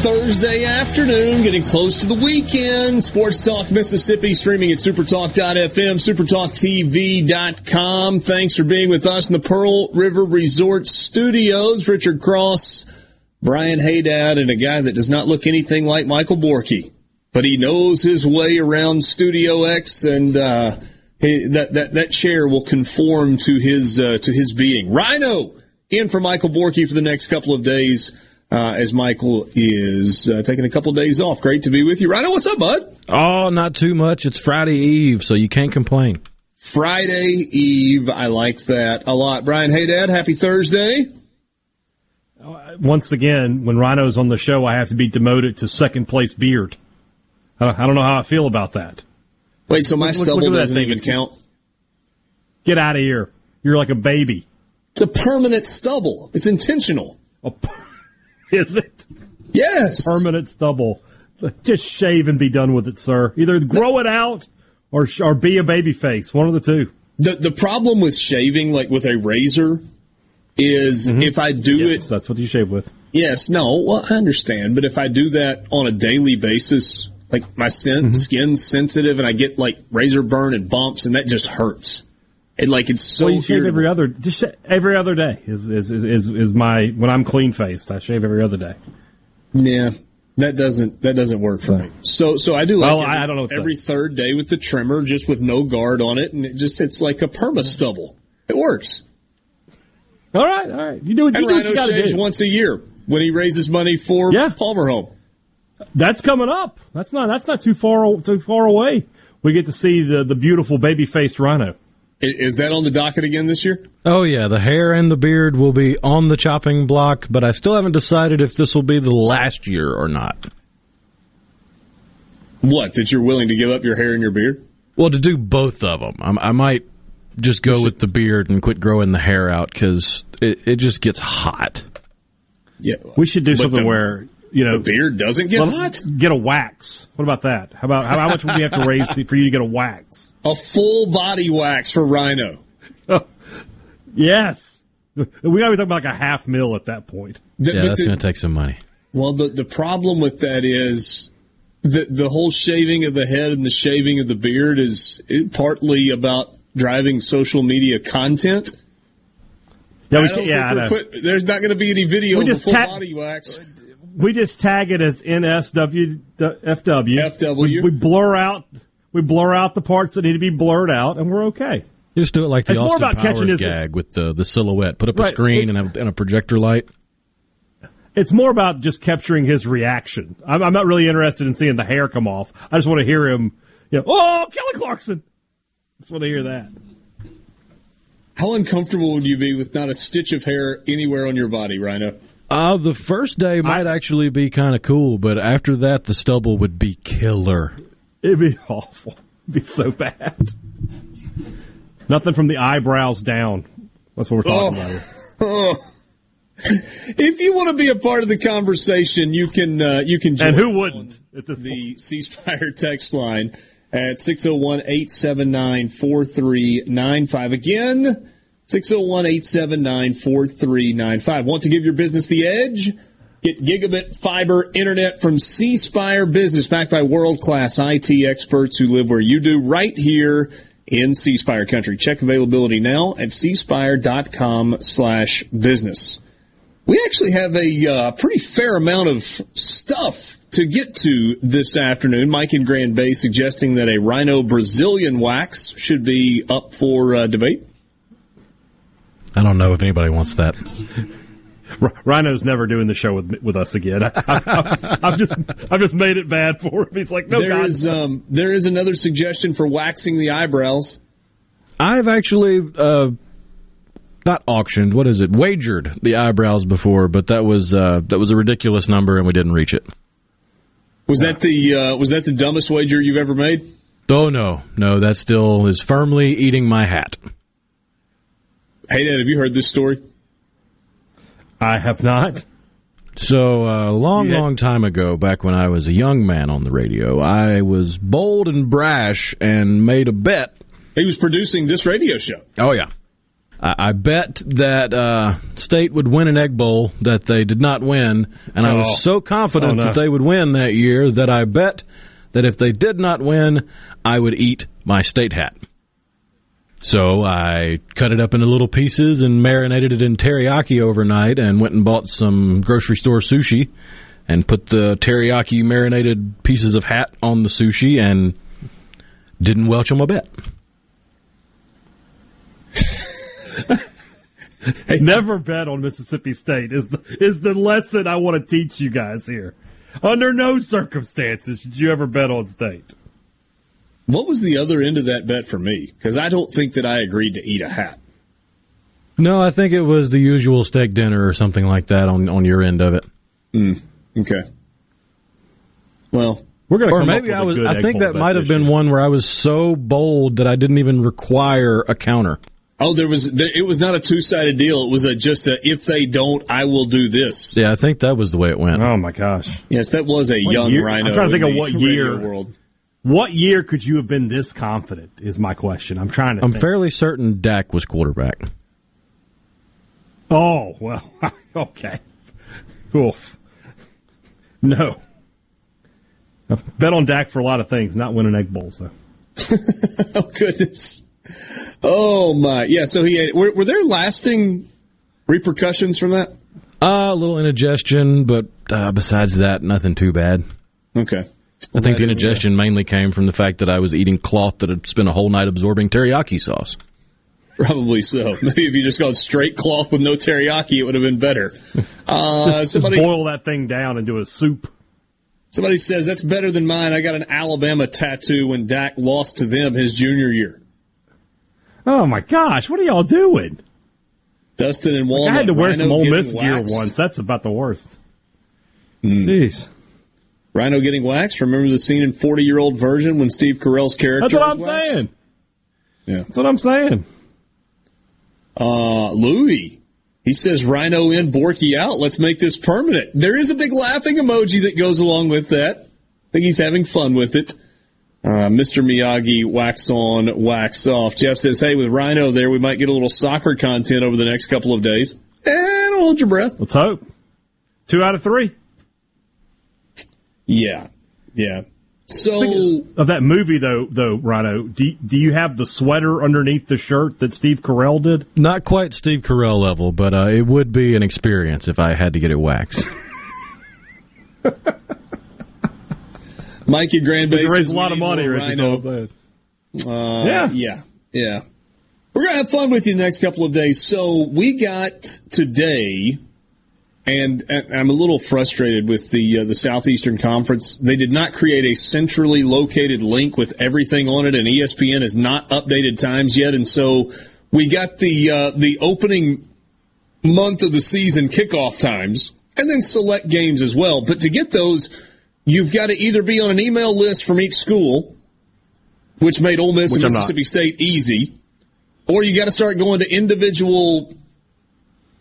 Thursday afternoon, getting close to the weekend. Sports Talk Mississippi streaming at supertalk.fm, supertalktv.com. Thanks for being with us in the Pearl River Resort Studios. Richard Cross, Brian Haydad, and a guy that does not look anything like Michael Borky, but he knows his way around Studio X and, uh, that, that, that chair will conform to his, uh, to his being. Rhino in for Michael Borky for the next couple of days uh, as Michael is uh, taking a couple of days off. Great to be with you. Rhino, what's up, bud? Oh, not too much. It's Friday Eve, so you can't complain. Friday Eve. I like that a lot. Brian Hey Dad, happy Thursday. Once again, when Rhino's on the show, I have to be demoted to second place beard. Uh, I don't know how I feel about that. Wait, so my Look- look- stubble look at doesn't even count? Get out of here. You're like a baby. It's a permanent stubble. It's intentional. Is it? Yes. Permanent stubble. Just shave and be done with it, sir. Either grow it out or or be a baby face. One of the two. The the problem with shaving, like with a razor, is if I do Mm-hmm. Yes, it. That's what you shave with. Yes, no, well, I understand, but if I do that on a daily basis, like my sin, Mm-hmm. skin's sensitive and I get like razor burn and bumps, and that just hurts. And like it's so well, you shave every other just every other day is is, is is is my when I'm clean faced. I shave every other day. Yeah, that doesn't that doesn't work for me. So so I do like Well, every, I don't know every third day with the trimmer, just with no guard on it, and it just it's like a perma stubble. It works. All right, all right. You do what you, And do what Rhino you shaves do. once a year when he raises money for Yeah. Palmer Home. That's coming up. That's not that's not too far too far away. We get to see the the beautiful baby faced rhino. I- Is that on the docket again this year? Oh yeah, the hair and the beard will be on the chopping block, but I still haven't decided if this will be the last year or not. What that you're willing to give up your hair and your beard? Well, to do both of them, I, I might just go with the beard and quit growing the hair out because it, it just gets hot. Yeah, We should do But something the- where you know the beard doesn't get well, hot. Get a wax. What about that? How about how, how much would we have to raise to, for you to get a wax? A full body wax for Rhino. Yes. We got to be talking about like a half mil at that point. The- Yeah, that's the- going to take some money. Well, the the problem with that is the the whole shaving of the head and the shaving of the beard is it partly about driving social media content. Yeah, I we, don't yeah, think we're put, there's not going to be any video We of just full ta- body wax. We just tag it as NSW FW. FW. We, we blur out we blur out the parts that need to be blurred out, and we're okay. You just do it like the It's more Austin about catching Powers his- gag with the, the silhouette. Put up a screen It- and, a, and a projector light. It's more about just capturing his reaction. I'm, I'm not really interested in seeing the hair come off. I just want to hear him, you know, oh, Kelly Clarkson. I Just want to hear that. How uncomfortable would you be with not a stitch of hair anywhere on your body, Rhino? Uh, the first day might actually be kind of cool, but after that, the stubble would be killer. It'd be awful. It'd be so bad. Nothing from the eyebrows down. That's what we're talking Oh. about here. Oh. If you want to be a part of the conversation, you can uh, you can join And who us wouldn't on the C Spire text line at 601-879-4395. Again, 601 879 4395. Want to give your business the edge? Get gigabit fiber internet from C Spire Business, backed by world class IT experts who live where you do, right here in C Spire country. Check availability now at cspire.com slash business. We actually have a uh, pretty fair amount of stuff to get to this afternoon. Mike in Grand Bay suggesting that a Rhino Brazilian wax should be up for uh, debate. I don't know if anybody wants that. Rhino's never doing the show with with us again. I, have just I've just made it bad for him. He's like, no, there is, um, there is another suggestion for waxing the eyebrows. I've actually uh, not auctioned. What is it? Wagered the eyebrows before, but that was uh, that was a ridiculous number, and we didn't reach it. Was that the uh, was that the dumbest wager you've ever made? Oh no, no, that still is firmly eating my hat. Hey, Dad, have you heard this story? I have not. So, a uh, long, long time ago, back when I was a young man on the radio, I was bold and brash and made a bet. He was producing this radio show. Oh, yeah. I, I bet that uh, State would win an Egg Bowl that they did not win, and oh. I was oh. so confident oh, no. that they would win that year that I bet that if they did not win, I would eat my State hat. So I cut it up into little pieces and marinated it in teriyaki overnight and went and bought some grocery store sushi and put the teriyaki marinated pieces of hat on the sushi and didn't welch on my bet. Never bet on Mississippi State is the, is the lesson I want to teach you guys here. Under no circumstances should you ever bet on State. What was the other end of that bet for me? Because I don't think that I agreed to eat a hat. No, I think it was the usual steak dinner or something like that on on your end of it. Mm, okay. Well, we're gonna. Or maybe I was. I think that might have been one where I was so bold that I didn't even require a counter. Oh, there was. There, it was not a two sided deal. It was a just a if they don't, I will do this. Yeah, I think that was the way it went. Oh my gosh. Yes, that was a what young year? rhino. I'm trying to think of what year. World. What year could you have been this confident? Is my question. I'm trying to. I'm think. fairly certain Dak was quarterback. Oh well, okay. Oof. No. I Bet on Dak for a lot of things, not winning egg bowls though. oh goodness. Oh my, yeah. So he had, were, were there lasting repercussions from that? Uh, a little indigestion, but uh, besides that, nothing too bad. Okay. I think the indigestion mainly came from the fact that I was eating cloth that had spent a whole night absorbing teriyaki sauce. Probably so. Maybe if you just got straight cloth with no teriyaki, it would have been better. Uh, just, somebody, just boil that thing down into a soup. Somebody says that's better than mine. I got an Alabama tattoo when Dak lost to them his junior year. Oh my gosh, what are y'all doing? Dustin and Walnut. Like I had to wear Rhino some Ole Miss gear once. That's about the worst. Mm. Jeez. Rhino getting waxed. Remember the scene in Forty Year Old Virgin when Steve Carell's character? That's what I'm waxed? saying. Yeah, that's what I'm saying. Uh, Louis, he says Rhino in, Borky out. Let's make this permanent. There is a big laughing emoji that goes along with that. I think he's having fun with it. Uh, Mr. Miyagi, wax on, wax off. Jeff says, hey, with Rhino there, we might get a little soccer content over the next couple of days. And hold your breath. Let's hope. Two out of three. Yeah, yeah. So of that movie though, though Rhino, do do you have the sweater underneath the shirt that Steve Carell did? Not quite Steve Carell level, but uh, it would be an experience if I had to get it waxed. Mikey Grand Bay raise a lot of money, Rhino. Uh, yeah, yeah, yeah. We're gonna have fun with you the next couple of days. So we got today and, I'm a little frustrated with the uh, the Southeastern Conference. They did not create a centrally located link with everything on it, and ESPN has not updated times yet. And so we got the uh, the opening month of the season kickoff times, and then select games as well. But to get those, you've got to either be on an email list from each school, which made Ole Miss which and Mississippi State easy, or you got to start going to individual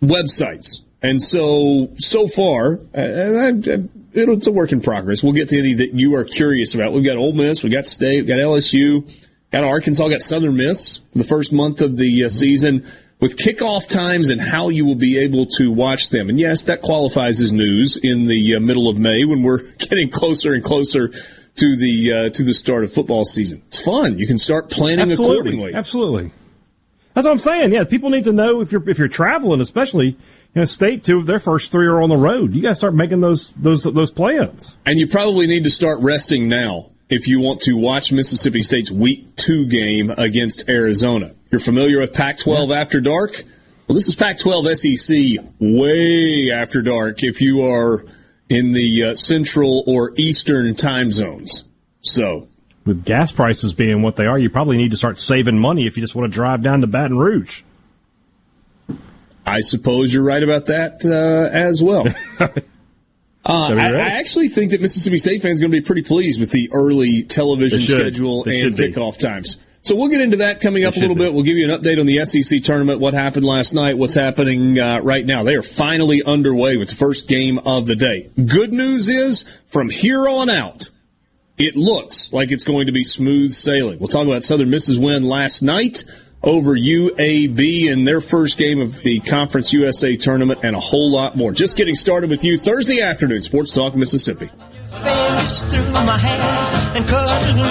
websites and so, so far, it's a work in progress. We'll get to any that you are curious about. We've got Ole Miss, we've got State, we've got LSU, got Arkansas, got Southern Miss the first month of the uh, season. with kickoff times and how you will be able to watch them. And yes, that qualifies as news in the uh, middle of May when we're getting closer and closer to the uh, to the start of football season. It's fun. You can start planning Absolutely. accordingly. Absolutely. That's what I'm saying. Yeah, people need to know if you're if you're traveling, especially you know, state two of their first three are on the road. You got to start making those those those plans. And you probably need to start resting now if you want to watch Mississippi State's Week Two game against Arizona. You're familiar with Pac-12 yeah. After Dark? Well, this is Pac-12 SEC way after dark. If you are in the uh, central or eastern time zones, so with gas prices being what they are, you probably need to start saving money if you just want to drive down to Baton Rouge. I suppose you're right about that uh, as well. Uh, I, I, actually think that Mississippi State fans are going to be pretty pleased with the early television schedule and kickoff times. So we'll get into that coming up a little be. bit. We'll give you an update on the SEC tournament, what happened last night, what's happening uh, right now. They are finally underway with the first game of the day. Good news is, from here on out, it looks like it's going to be smooth sailing. We'll talk about Southern Miss's win last night over UAB in their first game of the Conference USA tournament and a whole lot more. Just getting started with you Thursday afternoon, Sports Talk Mississippi. Fingers through my hair and cuddles me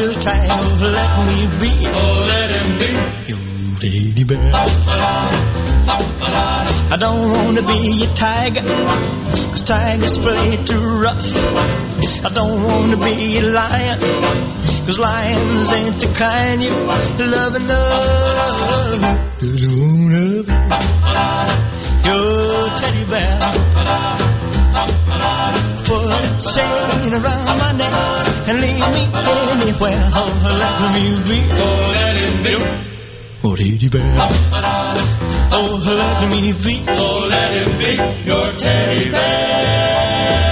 real tight. Oh, let me be. Oh, let him be. Your teddy bear. I don't want to be a tiger, cause tigers play too rough. I don't want to be a lion, cause lions ain't the kind you love enough. Don't be your teddy bear. Put a chain around my neck and leave me anywhere. Oh, let me be. Oh, let him be. Oh, teddy bear. Oh, let me be. Oh, let him be your teddy bear.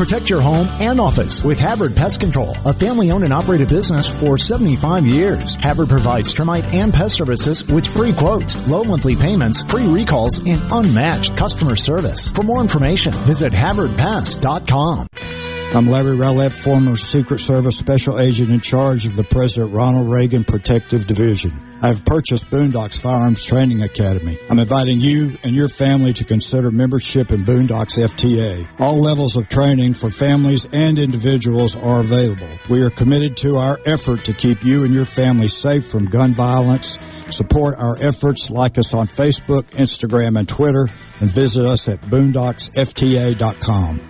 Protect your home and office with Havard Pest Control, a family owned and operated business for 75 years. Havard provides termite and pest services with free quotes, low monthly payments, free recalls, and unmatched customer service. For more information, visit HavardPest.com. I'm Larry Rowlett, former Secret Service Special Agent in charge of the President Ronald Reagan Protective Division. I've purchased Boondocks Firearms Training Academy. I'm inviting you and your family to consider membership in Boondocks FTA. All levels of training for families and individuals are available. We are committed to our effort to keep you and your family safe from gun violence. Support our efforts, like us on Facebook, Instagram, and Twitter, and visit us at boondocksfta.com.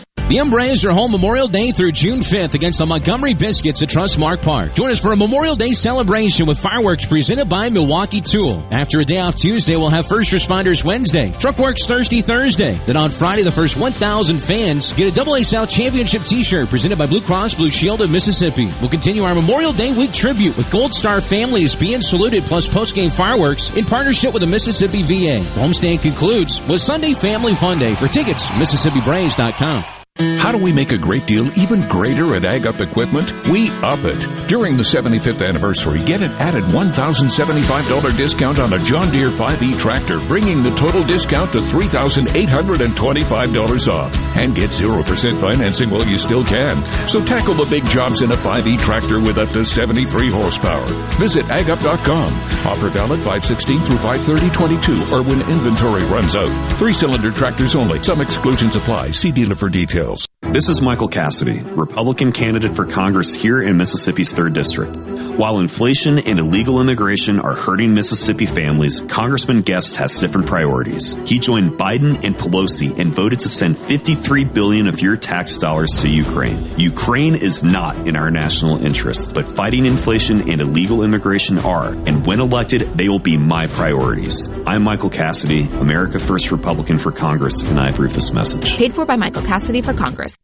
The M-Braves are home Memorial Day through June 5th against the Montgomery Biscuits at Trustmark Park. Join us for a Memorial Day celebration with fireworks presented by Milwaukee Tool. After a day off Tuesday, we'll have First Responders Wednesday, Truckworks Thirsty Thursday. Then on Friday, the first 1,000 fans get a Double A South Championship t-shirt presented by Blue Cross Blue Shield of Mississippi. We'll continue our Memorial Day week tribute with Gold Star families being saluted plus post-game fireworks in partnership with the Mississippi VA. The homestand concludes with Sunday Family Fun Day. For tickets, MississippiBraves.com. How do we make a great deal even greater at Ag Up Equipment? We up it. During the 75th anniversary, get an added $1,075 discount on a John Deere 5E tractor, bringing the total discount to $3,825 off. And get 0% financing while you still can. So tackle the big jobs in a 5E tractor with up to 73 horsepower. Visit agup.com. Offer valid 516 through 53022 or when inventory runs out. Three cylinder tractors only. Some exclusions apply. See dealer for details details. This is Michael Cassidy, Republican candidate for Congress here in Mississippi's 3rd District. While inflation and illegal immigration are hurting Mississippi families, Congressman Guest has different priorities. He joined Biden and Pelosi and voted to send 53 billion of your tax dollars to Ukraine. Ukraine is not in our national interest, but fighting inflation and illegal immigration are, and when elected, they will be my priorities. I'm Michael Cassidy, America First Republican for Congress, and I approve this message. Paid for by Michael Cassidy for Congress.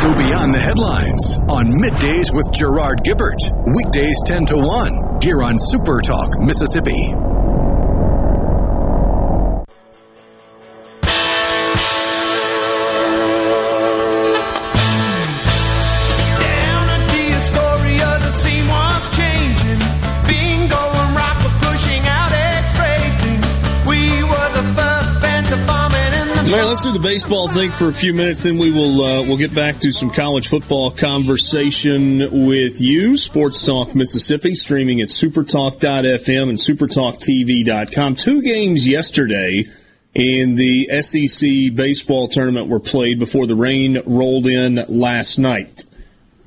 Go beyond the headlines on Middays with Gerard Gibert. Weekdays 10 to 1 here on Super Talk, Mississippi. Let's do the baseball thing for a few minutes, then we will uh, we'll get back to some college football conversation with you. Sports Talk Mississippi, streaming at supertalk.fm and supertalktv.com. Two games yesterday in the SEC baseball tournament were played before the rain rolled in last night.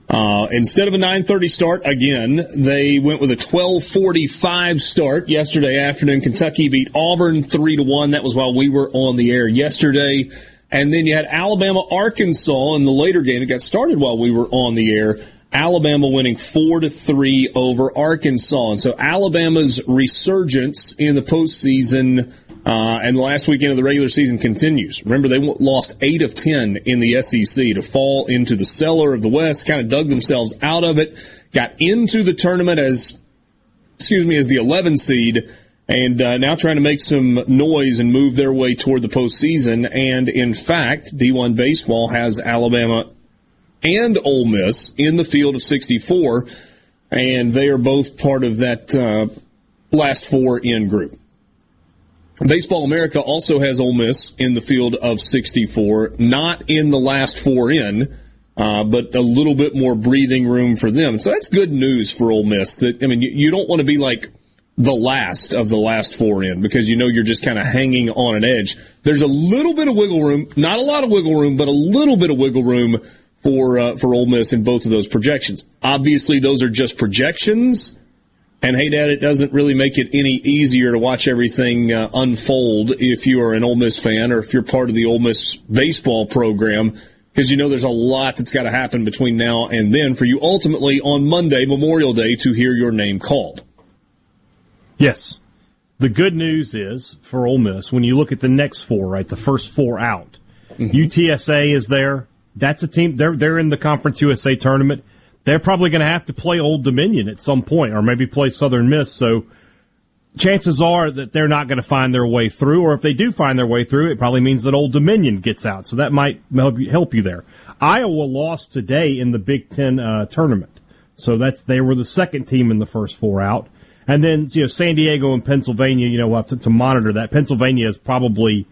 Uh, instead of a 9:30 start, again they went with a 12:45 start yesterday afternoon. Kentucky beat Auburn three to one. That was while we were on the air yesterday. And then you had Alabama Arkansas in the later game. It got started while we were on the air. Alabama winning four to three over Arkansas, and so Alabama's resurgence in the postseason uh, and the last weekend of the regular season continues. Remember, they lost eight of ten in the SEC to fall into the cellar of the West. Kind of dug themselves out of it. Got into the tournament as, excuse me, as the 11 seed, and uh, now trying to make some noise and move their way toward the postseason. And in fact, D1 baseball has Alabama and Ole Miss in the field of 64, and they are both part of that uh, last four in group. Baseball America also has Ole Miss in the field of 64, not in the last four in, uh, but a little bit more breathing room for them. So that's good news for Ole Miss. That I mean, you, you don't want to be like the last of the last four in because you know you're just kind of hanging on an edge. There's a little bit of wiggle room, not a lot of wiggle room, but a little bit of wiggle room for uh, for Ole Miss in both of those projections. Obviously, those are just projections. And hey, Dad, it doesn't really make it any easier to watch everything uh, unfold if you are an Ole Miss fan or if you're part of the Ole Miss baseball program, because you know there's a lot that's got to happen between now and then for you ultimately on Monday, Memorial Day, to hear your name called. Yes. The good news is for Ole Miss, when you look at the next four, right, the first four out, mm-hmm. UTSA is there. That's a team. They're they're in the Conference USA tournament they're probably going to have to play Old Dominion at some point, or maybe play Southern Miss. So chances are that they're not going to find their way through, or if they do find their way through, it probably means that Old Dominion gets out. So that might help you there. Iowa lost today in the Big Ten uh, tournament, so that's they were the second team in the first four out. And then you know San Diego and Pennsylvania, you know, we'll have to, to monitor that. Pennsylvania is probably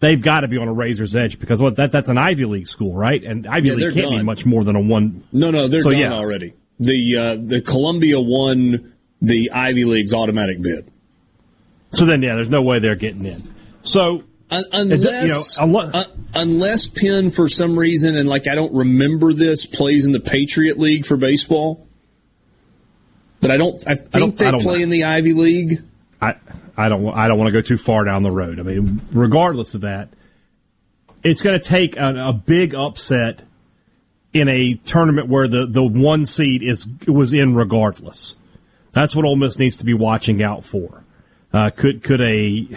they've got to be on a razor's edge because what that that's an Ivy League school, right? And Ivy yeah, League can't done. be much more than a one. No, no, they're so, done yeah. already. The uh, the Columbia won the Ivy League's automatic bid. So then, yeah, there's no way they're getting in. So unless you know, uh, unless Penn for some reason and like I don't remember this plays in the Patriot League for baseball, but I don't. I think I don't, they play know. in the Ivy League. I I don't I don't want to go too far down the road. I mean, regardless of that, it's going to take a, a, big upset in a tournament where the, the one seed is was in regardless. That's what Ole Miss needs to be watching out for. Uh, could could a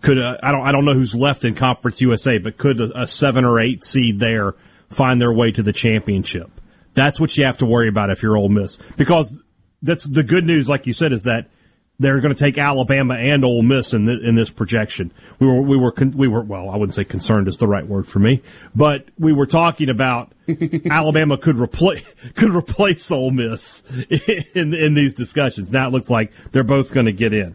could a, I don't I don't know who's left in Conference USA, but could a, a seven or eight seed there find their way to the championship? That's what you have to worry about if you're Ole Miss, because that's the good news. Like you said, is that they're going to take Alabama and Ole Miss in, the, in this projection. We were we were we were well, I wouldn't say concerned is the right word for me, but we were talking about Alabama could replace could replace Ole Miss in in these discussions. Now it looks like they're both going to get in.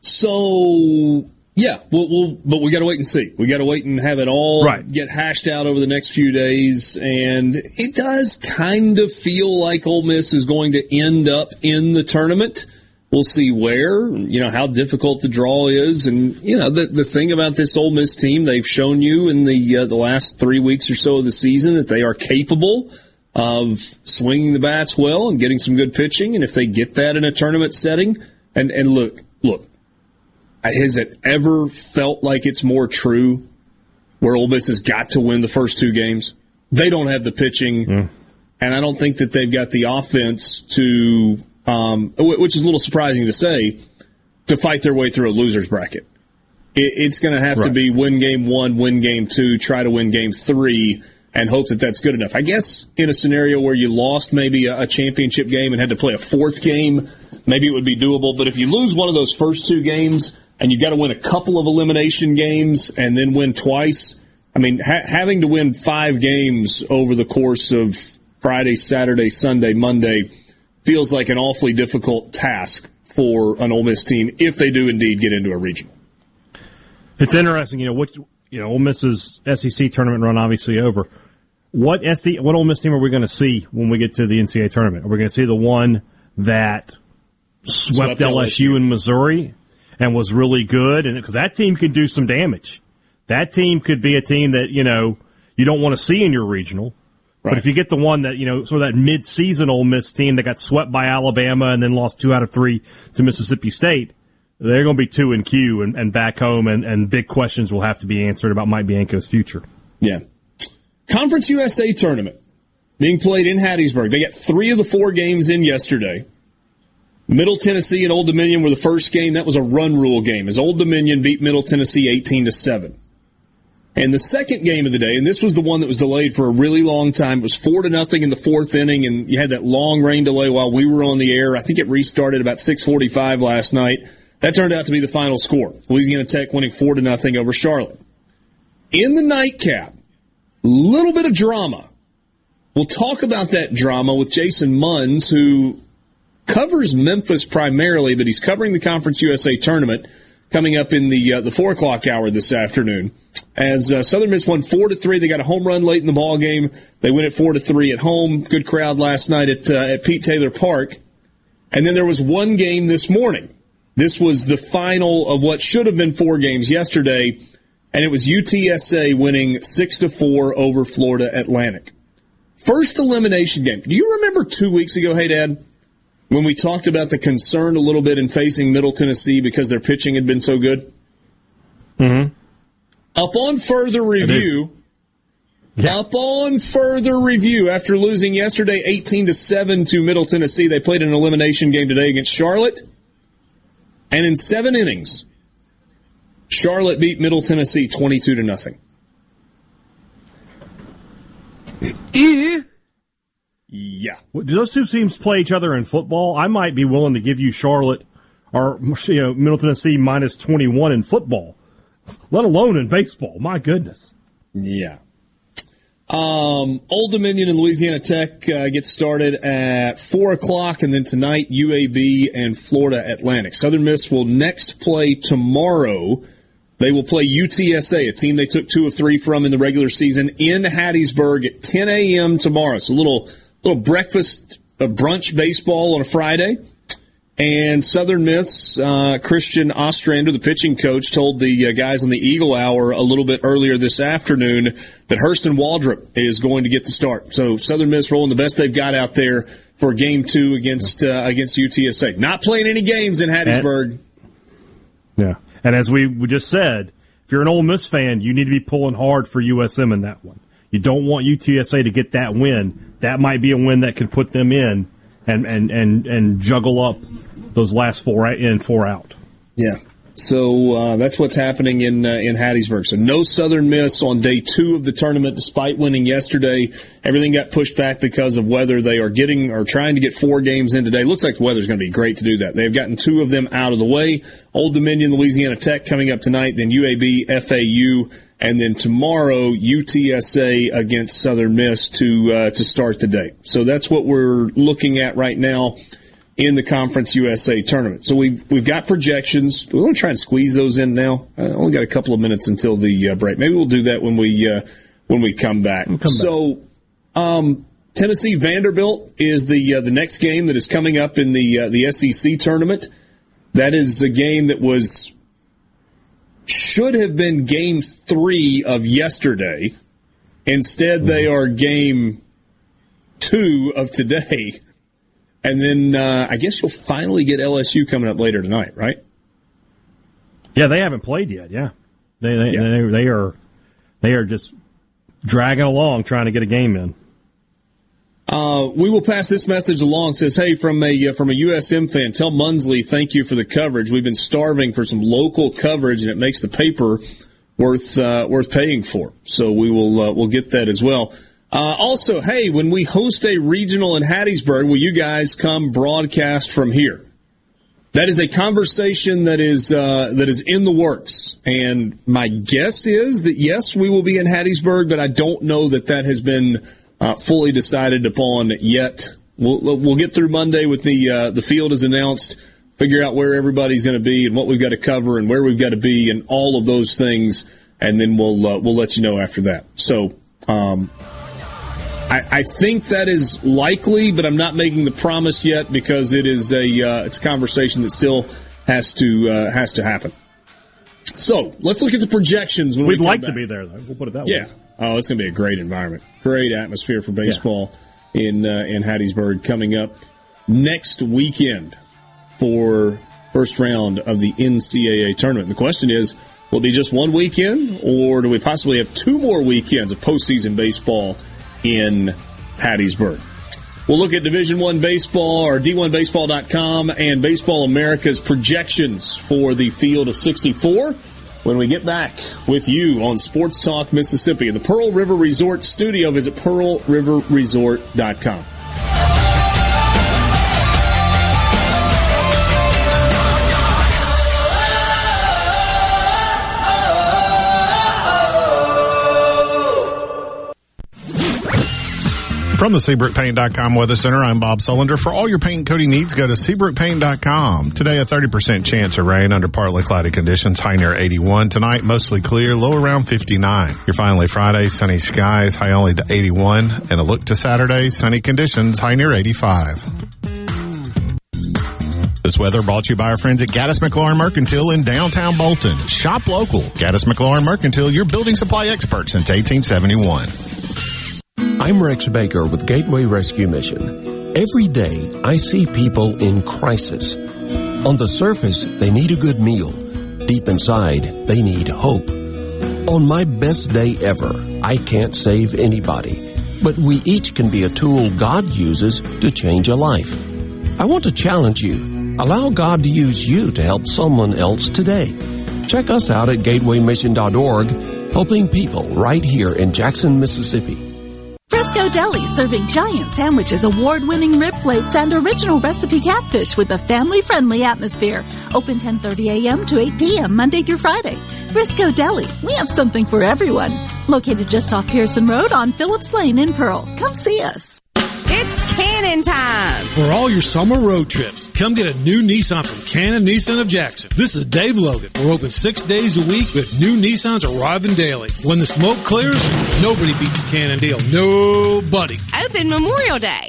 So yeah, we'll, we'll but we got to wait and see. We got to wait and have it all right. get hashed out over the next few days, and it does kind of feel like Ole Miss is going to end up in the tournament. We'll see where, you know, how difficult the draw is. And, you know, the, the thing about this Ole Miss team, they've shown you in the, uh, the last three weeks or so of the season that they are capable of swinging the bats well and getting some good pitching. And if they get that in a tournament setting, and, and look, look, has it ever felt like it's more true where Ole Miss has got to win the first two games? They don't have the pitching, mm. and I don't think that they've got the offense to, um, which is a little surprising to say, to fight their way through a loser's bracket. It, it's going to have right. to be win game one, win game two, try to win game three, and hope that that's good enough. I guess in a scenario where you lost maybe a, a championship game and had to play a fourth game, maybe it would be doable. But if you lose one of those first two games, and you've got to win a couple of elimination games and then win twice. I mean, ha- having to win five games over the course of Friday, Saturday, Sunday, Monday feels like an awfully difficult task for an Ole Miss team if they do indeed get into a regional. It's interesting, you know, what you know, Ole Miss's SEC tournament run obviously over. What SC, what Ole Miss team are we going to see when we get to the NCAA tournament? Are we going to see the one that swept, swept LSU, LSU in Missouri? and was really good, and because that team could do some damage. That team could be a team that you know you don't want to see in your regional. Right. But if you get the one that you know, sort of that mid-season Ole Miss team that got swept by Alabama and then lost two out of three to Mississippi State, they're going to be two in Q and, and back home, and, and big questions will have to be answered about Mike Bianco's future. Yeah, Conference USA tournament being played in Hattiesburg. They got three of the four games in yesterday. Middle Tennessee and Old Dominion were the first game. That was a run rule game as Old Dominion beat Middle Tennessee 18 to 7. And the second game of the day, and this was the one that was delayed for a really long time, it was four to nothing in the fourth inning, and you had that long rain delay while we were on the air. I think it restarted about 6:45 last night. That turned out to be the final score. Louisiana Tech winning four to nothing over Charlotte. In the nightcap, a little bit of drama. We'll talk about that drama with Jason Munz, who covers Memphis primarily, but he's covering the Conference USA tournament coming up in the uh, the four o'clock hour this afternoon. As uh, Southern Miss won four to three, they got a home run late in the ball game. They win it four to three at home. Good crowd last night at uh, at Pete Taylor Park. And then there was one game this morning. This was the final of what should have been four games yesterday, and it was UTSA winning six to four over Florida Atlantic. First elimination game. Do you remember two weeks ago, hey Dad? when we talked about the concern a little bit in facing Middle Tennessee because their pitching had been so good? Mm-hmm. Upon further review, yeah. upon further review, after losing yesterday 18 to 7 to Middle Tennessee, they played an elimination game today against Charlotte. And in seven innings, Charlotte beat Middle Tennessee 22 to nothing. Yeah. Do those two teams play each other in football? I might be willing to give you Charlotte or you know Middle Tennessee minus twenty one in football, let alone in baseball. My goodness. Yeah. Um, Old Dominion and Louisiana Tech uh, get started at four o'clock, and then tonight UAB and Florida Atlantic. Southern Miss will next play tomorrow. They will play UTSA, a team they took two of three from in the regular season, in Hattiesburg at 10 a.m. tomorrow. So a little little breakfast, a brunch baseball on a Friday. And Southern Miss, uh, Christian Ostrander, the pitching coach, told the uh, guys on the Eagle Hour a little bit earlier this afternoon that Hurston Waldrep is going to get the start. So Southern Miss rolling the best they've got out there for Game Two against uh, against UTSA. Not playing any games in Hattiesburg. And, yeah, and as we just said, if you're an Ole Miss fan, you need to be pulling hard for USM in that one. You don't want UTSA to get that win. That might be a win that could put them in and and and and juggle up those last four in, four out. Yeah. So uh, that's what's happening in uh, in Hattiesburg. So no Southern Miss on day two of the tournament, despite winning yesterday. Everything got pushed back because of weather. They are getting or trying to get four games in today. Looks like the weather's going to be great to do that. They've gotten two of them out of the way. Old Dominion, Louisiana Tech coming up tonight. Then UAB, FAU, and then tomorrow UTSA against Southern Miss to uh, to start the day. So that's what we're looking at right now in the Conference USA tournament. So we've we've got projections. We want to try and squeeze those in now. I only got a couple of minutes until the uh, break. Maybe we'll do that when we uh, when we come back. We'll come so. Um, Tennessee Vanderbilt is the uh, the next game that is coming up in the uh, the SEC tournament. That is a game that was should have been game three of yesterday. Instead, they are game two of today. And then uh, I guess you'll finally get LSU coming up later tonight, right? Yeah, they haven't played yet. Yeah, they they, yeah. they, they are they are just dragging along trying to get a game in. Uh, we will pass this message along. Says, hey, from a uh, from a USM fan, tell Munsley thank you for the coverage. We've been starving for some local coverage, and it makes the paper worth uh, worth paying for. So we will uh, we'll get that as well. Uh, also, hey, when we host a regional in Hattiesburg, will you guys come broadcast from here? That is a conversation that is uh, that is in the works, and my guess is that yes, we will be in Hattiesburg, but I don't know that that has been uh, fully decided upon yet. We'll, we'll get through Monday with the uh, the field is announced, figure out where everybody's going to be and what we've got to cover and where we've got to be and all of those things, and then we'll uh, we'll let you know after that. So. Um, I, I, think that is likely, but I'm not making the promise yet because it is a uh, it's a conversation that still has to uh, has to happen. So let's look at the projections. When We'd we like back. to be there, though. We'll put it that yeah. way. Oh, it's going to be a great environment, great atmosphere for baseball yeah. in uh, in Hattiesburg coming up next weekend for first round of the NCAA tournament. And the question is, will it be just one weekend, or do we possibly have two more weekends of postseason baseball in Hattiesburg? We'll look at Division One baseball or D1Baseball.com and Baseball America's projections for the field of 64 when we get back with you on Sports Talk Mississippi in the Pearl River Resort studio. Visit pearlriverresort.com. From the SeabrookPaint.com Weather Center, I'm Bob Sullender. For all your paint coating needs, go to SeabrookPaint.com. Today, a 30% chance of rain under partly cloudy conditions, high near 81. Tonight, mostly clear, low around 59. Your finally Friday, sunny skies, high only to 81. And a look to Saturday, sunny conditions, high near 85. This weather brought to you by our friends at Gaddis McLaurin Mercantile in downtown Bolton. Shop local. Gaddis McLaurin Mercantile, your building supply expert since 1871. I'm Rex Baker with Gateway Rescue Mission. Every day, I see people in crisis. On the surface, they need a good meal. Deep inside, they need hope. On my best day ever, I can't save anybody, but we each can be a tool God uses to change a life. I want to challenge you. Allow God to use you to help someone else today. Check us out at gatewaymission.org, helping people right here in Jackson, Mississippi. Frisco Deli serving giant sandwiches, award-winning rib plates, and original recipe catfish with a family-friendly atmosphere. Open 10:30 a.m. to 8 p.m. Monday through Friday. Frisco Deli, we have something for everyone. Located just off Pearson Road on Phillips Lane in Pearl. Come see us. Cannon time! For all your summer road trips, come get a new Nissan from Cannon Nissan of Jackson. This is Dave Logan. We're open six days a week with new Nissans arriving daily. When the smoke clears, nobody beats a Cannon deal. Nobody. Open Memorial Day.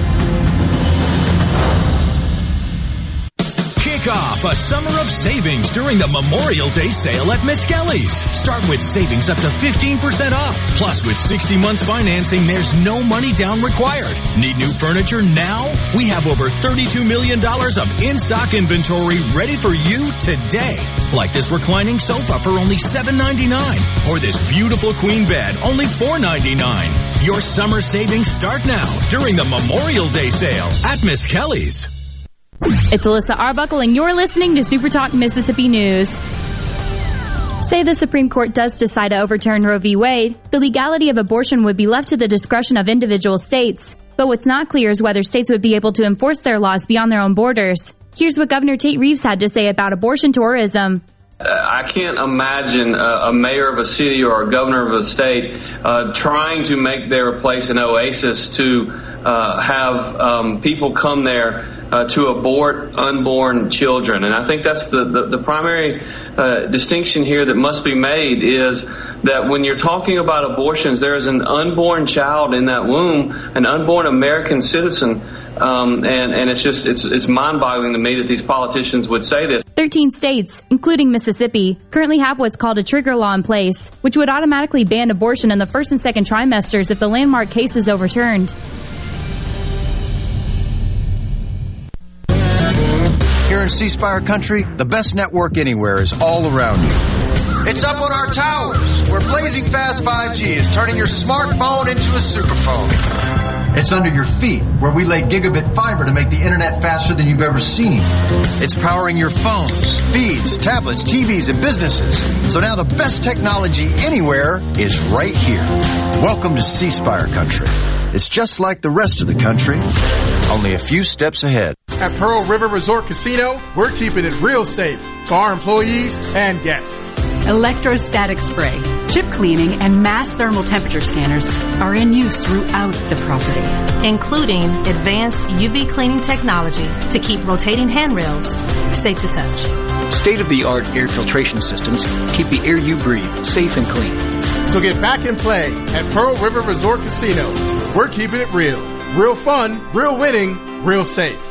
Kick off a summer of savings during the Memorial Day sale at Miskelly's. Start with savings up to 15% off. Plus, with 60 months financing, there's no money down required. Need new furniture now? We have over $32 million of in-stock inventory ready for you today. Like this reclining sofa for only $7.99 or this beautiful queen bed only $4.99. Your summer savings start now during the Memorial Day sale at Miss Kelly's. It's Alyssa Arbuckle, and you're listening to Super Talk Mississippi News. Say the Supreme Court does decide to overturn Roe v. Wade, the legality of abortion would be left to the discretion of individual states. But what's not clear is whether states would be able to enforce their laws beyond their own borders. Here's what Governor Tate Reeves had to say about abortion tourism. Uh, I can't imagine a, a, mayor of a city or a governor of a state uh, trying to make their place an oasis to uh, have um, people come there uh, to abort unborn children. And I think that's the, the, the primary uh, distinction here that must be made is that when you're talking about abortions, there is an unborn child in that womb, an unborn American citizen. Um, and, and it's just, it's, it's mind boggling to me that these politicians would say this. 13 states, including Mississippi, currently have what's called a trigger law in place, which would automatically ban abortion in the first and second trimesters if the landmark case is overturned. Here in C Spire country, the best network anywhere is all around you. It's up on our towers, where blazing fast 5G is turning your smartphone into a superphone. It's under your feet, where we lay gigabit fiber to make the internet faster than you've ever seen. It's powering your phones, feeds, tablets, TVs, and businesses. So now the best technology anywhere is right here. Welcome to C Spire country. It's just like the rest of the country, only a few steps ahead. At Pearl River Resort Casino, we're keeping it real safe for our employees and guests. Electrostatic spray, chip cleaning, and mass thermal temperature scanners are in use throughout the property, including advanced UV cleaning technology to keep rotating handrails safe to touch. State of the art air filtration systems keep the air you breathe safe and clean. So get back and play at Pearl River Resort Casino. We're keeping it real. Real fun, real winning, real safe.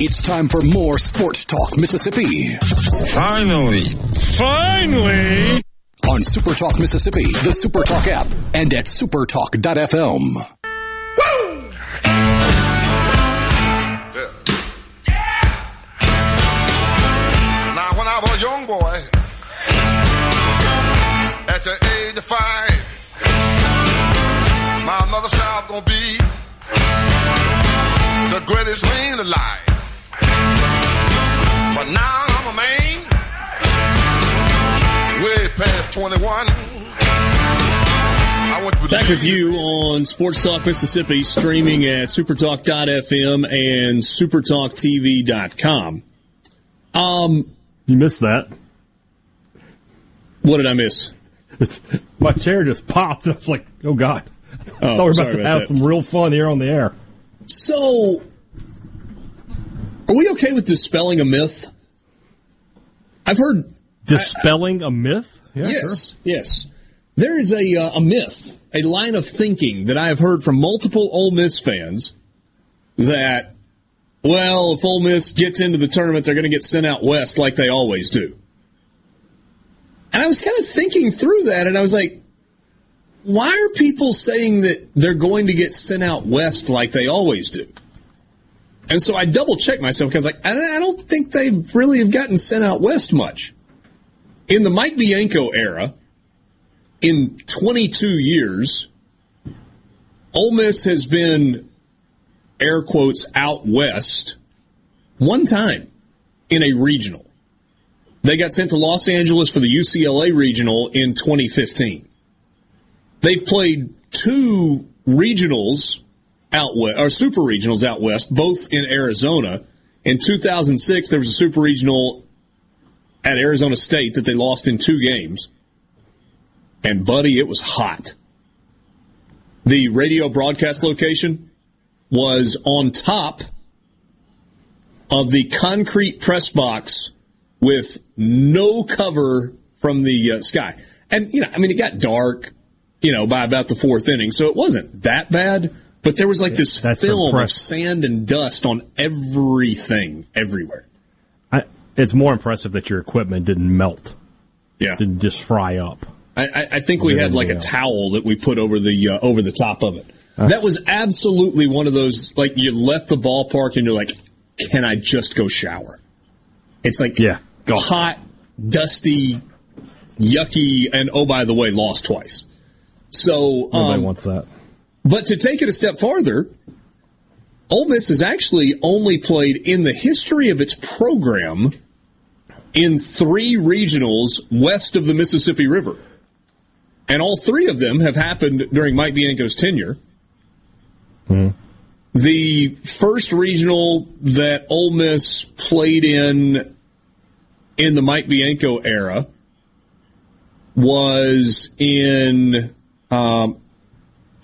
It's time for more Sports Talk Mississippi. Finally. Finally. On Super Talk Mississippi, the Super Talk app, and at supertalk.fm. Woo! The greatest man alive. But now I'm a man, way past 21. Back with you on Sports Talk Mississippi, streaming at supertalk.fm and supertalktv.com. Um, you missed that. What did I miss? My chair just popped. I was like, oh, God. Oh, I thought we were about to about have that. some real fun here on the air. So, are we okay with dispelling a myth? I've heard dispelling a myth. Yeah, yes, sure. yes. There is a uh, a myth, a line of thinking that I have heard from multiple Ole Miss fans that, well, if Ole Miss gets into the tournament, they're going to get sent out west like they always do. And I was kind of thinking through that, and I was like, why are people saying that they're going to get sent out west like they always do? And so I double checked myself because like I don't think they really have gotten sent out west much. In the Mike Bianco era, in 22 years, Ole Miss has been air quotes out west one time in a regional. They got sent to Los Angeles for the UCLA regional in 2015. They've played two regionals out west, or super regionals out west, both in Arizona. In 2006, there was a super regional at Arizona State that they lost in two games. And buddy, it was hot. The radio broadcast location was on top of the concrete press box with no cover from the uh, sky. And, you know, I mean, it got dark, you know, by about the fourth inning, so it wasn't that bad. But there was like this That's film of sand and dust on everything, everywhere. I, it's more impressive that your equipment didn't melt. Yeah. Didn't just fry up. I, I, think we had like a else. towel that we put over the uh, over the top of it. that was absolutely one of those like you left the ballpark and you're like, can I just go shower? It's like yeah, hot, dusty, yucky, and oh by the way, lost twice. So Nobody um, wants that. But to take it a step farther, Ole Miss has actually only played in the history of its program in three regionals west of the Mississippi River. And all three of them have happened during Mike Bianco's tenure. The first regional that Ole Miss played in in the Mike Bianco era was in um,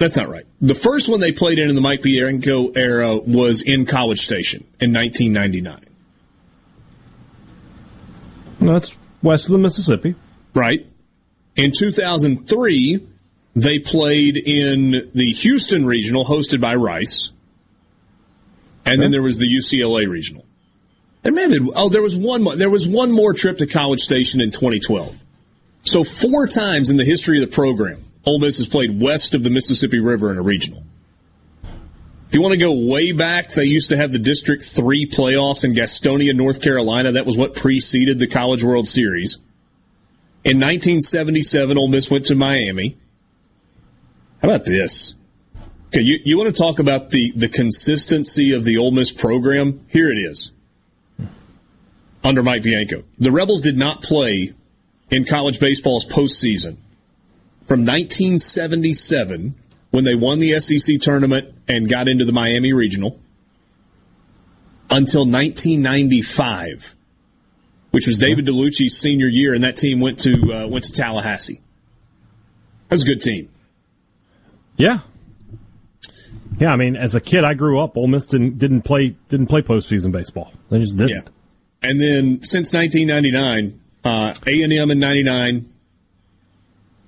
that's not right. The first one they played in in the Mike Bianco era was in College Station in 1999. No, that's west of the Mississippi. Right. In 2003, they played in the Houston regional hosted by Rice. And then there was the UCLA regional. There may have been, oh, there was one more, there was one more trip to College Station in 2012. So four times in the history of the program, Ole Miss has played west of the Mississippi River in a regional. If you want to go way back, they used to have the District 3 playoffs in Gastonia, North Carolina. That was what preceded the College World Series. In 1977, Ole Miss went to Miami. How about this? Okay, you, you want to talk about the, the consistency of the Ole Miss program? Here it is. Under Mike Bianco. The Rebels did not play in college baseball's postseason from 1977 when they won the SEC tournament and got into the Miami Regional until 1995, which was David Dellucci's senior year, and that team went to uh, went to Tallahassee. That was a good team. Yeah. Yeah, I mean, as a kid, I grew up. Ole Miss didn't didn't play didn't play postseason baseball. They just didn't. Yeah. And then since 1999, uh, A&M in 99,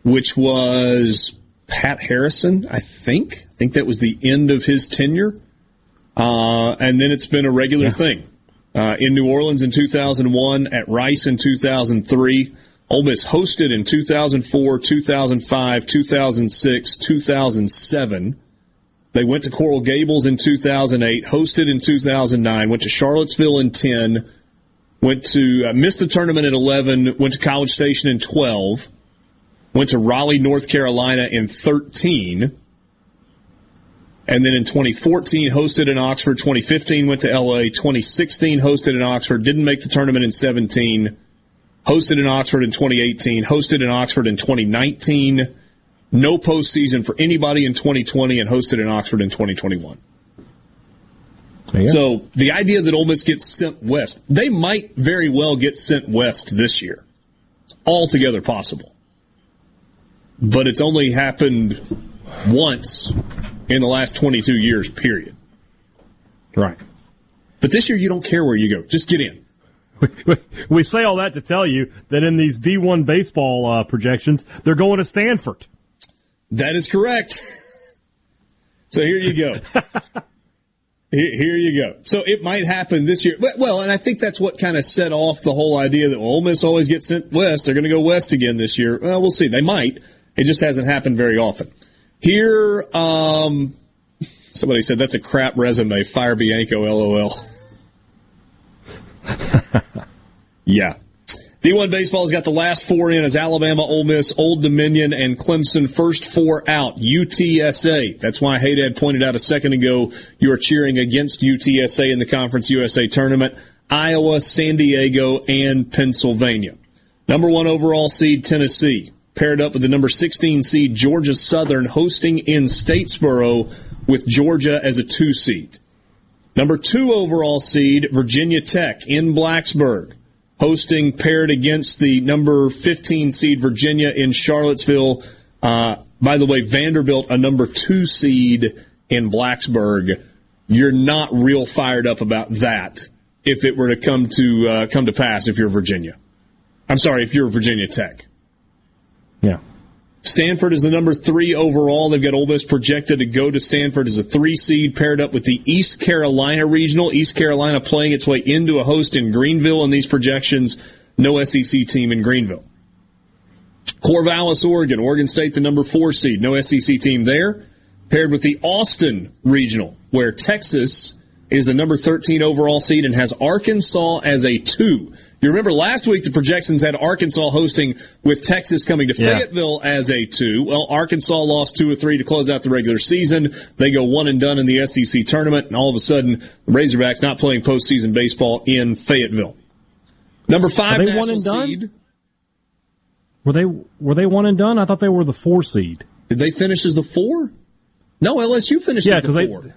which was Pat Harrison, I think. I think that was the end of his tenure. Uh, and then it's been a regular thing. Uh, in New Orleans in 2001, at Rice in 2003, Ole Miss hosted in 2004, 2005, 2006, 2007. They went to Coral Gables in 2008, hosted in 2009, went to Charlottesville in 10, went to uh, missed the tournament at 11, went to College Station in 12, went to Raleigh, North Carolina in 13, and then in 2014 hosted in Oxford, 2015 went to LA, 2016 hosted in Oxford, didn't make the tournament in 17, hosted in Oxford in 2018, hosted in Oxford in 2019, no postseason for anybody in 2020, and hosted in Oxford in 2021. So the idea that Ole Miss gets sent west, they might very well get sent west this year. It's altogether possible. But it's only happened once in the last 22 years, period. Right. But this year, you don't care where you go. Just get in. We say all that to tell you that in these D1 baseball uh, projections, they're going to Stanford. That is correct. So here you go. here, you go. So it might happen this year. Well- Well, and I think that's what kind of set off the whole idea that well, Ole Miss always gets sent west. They're going to go west again this year. Well, we'll see. They might. It just hasn't happened very often. Here, um, somebody said that's a crap resume. Fire Bianco, lol. yeah. D1 baseball's got the last four in as Alabama, Ole Miss, Old Dominion, and Clemson. First four out. UTSA. That's why Haydad pointed out a second ago you are cheering against UTSA in the Conference USA tournament. Iowa, San Diego, and Pennsylvania. Number one overall seed Tennessee paired up with the number 16 seed Georgia Southern hosting in Statesboro with Georgia as a two seed. Number two overall seed Virginia Tech in Blacksburg hosting paired against the number 15 seed Virginia in Charlottesville. Uh, by the way, Vanderbilt, a number two seed in Blacksburg. You're not real fired up about that if it were to come to uh, come to pass. If you're Virginia, I'm sorry, if you're Virginia Tech. Yeah. Stanford is the number three overall. They've got Ole Miss projected to go to Stanford as a three seed, paired up with the East Carolina regional. East Carolina playing its way into a host in Greenville in these projections. No SEC team in Greenville. Corvallis, Oregon. Oregon State, the number four seed. No SEC team there. Paired with the Austin regional, where Texas is the number 13 overall seed and has Arkansas as a two. You remember last week the projections had Arkansas hosting with Texas coming to Yeah. Fayetteville as a two. Well, Arkansas lost two or three to close out the regular season. They go one and done in the SEC tournament, and all of a sudden the Razorbacks not playing postseason baseball in Fayetteville. Number five Are they one and done? seed. Were they were they one and done? I thought they were the four seed. Did they finish as the four? No, LSU finished Yeah, as the 'cause they- four.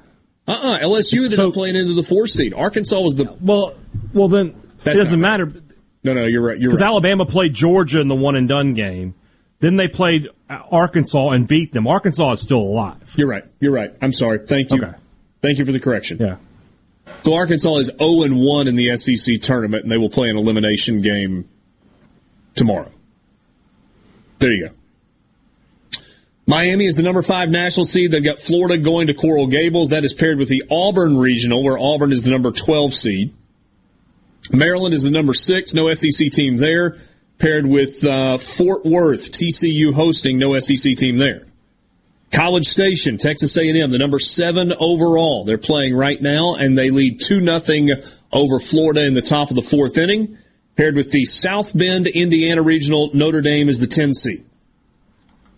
uh-uh, LSU ended up playing into the four seed. Arkansas was the well. Well, then That's it doesn't not matter no, no. You're right. You're because right. Alabama played Georgia in the one and done game. Then they played Arkansas and beat them. Arkansas is still alive. You're right. You're right. I'm sorry. Thank you. Okay. Thank you for the correction. Yeah. So Arkansas is 0 and 1 in the SEC tournament, and they will play an elimination game tomorrow. There you go. Miami is the number five national seed. They've got Florida going to Coral Gables. That is paired with the Auburn regional, where Auburn is the number 12 seed. Maryland is the number six, no SEC team there. Paired with uh, Fort Worth, TCU hosting, no SEC team there. College Station, Texas A&M, the number seven overall. They're playing right now, and they lead two nothing over Florida in the top of the fourth inning. Paired with the South Bend, Indiana regional, Notre Dame is the 10 seed.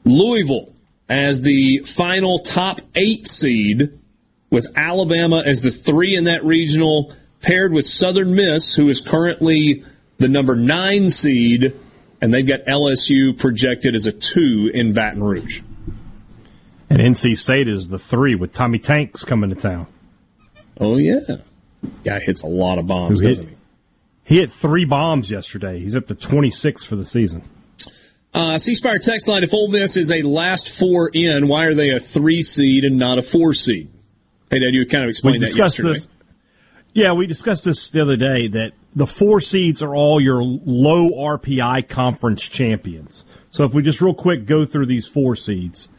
Louisville as the final top eight seed, with Alabama as the three in that regional, paired with Southern Miss, who is currently the number nine seed, and they've got LSU projected as a two in Baton Rouge. And NC State is the three with Tommy Tanks coming to town. Oh yeah, guy hits a lot of bombs, hit- doesn't he? He hit three bombs yesterday. He's up to 26 for the season. Uh, C Spire text line: If Ole Miss is a last four in, why are they a three seed and not a four seed? Hey, Dad, you kind of We explained that yesterday. this. Yeah, we discussed this the other day that the four seeds are all your low RPI conference champions. So if we just real quick go through these four seeds,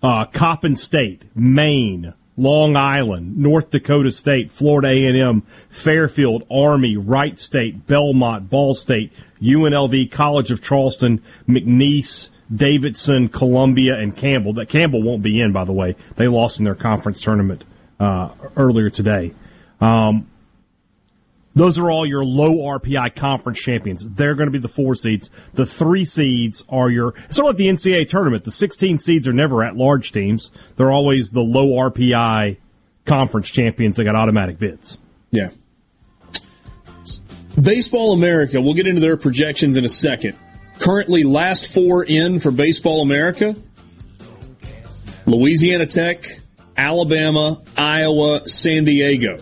uh, Coppin State, Maine, Long Island, North Dakota State, Florida A&M, Fairfield, Army, Wright State, Belmont, Ball State, UNLV, College of Charleston, McNeese, Davidson, Columbia, and Campbell. That Campbell won't be in, by the way. They lost in their conference tournament uh, earlier today. Um, those are all your low RPI conference champions. They're going to be the four seeds. The three seeds are your, sort of like the NCAA tournament. The 16 seeds are never at large teams. They're always the low RPI conference champions that got automatic bids. Yeah. Baseball America, we'll get into their projections in a second. Currently, last four in for Baseball America Louisiana Tech, Alabama, Iowa, San Diego.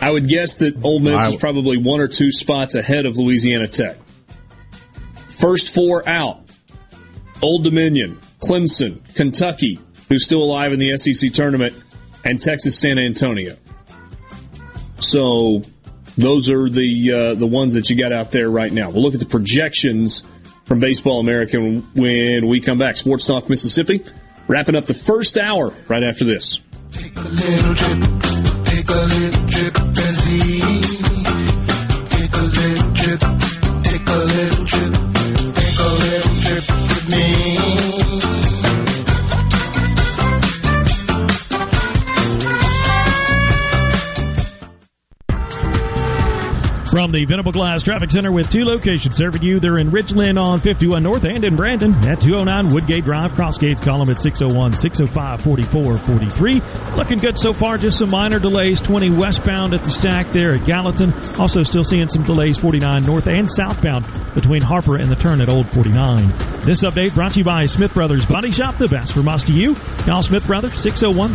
I would guess that Ole Miss is probably one or two spots ahead of Louisiana Tech. First four out Old Dominion, Clemson, Kentucky, who's still alive in the SEC tournament, and Texas San Antonio. So those are the uh, the ones that you got out there right now. We'll look at the projections from Baseball America when, when we come back. Sports Talk Mississippi, wrapping up the first hour right after this. Take a little trip and see. From the Venable Glass Traffic Center with two locations serving you. They're in Richland on 51 North and in Brandon at 209 Woodgate Drive. Crossgates column at 601 605 4443. Looking good so far. Just some minor delays. 20 westbound at the stack there at Gallatin. Also still seeing some delays 49 north and southbound between Harper and the turn at Old 49. This update brought to you by Smith Brothers Body Shop. The best us to you. Call Smith Brothers 601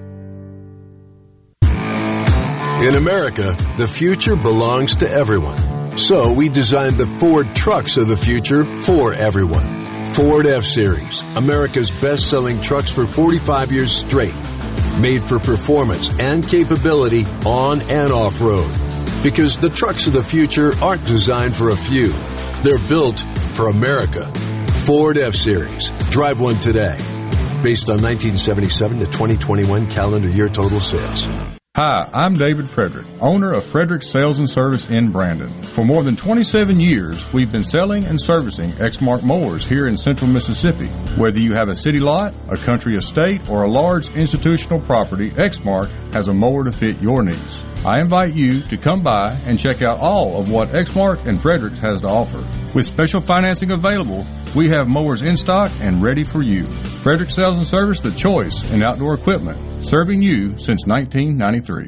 In America, the future belongs to everyone. So we designed the Ford trucks of the future for everyone. Ford F-Series, America's best-selling trucks for 45 years straight. Made for performance and capability on and off-road. Because the trucks of the future aren't designed for a few. They're built for America. Ford F-Series. Drive one today. Based on 1977 to 2021 calendar year total sales. Hi, I'm David Frederick, owner of Frederick Sales and Service in Brandon. For more than 27 years, we've been selling and servicing Exmark mowers here in central Mississippi. Whether you have a city lot, a country estate, or a large institutional property, Exmark has a mower to fit your needs. I invite you to come by and check out all of what Exmark and Fredericks has to offer. With special financing available, we have mowers in stock and ready for you. Frederick Sales and Service, the choice in outdoor equipment, serving you since 1993.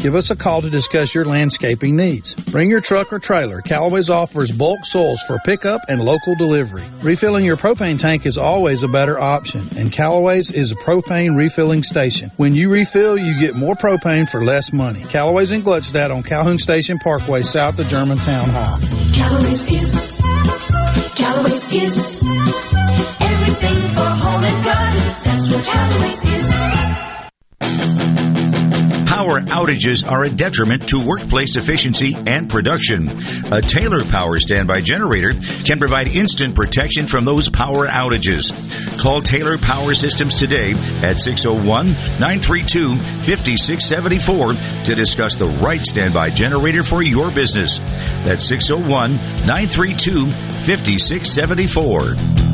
Give us a call to discuss your landscaping needs. Bring your truck or trailer. Callaway's offers bulk soils for pickup and local delivery. Refilling your propane tank is always a better option, and Callaway's is a propane refilling station. When you refill, you get more propane for less money. Callaway's in Gluckstadt on Calhoun Station Parkway, south of Germantown High. Callaway's is, Callaway's is everything for home and garden. That's what Callaway's is. Power outages are a detriment to workplace efficiency and production. A Taylor Power standby generator can provide instant protection from those power outages. Call Taylor Power Systems today at 601-932-5674 to discuss the right standby generator for your business. That's 601-932-5674.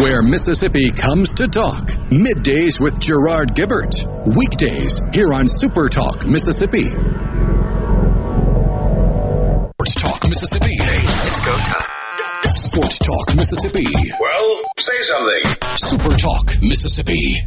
Where Mississippi comes to talk. Middays with Gerard Gibert. Weekdays here on Super Talk Mississippi. Sports Talk Mississippi. Hey, it's go time. Sports Talk Mississippi. Well, say something. Super Talk Mississippi.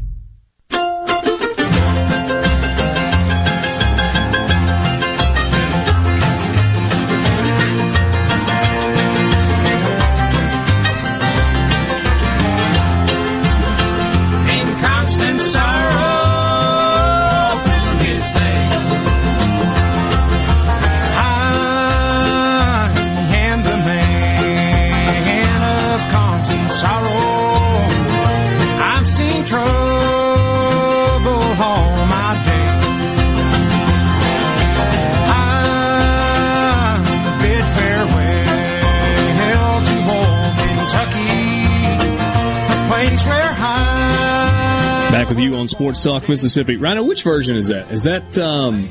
On Sports Talk Mississippi. Rhino, which version is that? Is that um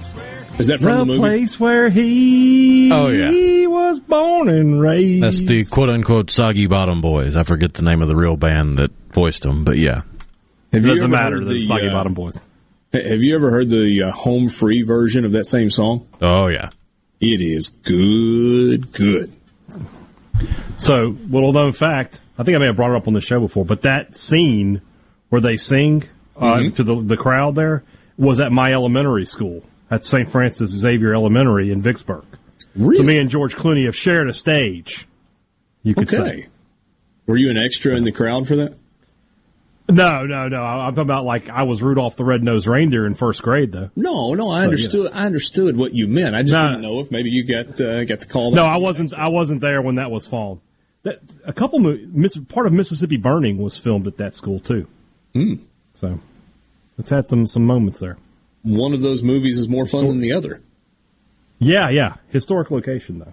is that from the, movie? place where he Oh, yeah. was born and raised. That's the quote unquote Soggy Bottom Boys. I forget the name of the real band that voiced them, but yeah. Have you Doesn't matter. heard The Soggy uh, Bottom Boys. Have you ever heard the uh, home free version of that same song? Oh yeah. It is good, good. So, little known fact. I think I may have brought it up on the show before, but that scene where they sing uh, Mhm. to the the crowd there was at my elementary school at St. Francis Xavier Elementary in Vicksburg. So me and George Clooney have shared a stage. You could Okay. say. Were you an extra in the crowd for that? No, no, no. I- I'm talking about like I was Rudolph the Red-Nosed Reindeer in first grade, though. No, no, I So, understood. I understood what you meant. I just No. didn't know if maybe you got uh, got the call. No. I wasn't. I wasn't there when that was filmed. That a couple part of Mississippi Burning was filmed at that school too. Hmm. So it's had some some moments there. One of those movies is more fun than the other. Yeah, yeah. Historic location though.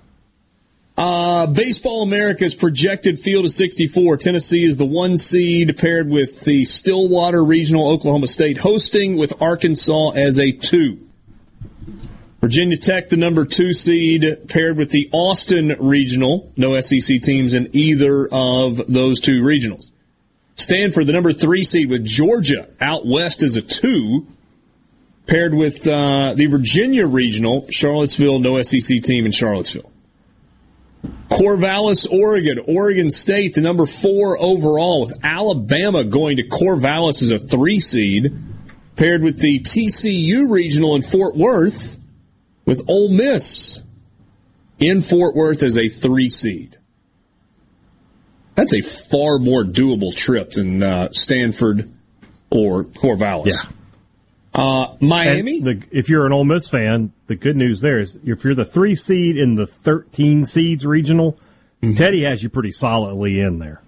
Uh, Baseball America's projected field of 64. Tennessee is the one seed paired with the Stillwater Regional Oklahoma State hosting with Arkansas as a two. Virginia Tech, the number two seed, paired with the Austin Regional. No SEC teams in either of those two regionals. Stanford, the number three seed with Georgia out west as a two, paired with uh, the Virginia Regional. Charlottesville, no SEC team in Charlottesville. Corvallis, Oregon. Oregon State, the number four overall, with Alabama going to Corvallis as a three seed, paired with the TCU regional in Fort Worth, with Ole Miss in Fort Worth as a three seed. That's a far more doable trip than uh, Stanford or Corvallis. Yeah. Uh, Miami. The, if you're an Ole Miss fan, the good news there is if you're the three seed in the 13 seeds regional, Mm-hmm. Teddy has you pretty solidly in there.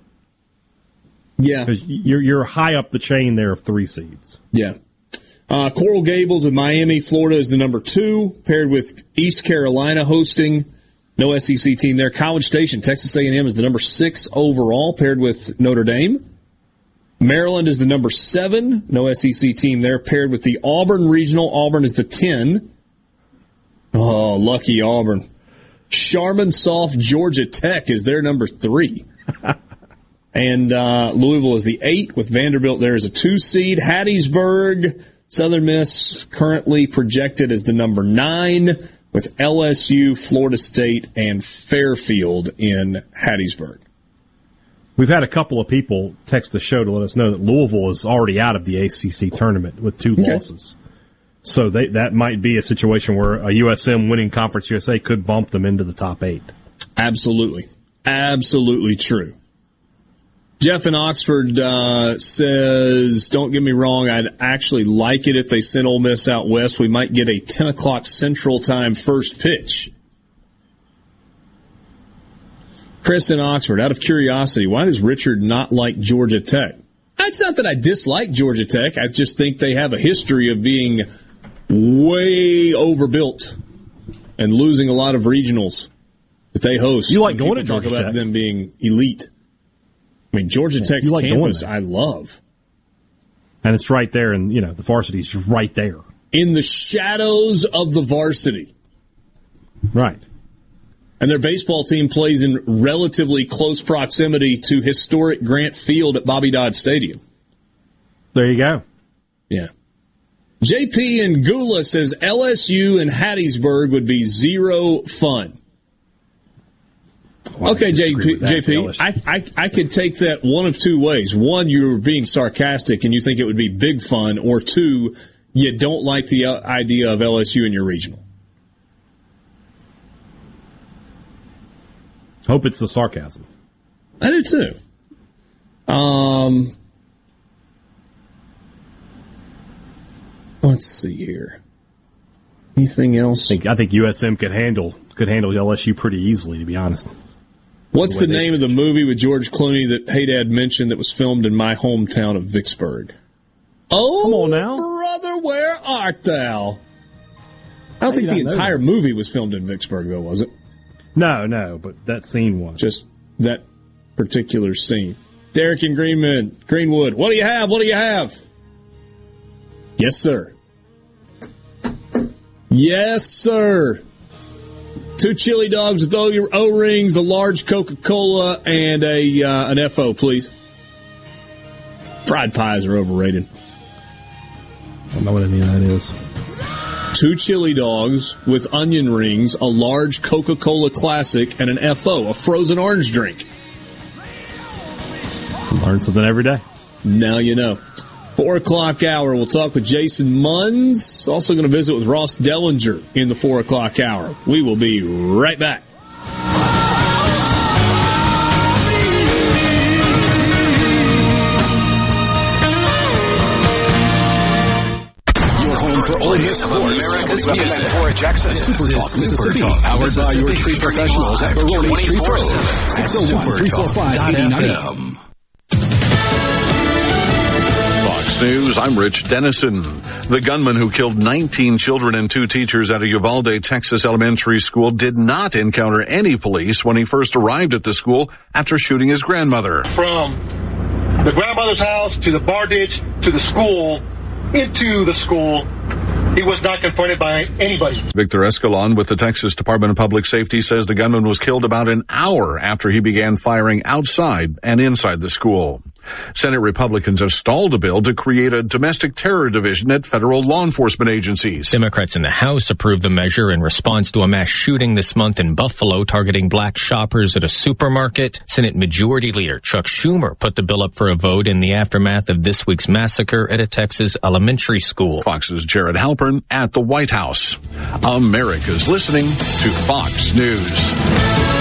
Yeah, because you're you're high up the chain there of three seeds. Yeah. Uh, Coral Gables in Miami, Florida is the number two, paired with East Carolina hosting. No SEC team there. College Station, Texas A&M is the number six overall, paired with Notre Dame. Maryland is the number seven. No SEC team there, paired with the Auburn Regional. Auburn is the ten. Oh, lucky Auburn. Charmin Soft Georgia Tech is their number three. and uh, Louisville is the eight, with Vanderbilt there as a two seed. Hattiesburg, Southern Miss currently projected as the number nine, with LSU, Florida State, and Fairfield in Hattiesburg. We've had a couple of people text the show to let us know that Louisville is already out of the ACC tournament with two Okay. losses. So they, that might be a situation where a USM winning Conference USA could bump them into the top eight. Absolutely. Absolutely true. Jeff in Oxford uh, says, "Don't get me wrong. I'd actually like it if they sent Ole Miss out west. We might get a 10 o'clock Central Time first pitch." Chris in Oxford, out of curiosity, why does Richard not like Georgia Tech? It's not that I dislike Georgia Tech. I just think they have a history of being way overbuilt and losing a lot of regionals that they host. You like going to talk Georgia about Tech. them being elite. I mean, Georgia Tech's like campus. I love. And it's right there, and you know the varsity's right there. In the shadows of the varsity. Right. And their baseball team plays in relatively close proximity to historic Grant Field at Bobby Dodd Stadium. There you go. Yeah. JP in Gula says LSU and Hattiesburg would be zero fun. Okay, JP, JP, I, I, I could take that one of two ways. One, you're being sarcastic and you think it would be big fun, or two, you don't like the uh, idea of LSU in your regional. Hope it's the sarcasm. I do too. Um, let's see here. Anything else? I think, I think USM could handle could handle LSU pretty easily, to be honest. What's The the name of the movie with George Clooney that Haydad mentioned that was filmed in my hometown of Vicksburg? Oh, Come on now. brother, where art thou? I don't How think the entire that? movie was filmed in Vicksburg, though, was it? No, no, but that scene was just that particular scene. Derek and Greenman, Greenwood, what do you have? What do you have? Yes, sir. Yes, sir. Two chili dogs with O rings, a large Coca Cola, and a uh, an FO, please. Fried pies are overrated. I don't know what any of that is. Two chili dogs with onion rings, a large Coca Cola Classic, and an FO, a frozen orange drink. Learn something every day. Now you know. Four o'clock hour. We'll talk with Jason Munns. Also going to visit with Ross Dellinger in the four o'clock hour. We will be right back. America's music. Cora Jackson. Super Talk Mississippi. Talk, powered by your tree professionals at Baroni Tree Pros. 601 345 8090. Fox News, I'm Rich Dennison. The gunman who killed 19 children and two teachers at a Uvalde, Texas elementary school did not encounter any police when he first arrived at the school after shooting his grandmother. From the grandmother's house to the bar ditch to the school, into the school, he was not confronted by anybody. Victor Escalon with the Texas Department of Public Safety says the gunman was killed about an hour after he began firing outside and inside the school. Senate Republicans have stalled a bill to create a domestic terror division at federal law enforcement agencies. Democrats in the House approved the measure in response to a mass shooting this month in Buffalo targeting black shoppers at a supermarket. Senate Majority Leader Chuck Schumer put the bill up for a vote in the aftermath of this week's massacre at a Texas elementary school. Fox's Jared Halpern at the White House. America's listening to Fox News.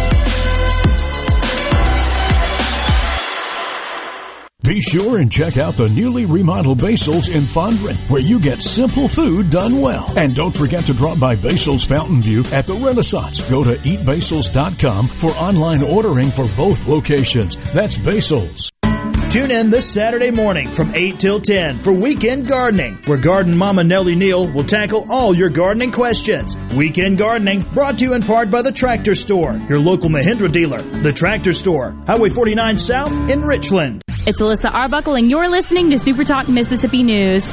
Be sure and check out the newly remodeled Basil's in Fondren, where you get simple food done well. And don't forget to drop by Basil's Fountain View at the Renaissance. Go to eatbasils.com for online ordering for both locations. That's Basil's. Tune in this Saturday morning from 8 till 10 for Weekend Gardening, where Garden Mama Nellie Neal will tackle all your gardening questions. Weekend Gardening brought to you in part by the Tractor Store, your local Mahindra dealer. The Tractor Store, Highway 49 South in Richland. It's Alyssa Arbuckle, and you're listening to Super Talk Mississippi News.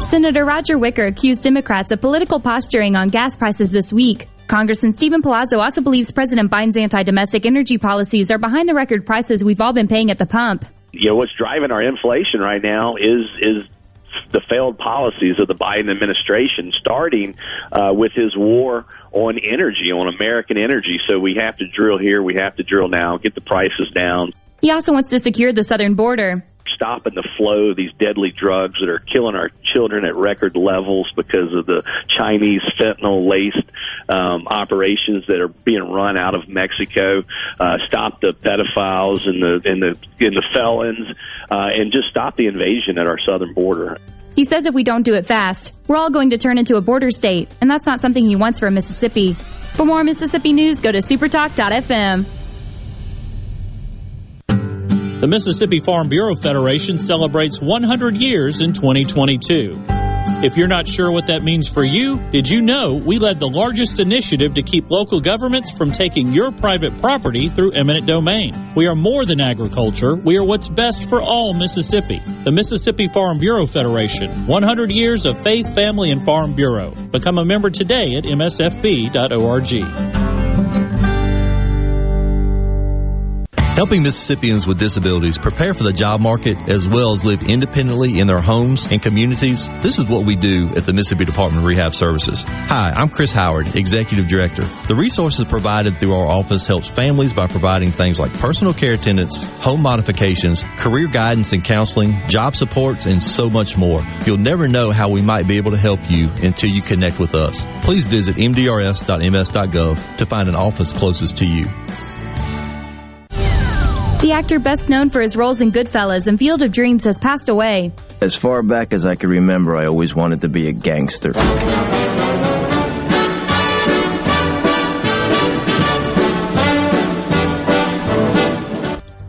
Senator Roger Wicker accused Democrats of political posturing on gas prices this week. Congressman Steven Palazzo also believes President Biden's anti-domestic energy policies are behind the record prices we've all been paying at the pump. You know, what's driving our inflation right now is is the failed policies of the Biden administration, starting uh, with his war on energy, on American energy. So we have to drill here, we have to drill now, get the prices down. He also wants to secure the southern border stopping the flow of these deadly drugs that are killing our children at record levels because of the Chinese fentanyl laced um, operations that are being run out of Mexico. Uh, stop the pedophiles and the and the and the felons, uh, and just stop the invasion at our southern border. He says if we don't do it fast, we're all going to turn into a border state, and that's not something he wants for Mississippi. For more Mississippi news, go to supertalk.fm. The Mississippi Farm Bureau Federation celebrates 100 years in 2022. If you're not sure what that means for you, did you know we led the largest initiative to keep local governments from taking your private property through eminent domain? We are more than agriculture. We are what's best for all Mississippi. The Mississippi Farm Bureau Federation. 100 years of faith, family, and farm bureau. Become a member today at msfb.org. Helping Mississippians with disabilities prepare for the job market as well as live independently in their homes and communities. This is what we do at the Mississippi Department of Rehab Services. Hi, I'm Chris Howard, Executive Director. The resources provided through our office helps families by providing things like personal care attendance, home modifications, career guidance and counseling, job supports, and so much more. You'll never know how we might be able to help you until you connect with us. Please visit mdrs.ms.gov to find an office closest to you. The actor best known for his roles in Goodfellas and Field of Dreams has passed away. As far back as I can remember, I always wanted to be a gangster.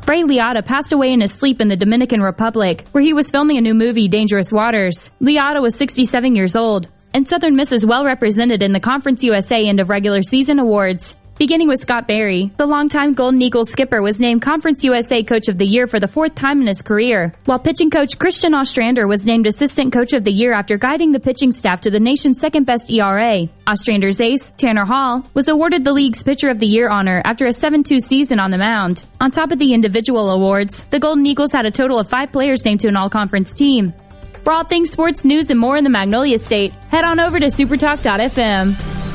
Ray Liotta passed away in his sleep in the Dominican Republic, where he was filming a new movie, Dangerous Waters. Liotta was 67 years old, and Southern Miss is well represented in the Conference USA end of regular season awards. Beginning with Scott Berry, the longtime Golden Eagles skipper was named Conference USA Coach of the Year for the fourth time in his career, while pitching coach Christian Ostrander was named Assistant Coach of the Year after guiding the pitching staff to the nation's second best ERA. Ostrander's ace, Tanner Hall, was awarded the league's Pitcher of the Year honor after a 7-2 season on the mound. On top of the individual awards, the Golden Eagles had a total of five players named to an all-conference team. For all things sports news and more in the Magnolia State, head on over to supertalk.fm.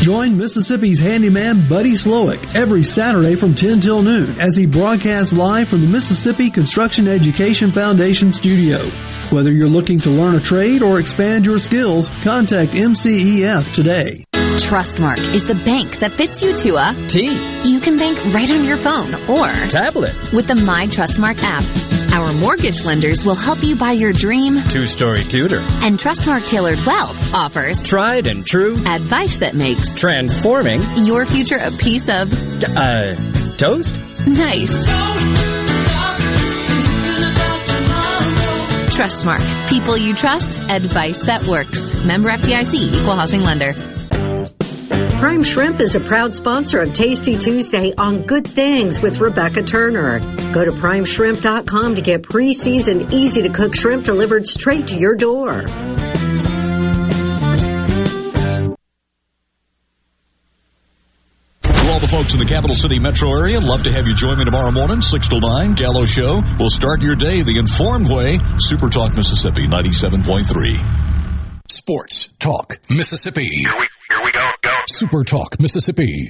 Join Mississippi's handyman Buddy Slowick every Saturday from 10 till noon as he broadcasts live from the Mississippi Construction Education Foundation studio. Whether you're looking to learn a trade or expand your skills, contact MCEF today. Trustmark is the bank that fits you to a T. You can bank right on your phone or tablet with the My Trustmark app. Our mortgage lenders will help you buy your dream two-story Tudor. And Trustmark Tailored Wealth offers tried and true advice that makes transforming your future a piece of uh toast. Nice. Trustmark. People you trust. Advice that works. Member FDIC. Equal housing lender. Prime Shrimp is a proud sponsor of Tasty Tuesday on Good Things with Rebecca Turner. Go to primeshrimp.com to get pre-seasoned, easy to cook shrimp delivered straight to your door. For all the folks in the capital city metro area, love to have you join me tomorrow morning, 6 till 9, Gallo Show. We'll start your day the informed way. Super Talk Mississippi 97.3. Sports Talk Mississippi. Here we, here we go, go. Super Talk Mississippi.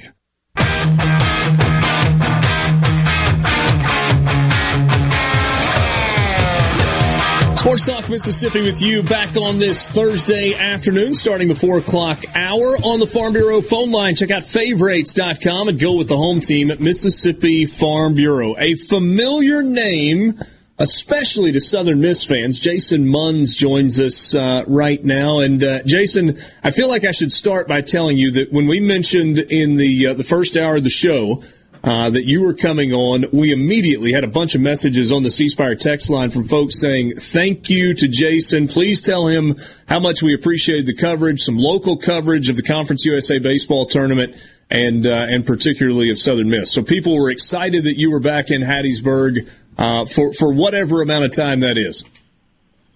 Sports Talk Mississippi with you back on this Thursday afternoon, starting the 4 o'clock hour on the Farm Bureau phone line. Check out favorites.com and go with the home team at Mississippi Farm Bureau. A familiar name, especially to Southern Miss fans. Jason Munz joins us uh, right now. And uh, Jason, I feel like I should start by telling you that when we mentioned in the, uh, the first hour of the show, uh, that you were coming on, we immediately had a bunch of messages on the C Spire text line from folks saying, thank you to Jason. Please tell him how much we appreciated the coverage, some local coverage of the Conference USA baseball tournament and, uh, and particularly of Southern Miss. So people were excited that you were back in Hattiesburg, uh, for, for whatever amount of time that is.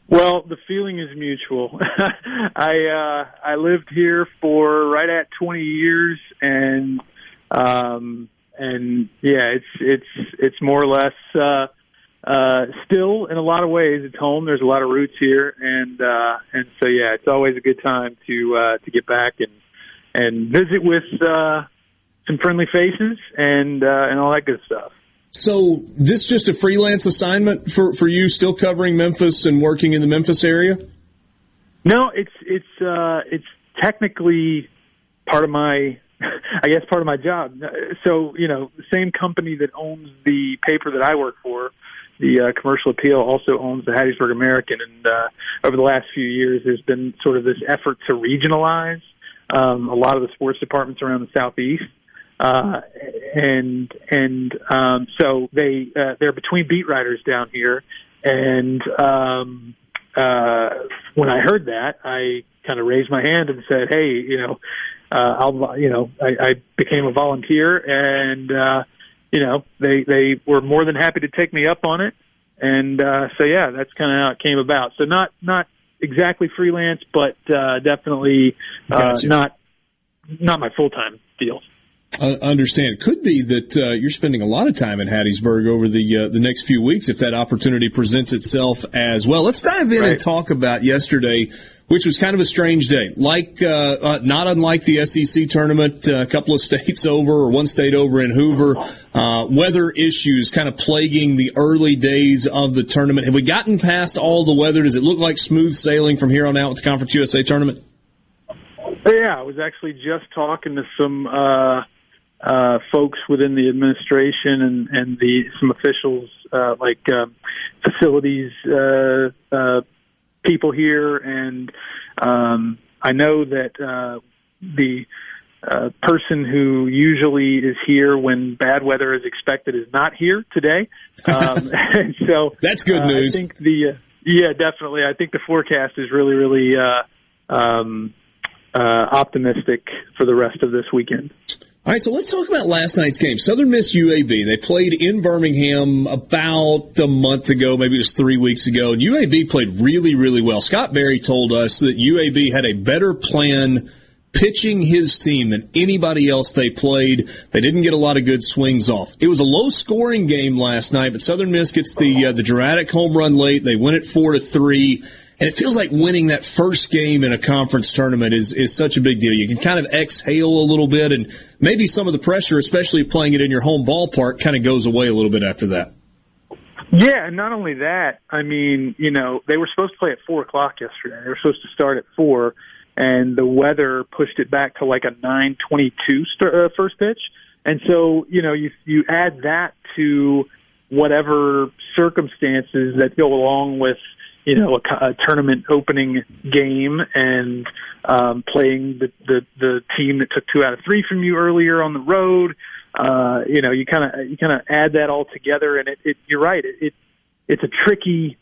Well, the feeling is mutual. I, uh, I lived here for right at 20 years and, um, and yeah, it's it's it's more or less uh, uh, still in a lot of ways it's home. There's a lot of roots here, and uh, and so yeah, it's always a good time to uh, to get back and and visit with uh, some friendly faces and uh, and all that good stuff. So this just a freelance assignment for for you, still covering Memphis and working in the Memphis area? No, it's it's uh, it's technically part of my I guess part of my job. So, you know, same company that owns the paper that I work for, the uh, Commercial Appeal, also owns the Hattiesburg American. And uh, over the last few years, there's been sort of this effort to regionalize um, a lot of the sports departments around the southeast. Uh, and and um, so they uh, they're between beat writers down here, and um, uh, when I heard that, I kind of raised my hand and said, "Hey, you know, uh, I'll, you know, I, I became a volunteer, and uh, you know, they they were more than happy to take me up on it, and uh, so yeah, that's kind of how it came about. So not not exactly freelance, but uh, definitely uh, Gotcha. not not my full time deal. Uh, understand. It could be that uh, you're spending a lot of time in Hattiesburg over the uh, the next few weeks if that opportunity presents itself as well. Let's dive in and talk about yesterday, which was kind of a strange day. Like uh, uh, not unlike the SEC tournament, uh, a couple of states over or one state over in Hoover. Uh, weather issues kind of plaguing the early days of the tournament. Have we gotten past all the weather? Does it look like smooth sailing from here on out with the Conference USA tournament? Yeah, I was actually just talking to some uh, uh, folks within the administration and, and the some officials uh, like uh, facilities uh, uh, people here, and um, I know that uh, the uh, person who usually is here when bad weather is expected is not here today. Um, so That's good uh, news. I think the uh, yeah, definitely. I think the forecast is really, really uh, um, uh, optimistic for the rest of this weekend. All right, so let's talk about last night's game. Southern Miss UAB. They played in Birmingham about a month ago, maybe it was three weeks ago, and UAB played really, really well. Scott Berry told us that UAB had a better plan pitching his team than anybody else they played. They didn't get a lot of good swings off. It was a low scoring game last night, but Southern Miss gets the uh, the dramatic home run late. They win it four to three. And it feels like winning that first game in a conference tournament is, is such a big deal. You can kind of exhale a little bit and maybe some of the pressure, especially if playing it in your home ballpark, kind of goes away a little bit after that. Yeah, and not only that, I mean, you know, they were supposed to play at four o'clock yesterday. They were supposed to start at four, and the weather pushed it back to like a nine twenty-two st- uh, first pitch. And so, you know, you you add that to whatever circumstances that go along with you know a, a tournament opening game and um, playing the, the the team that took two out of three from you earlier on the road. Uh, you know, you kind of you kind of add that all together, and it, it you're right. It, it it's a tricky,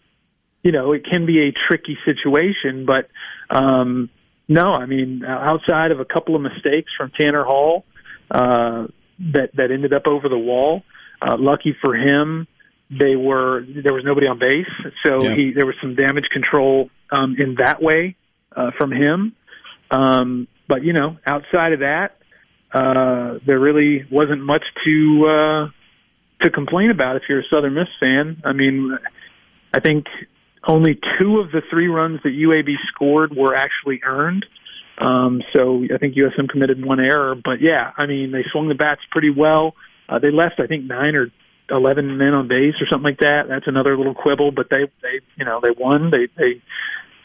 you know, it can be a tricky situation, but um, no, I mean, outside of a couple of mistakes from Tanner Hall uh, that that ended up over the wall. Uh, lucky for him, they were there was nobody on base, so yeah. he there was some damage control um, in that way uh, from him. Um, but you know, outside of that, uh, there really wasn't much to uh, to complain about if you're a Southern Miss fan. I mean, I think only two of the three runs that UAB scored were actually earned. Um, so I think USM committed one error, but yeah, I mean they swung the bats pretty well. Uh, they left, I think, nine or eleven men on base or something like that. That's another little quibble, but they they you know they won. They they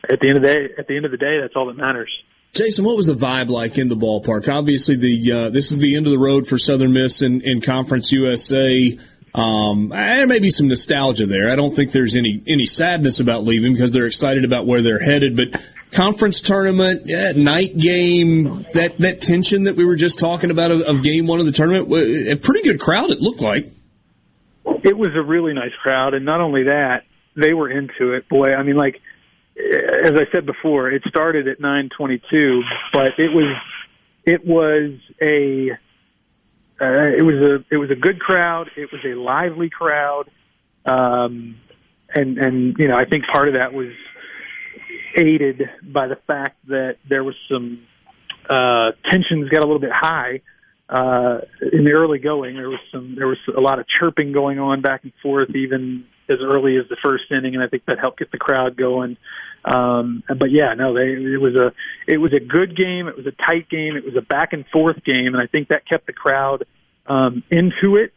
at the end of the day at the end of the day that's all that matters. Jason, what was the vibe like in the ballpark? Obviously, the uh, this is the end of the road for Southern Miss in, in Conference USA. Um, there may be some nostalgia there. I don't think there's any any sadness about leaving because they're excited about where they're headed. But conference tournament, yeah, night game, that that tension that we were just talking about of, of game one of the tournament, a pretty good crowd. It looked like. It was a really nice crowd, and not only that, they were into it. Boy, I mean, like as I said before, it started at 9:22, but it was it was a uh, it was a it was a good crowd. It was a lively crowd, um, and and you know I think part of that was aided by the fact that there was some uh, tensions got a little bit high uh, in the early going, there was some there was a lot of chirping going on back and forth, even as early as the first inning, and I think that helped get the crowd going. Um, but yeah, no, they it was a it was a good game. It was a tight game. It was a back and forth game, and I think that kept the crowd um, into it.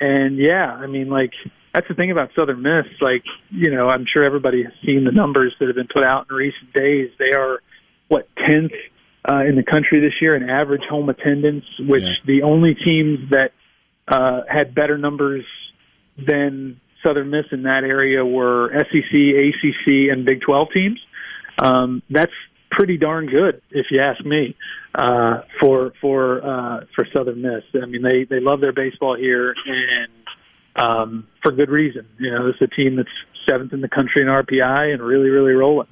And yeah, I mean, like that's the thing about Southern Miss. Like you know, I'm sure everybody has seen the numbers that have been put out in recent days. They are what tenth uh, in the country this year in average home attendance, which yeah. the only teams that uh, had better numbers than Southern Miss in that area were SEC, ACC, and Big 12 teams. Um, that's pretty darn good, if you ask me, uh, for for uh, for Southern Miss. I mean, they they love their baseball here, and um, for good reason. You know, this is a team that's seventh in the country in RPI and really really rolling.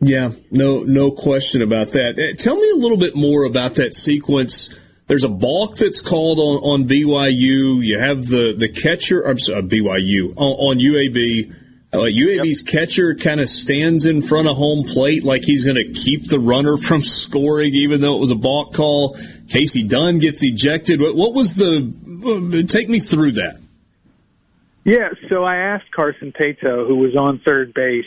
Yeah, no, no question about that. Uh, tell me a little bit more about that sequence. There's a balk that's called on, on BYU. You have the, the catcher, I'm sorry, BYU, on, on UAB. Uh, UAB's yep. catcher kind of stands in front of home plate like he's going to keep the runner from scoring, even though it was a balk call. Casey Dunn gets ejected. What, what was the? Uh, take me through that. Yeah, so I asked Carson Paetow, who was on third base,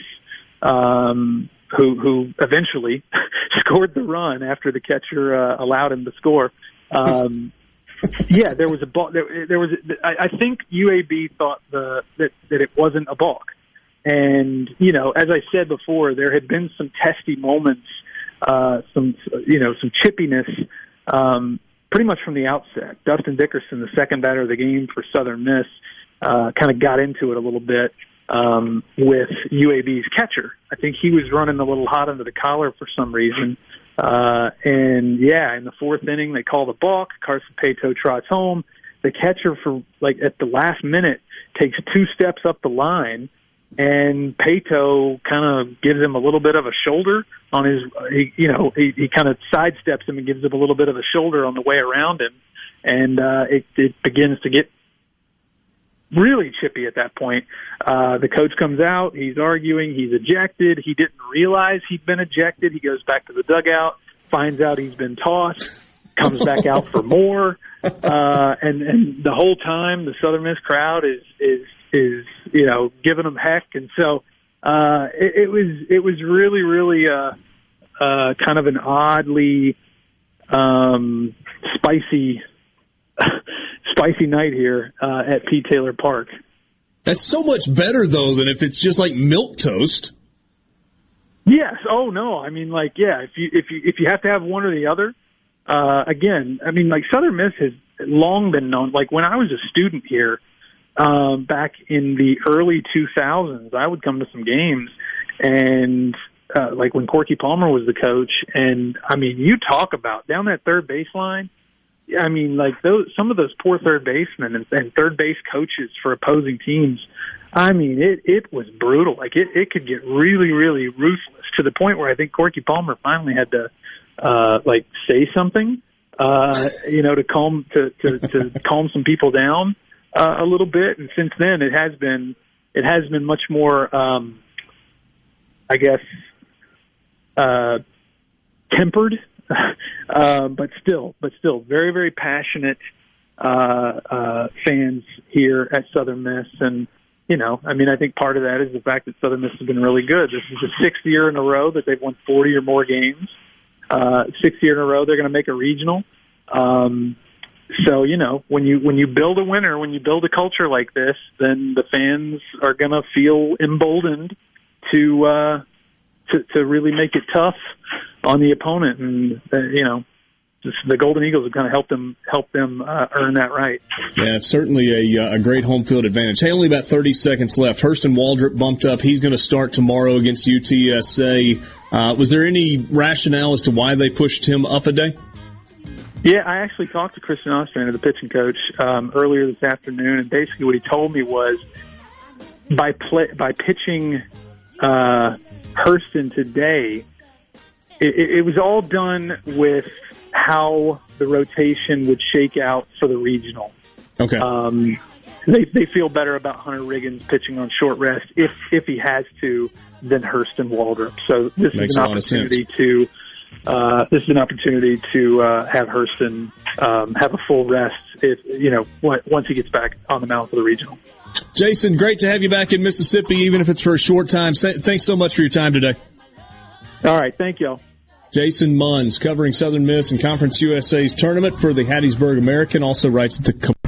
um, who who eventually scored the run after the catcher uh, allowed him to score. Um, yeah, there was a ball. There, there was. I, I think UAB thought the that that it wasn't a balk, and you know, as I said before, there had been some testy moments, uh, some you know, some chippiness. Um, pretty much from the outset, Dustin Dickerson, the second batter of the game for Southern Miss, uh, kind of got into it a little bit um, with UAB's catcher. I think he was running a little hot under the collar for some reason. Uh, and yeah, in the fourth inning, they call the balk. Carson Paetow trots home. The catcher, for like at the last minute, takes two steps up the line, and Paetow kind of gives him a little bit of a shoulder on his. He, you know, he, he kind of sidesteps him and gives him a little bit of a shoulder on the way around him, and uh, it, it begins to get really chippy at that point. Uh, the coach comes out. He's arguing. He's ejected. He didn't realize he'd been ejected. He goes back to the dugout. finds out he's been tossed, comes back out for more, uh, and and the whole time the Southern Miss crowd is is is you know giving him heck, and so uh, it, it was it was really really uh, uh, kind of an oddly um, spicy spicy night here uh, at Pete Taylor Park. That's so much better though than if it's just like milk toast. Yes. Oh no. I mean, like, yeah. If you if you if you have to have one or the other, uh, again, I mean, like Southern Miss has long been known. Like when I was a student here, um, back in the early 2000s, I would come to some games, and uh, like when Corky Palmer was the coach, and I mean, you talk about down that third baseline. I mean, like those some of those poor third basemen and, and third base coaches for opposing teams. I mean, it it was brutal. Like it it could get really really ruthless to the point where I think Corky Palmer finally had to uh like say something uh you know to calm to to, to calm some people down uh, a little bit. And since then, it has been it has been much more um I guess uh tempered uh, but still, but still, very, very passionate uh, uh, fans here at Southern Miss, and you know, I mean, I think part of that is the fact that Southern Miss has been really good. This is the sixth year in a row that they've won 40 or more games. Uh, sixth year in a row, they're going to make a regional. Um, so you know, when you when you build a winner, when you build a culture like this, then the fans are going to feel emboldened to uh, to to really make it tough on the opponent, and uh, you know, just the Golden Eagles have kind of helped them help them uh, earn that right. Yeah, certainly a, uh, a great home field advantage. Hey, only about 30 seconds left. Hurston Waldrep bumped up. He's going to start tomorrow against UTSA. Uh, was there any rationale as to why they pushed him up a day? Yeah, I actually talked to Christian Ostrander, the pitching coach, um, earlier this afternoon, and basically what he told me was by play, by pitching uh, Hurston today, it, it was all done with how the rotation would shake out for the regional. Okay. Um, they they feel better about Hunter Riggins pitching on short rest if if he has to than Hurston Waldrep. So this Makes is an a lot of sense. opportunity to uh, this is an opportunity to uh, have Hurston um, have a full rest if you know on- once he gets back on the mound for the regional. Jason, great to have you back in Mississippi, even if it's for a short time. Thanks so much for your time today. All right, thank you. Jason Munz covering Southern Miss and Conference USA's tournament for the Hattiesburg American, also writes at the.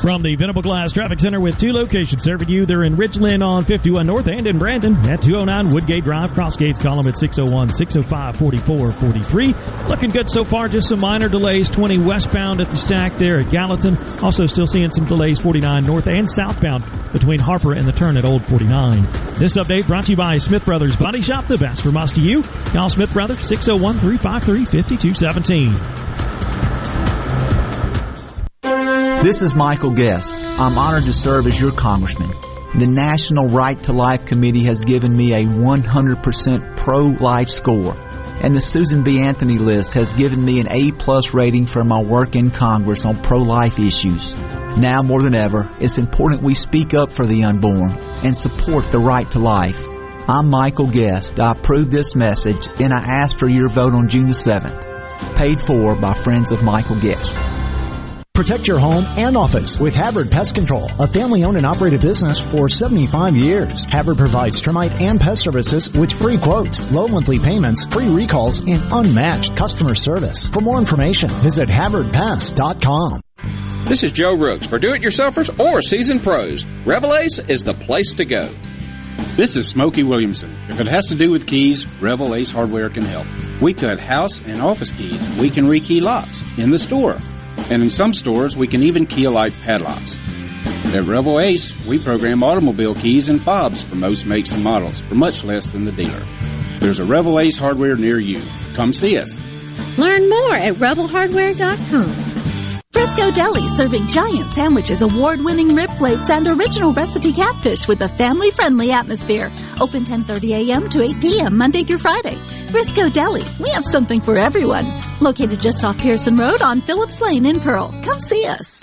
From the Venable Glass Traffic Center with two locations serving you. They're in Richland on 51 North and in Brandon at 209 Woodgate Drive. Crossgates column at 601 605 4443. Looking good so far. Just some minor delays. 20 westbound at the stack there at Gallatin. Also still seeing some delays 49 north and southbound between Harper and the turn at Old 49. This update brought to you by Smith Brothers Body Shop. The best for you. Call Smith Brothers 601 353 5217. This is Michael Guest. I'm honored to serve as your congressman. The National Right to Life Committee has given me a 100% pro-life score. And the Susan B. Anthony list has given me an A plus rating for my work in Congress on pro-life issues. Now more than ever, it's important we speak up for the unborn and support the right to life. I'm Michael Guest. I approve this message and I ask for your vote on June the 7th. Paid for by friends of Michael Guest. Protect your home and office with Havard Pest Control, a family owned and operated business for 75 years. Havard provides termite and pest services with free quotes, low monthly payments, free recalls, and unmatched customer service. For more information, visit HavardPest.com. This is Joe Rooks. For do-it-yourselfers or seasoned pros, Revell Ace is the place to go. This is Smokey Williamson. If it has to do with keys, Revell Ace Hardware can help. We cut house and office keys. We can rekey locks in the store. And in some stores, we can even key alike padlocks. At Revell Ace, we program automobile keys and fobs for most makes and models for much less than the dealer. There's a Revell Ace hardware near you. Come see us. Learn more at rebelhardware.com. Frisco Deli serving giant sandwiches, award-winning rib plates, and original recipe catfish with a family-friendly atmosphere. Open 10:30 a.m. to 8 p.m. Monday through Friday. Frisco Deli, we have something for everyone. Located just off Pearson Road on Phillips Lane in Pearl. Come see us.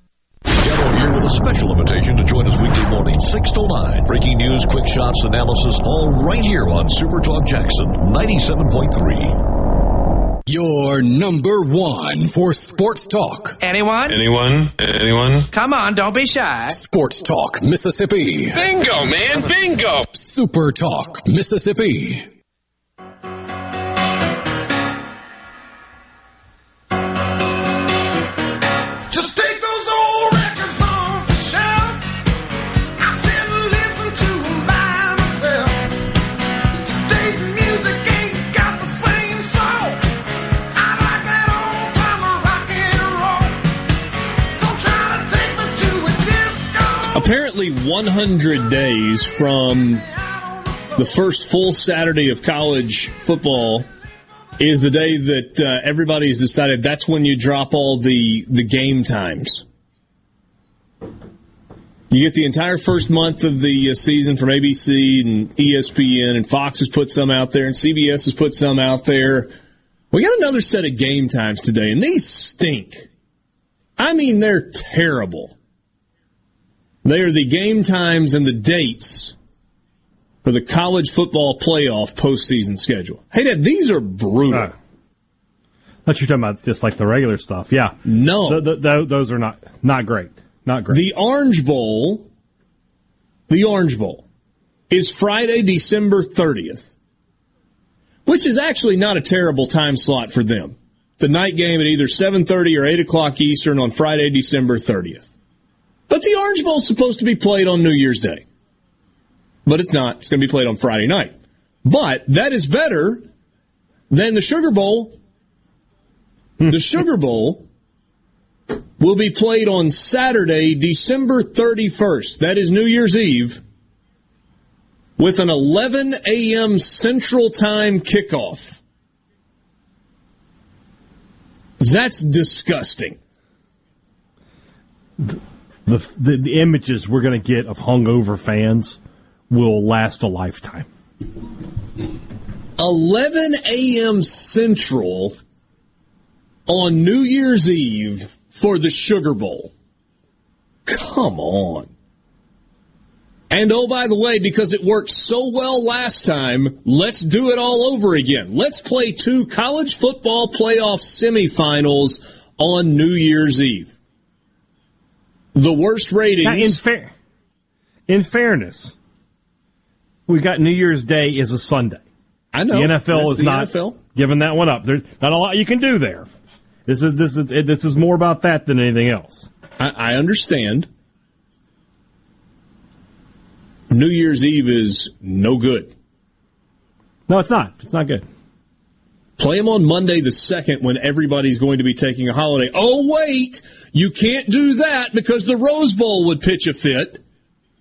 Gallo here with a special invitation to join us weekday morning, 6 to 9. Breaking news, quick shots, analysis, all right here on Super Talk Jackson 97.3. Your number one for sports talk. Anyone? Anyone? Anyone? Come on, don't be shy. Sports Talk, Mississippi. Bingo, man, bingo. Super Talk, Mississippi. Apparently, 100 days from the first full Saturday of college football is the day that uh, everybody's decided that's when you drop all the, the game times. You get the entire first month of the uh, season from ABC and ESPN, and Fox has put some out there, and CBS has put some out there. We got another set of game times today, and these stink. I mean, they're terrible. They are the game times and the dates for the college football playoff postseason schedule. Hey, Dad, these are brutal. Thought you're talking about just like the regular stuff. Yeah. No. Th- th- th- those are not not great. Not great. The Orange Bowl, the Orange Bowl, is Friday, December 30th, which is actually not a terrible time slot for them. The night game at either 7.30 or 8 o'clock Eastern on Friday, December 30th. But the Orange Bowl is supposed to be played on New Year's Day. But it's not. It's going to be played on Friday night. But that is better than the Sugar Bowl. the hmm. Sugar Bowl will be played on Saturday, December 31st. That is New Year's Eve with an 11 a.m. Central Time kickoff. That's disgusting. The, the the images we're going to get of hungover fans will last a lifetime. 11 a.m. Central on New Year's Eve for the Sugar Bowl. Come on. And oh, by the way, because it worked so well last time, let's do it all over again. Let's play two college football playoff semifinals on New Year's Eve. The worst ratings. Now, in fair, in fairness, we got New Year's Day is a Sunday. I know. the NFL That's is the not NFL. giving that one up. There's not a lot you can do there. This is this is this is more about that than anything else. I, I understand. New Year's Eve is no good. No, it's not. It's not good. Play them on Monday the 2nd when everybody's going to be taking a holiday. Oh, wait! You can't do that because the Rose Bowl would pitch a fit.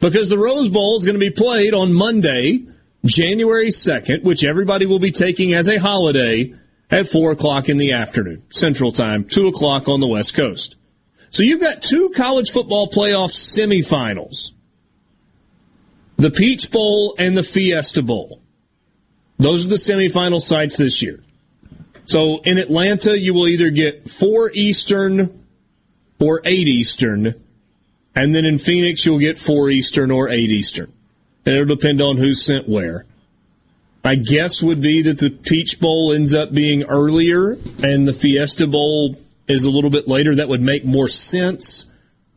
Because the Rose Bowl is going to be played on Monday, January 2nd, which everybody will be taking as a holiday at 4 o'clock in the afternoon, Central Time, 2 o'clock on the West Coast. So you've got two college football playoff semifinals the Peach Bowl and the Fiesta Bowl. Those are the semifinal sites this year. So in Atlanta, you will either get four Eastern or eight Eastern, and then in Phoenix, you'll get four Eastern or eight Eastern. And it'll depend on who's sent where. My guess would be that the Peach Bowl ends up being earlier and the Fiesta Bowl is a little bit later. That would make more sense.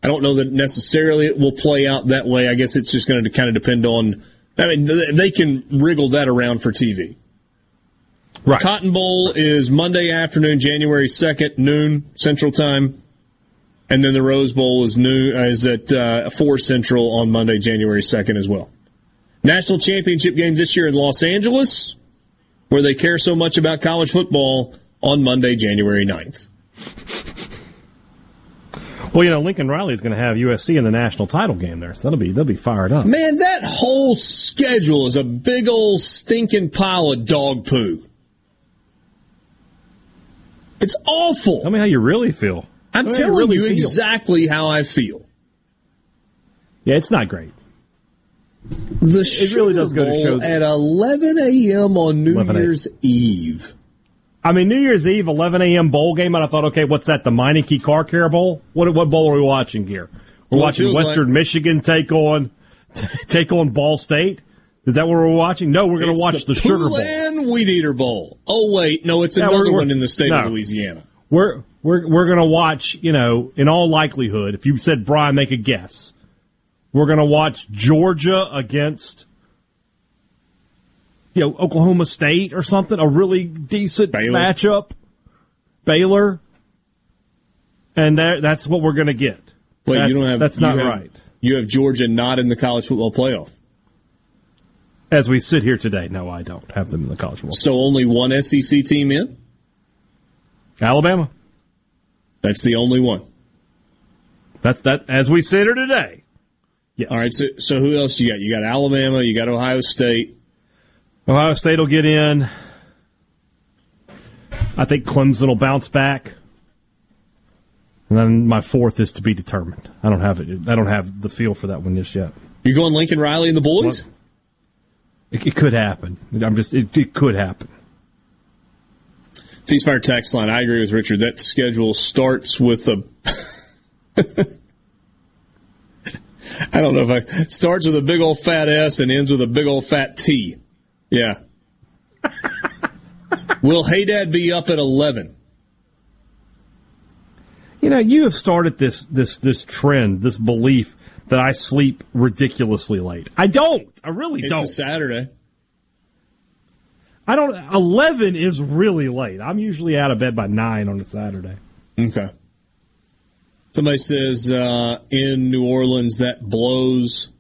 I don't know that necessarily it will play out that way. I guess it's just going to kind of depend on. I mean, they can wriggle that around for TV. Right. Cotton Bowl is Monday afternoon, January second, noon Central Time, and then the Rose Bowl is noon uh, is at uh, four Central on Monday, January second as well. National championship game this year in Los Angeles, where they care so much about college football, on Monday, January 9th. Well, you know, Lincoln Riley is going to have USC in the national title game there, so that'll be they'll be fired up. Man, that whole schedule is a big old stinking pile of dog poo. It's awful. Tell me how you really feel. I'm telling really you exactly how I feel. Yeah, it's not great. The it really does go to Bowl show at 11 a.m. on New Year's Eve. I mean, New Year's Eve, 11 a.m. bowl game, and I thought, okay, what's that? The Meineke Car Care Bowl? What what bowl are we watching here? We're Well, watching Western like- Michigan take on take on Ball State. Is that what we're watching? No, we're going to watch the, Sugar Bowl. Weed Eater Bowl. Oh wait, no, it's Yeah, another one in the state no. of Louisiana. We're we're we're going to watch. You know, in all likelihood, if you said Brian, make a guess. We're going to watch Georgia against. You know, Oklahoma State or something, a really decent matchup. Baylor. And that, that's what we're going to get. Wait, that's, you don't have That's not have- right. You have Georgia not in the college football playoff. As we sit here today, no, I don't have them in the college football. So only one SEC team in? Alabama. That's the only one. That's that. As we sit here today. Yes. All right. So, so who else you got? You got Alabama. You got Ohio State. Ohio State will get in. I think Clemson will bounce back. And then my fourth is to be determined. I don't have it. I don't have the feel for that one just yet. You're going Lincoln Riley and the boys? It, it could happen. I'm just. It, it could happen. C Spire text line. I agree with Richard. That schedule starts with a. I don't know if I starts with a big old fat S and ends with a big old fat T. Yeah. Will Haydad be up at eleven? You know, you have started this this this trend, this belief that I sleep ridiculously late. I don't. I really It's don't. It's a Saturday. I don't. Eleven is really late. I'm usually out of bed by nine on a Saturday. Okay. Somebody says uh, in New Orleans that blows.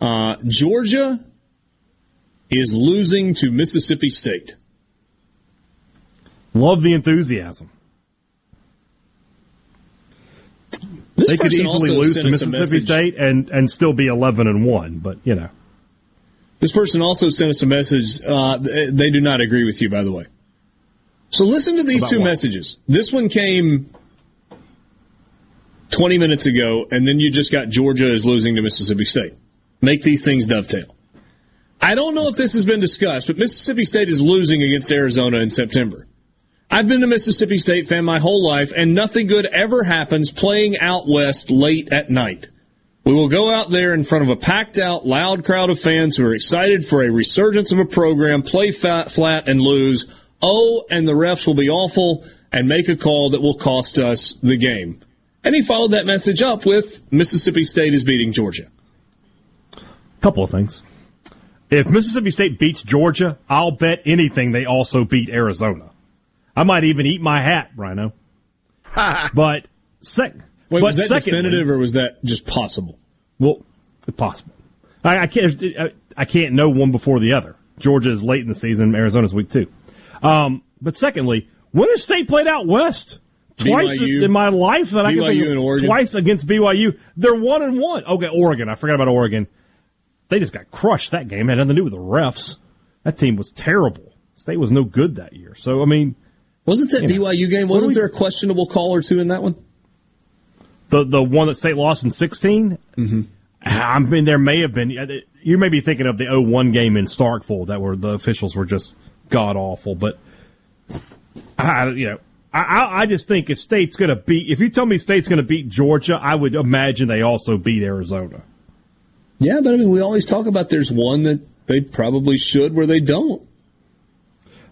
Uh, Georgia is losing to Mississippi State. Love the enthusiasm. This they could easily lose to sent us a Mississippi. State and and still be eleven and one. But you know, This person also sent us a message. Uh, they do not agree with you, by the way. So listen to these About two what? messages. This one came 20 minutes ago, and then you just got Georgia is losing to Mississippi State. Make these things dovetail. I don't know if this has been discussed, but Mississippi State is losing against Arizona in September. I've been a Mississippi State fan my whole life, and nothing good ever happens playing out west late at night. We will go out there in front of a packed out, loud crowd of fans who are excited for a resurgence of a program, play fat, flat, and lose. Oh, and the refs will be awful and make a call that will cost us the game. And he followed that message up with Mississippi State is beating Georgia. couple of things. If Mississippi State beats Georgia, I'll bet anything they also beat Arizona. I might even eat my hat, Rhino. but sec- Wait, but was that secondly- definitive or was that just possible? Well, possible. I, I can't. I, can't know one before the other. Georgia is late in the season. Arizona's week two. Um, but secondly, when has State played out west? Twice BYU. in my life that I can think BYU of. and Oregon. Twice against BYU. They're one and one. Okay, Oregon. I forgot about Oregon. They just got crushed that game. Had nothing to do with the refs. That team was terrible. State was no good that year. So I mean, Wasn't that You know, BYU game? Wasn't we- there a questionable call or two in that one? The the one that State lost in 16. Mm-hmm. I mean, there may have been. You may be thinking of the 0-1 game in Starkville that were the officials were just god awful. But I, you know, I- I, just think if State's going to beat, if you tell me State's going to beat Georgia, I would imagine they also beat Arizona. Yeah, but I mean, we always talk about there's one that they probably should where they don't.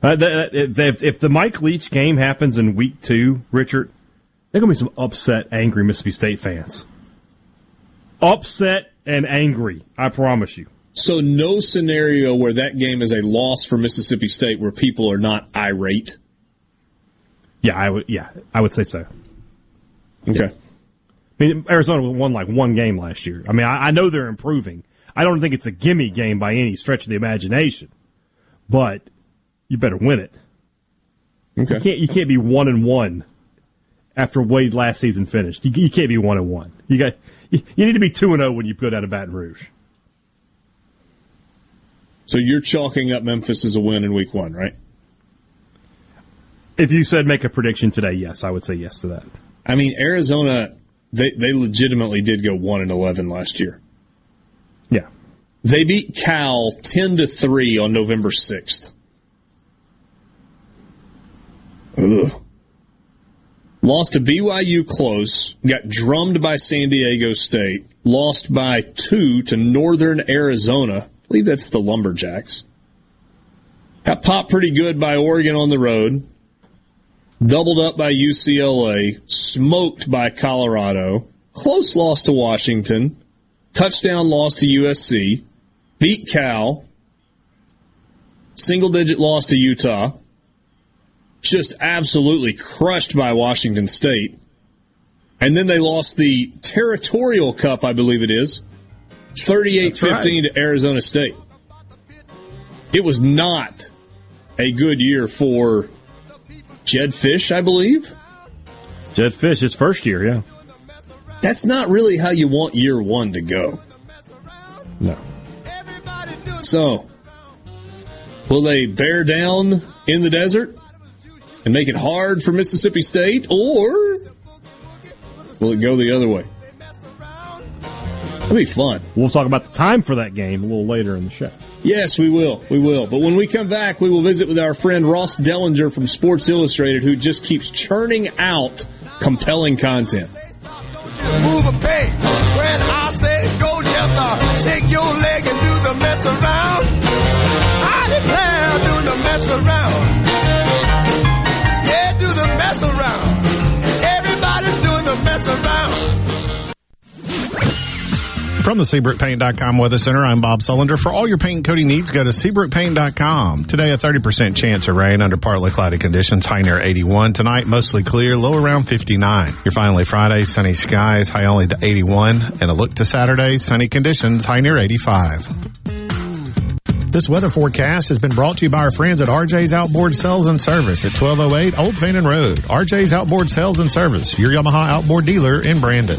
Uh, if, if the Mike Leach game happens in week two, Richard, there to be some upset, angry Mississippi State fans. Upset and angry. I promise you. So no scenario where that game is a loss for Mississippi State where people are not irate. Yeah, I would. Yeah, I would say so. Okay. I mean, Arizona won like one game last year. I mean, I, I know they're improving. I don't think it's a gimme game by any stretch of the imagination, but you better win it. Okay. You can't. You can't be one and one after Wade last season finished. You, you can't be one and one. You got. You, you need to be two and zero when you go down to Baton Rouge. So you're chalking up Memphis as a win in week one, right? If you said make a prediction today, yes, I would say yes to that. I mean, Arizona, they, they legitimately did go 1 and 11 last year. Yeah. They beat Cal 10 to 3 on November 6th. Ugh. Lost to BYU close, got drummed by San Diego State, lost by two to Northern Arizona. I believe that's the Lumberjacks. Got popped pretty good by Oregon on the road, doubled up by UCLA, smoked by Colorado, close loss to Washington, touchdown loss to USC, beat Cal, single digit loss to Utah, just absolutely crushed by Washington State. And then they lost the Territorial Cup, I believe it is, 38 15 to Arizona State. It was not a good year for Jedd Fisch, I believe. Jedd Fisch, his first year, yeah. That's not really how you want year one to go. No. So, will they bear down in the desert and make it hard for Mississippi State, or will it go the other way? It'll be fun. We'll talk about the time for that game a little later in the show. Yes, we will. We will. But when we come back, we will visit with our friend Ross Dellenger from Sports Illustrated, who just keeps churning out compelling content. Move a peg. When I say go, just shake your leg and do the mess around. I declare, do the mess around. From the SeabrookPaint.com Weather Center, I'm Bob Sullender. For all your paint and coating needs, go to SeabrookPaint.com. Today, a 30% chance of rain under partly cloudy conditions, high near 81. Tonight, mostly clear, low around 59. Your finally Friday, sunny skies, high only to 81. And a look to Saturday, sunny conditions, high near 85. This weather forecast has been brought to you by our friends at RJ's Outboard Sales and Service at 1208 Old Fannin Road. RJ's Outboard Sales and Service, your Yamaha outboard dealer in Brandon.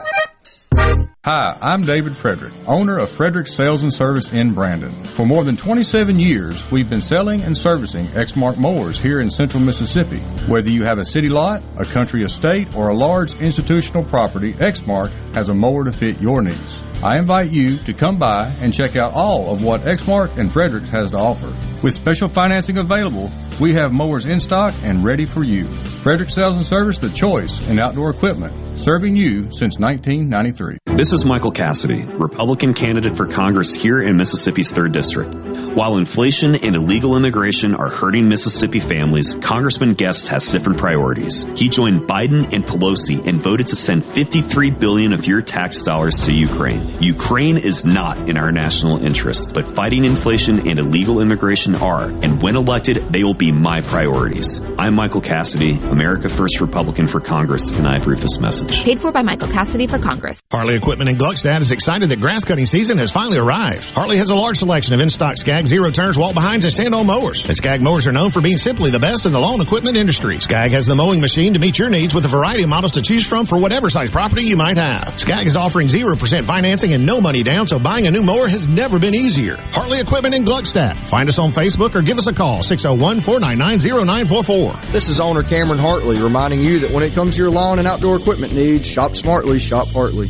Hi, I'm David Frederick, owner of Frederick Sales and Service in Brandon. For more than 27 years, we've been selling and servicing Exmark mowers here in central Mississippi. Whether you have a city lot, a country estate, or a large institutional property, Exmark has a mower to fit your needs. I invite you to come by and check out all of what Exmark and Fredericks has to offer. With special financing available, we have mowers in stock and ready for you. Frederick Sales and Service, the choice in outdoor equipment, serving you since 1993. This is Michael Cassidy, Republican candidate for Congress here in Mississippi's 3rd District. While inflation and illegal immigration are hurting Mississippi families, Congressman Guest has different priorities. He joined Biden and Pelosi and voted to send 53 billion of your tax dollars to Ukraine. Ukraine is not in our national interest, but fighting inflation and illegal immigration are, and when elected, they will be my priorities. I'm Michael Cassidy, America First Republican for Congress, and I approve this message. Paid for by Michael Cassidy for Congress. Hartley Equipment in Gluckstadt is excited that grass cutting season has finally arrived. Hartley has a large selection of in-stock Skag zero turns, walk behinds, and stand-on mowers. And Skag mowers are known for being simply the best in the lawn equipment industry. Skag has the mowing machine to meet your needs with a variety of models to choose from for whatever size property you might have. Skag is offering 0% financing and no money down, so buying a new mower has never been easier. Hartley Equipment in Gluckstadt. Find us on Facebook or give us a call, 601-499-0944. This is owner Cameron Hartley reminding you that when it comes to your lawn and outdoor equipment needs, shop smartly, shop Hartley.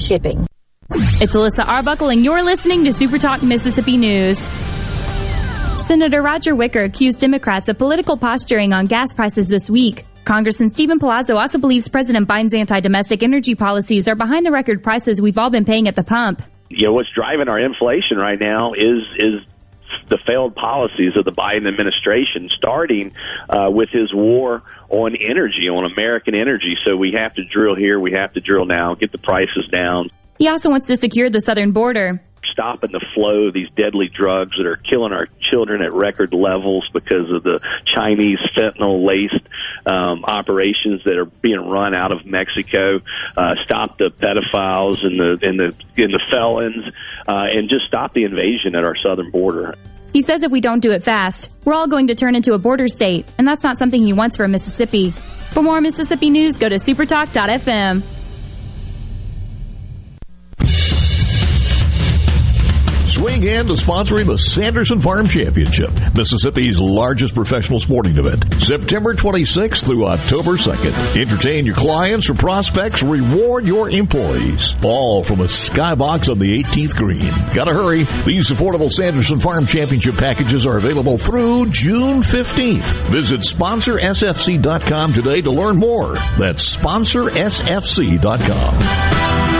shipping. It's Alyssa Arbuckle, and you're listening to Super Talk Mississippi News. Senator Roger Wicker accused Democrats of political posturing on gas prices this week. Congressman Steven Palazzo also believes President Biden's anti-domestic energy policies are behind the record prices we've all been paying at the pump. You know what's driving our inflation right now is is the failed policies of the Biden administration, starting uh, with his war on energy, on American energy. So we have to drill here, we have to drill now, get the prices down. He also wants to secure the southern border. Stopping the flow of these deadly drugs that are killing our children at record levels because of the Chinese fentanyl laced um, operations that are being run out of Mexico. Uh, stop the pedophiles and the and the and the felons, uh, and just stop the invasion at our southern border. He says if we don't do it fast, we're all going to turn into a border state, and that's not something he wants for Mississippi. For more Mississippi news, go to supertalk.fm. Swing in to sponsoring the Sanderson Farm Championship, Mississippi's largest professional sporting event, September 26th through October 2nd. Entertain your clients or prospects, reward your employees. All from a skybox on the 18th green. Gotta hurry. These affordable Sanderson Farm Championship packages are available through June 15th. Visit sponsorsfc.com today to learn more. That's sponsorsfc.com.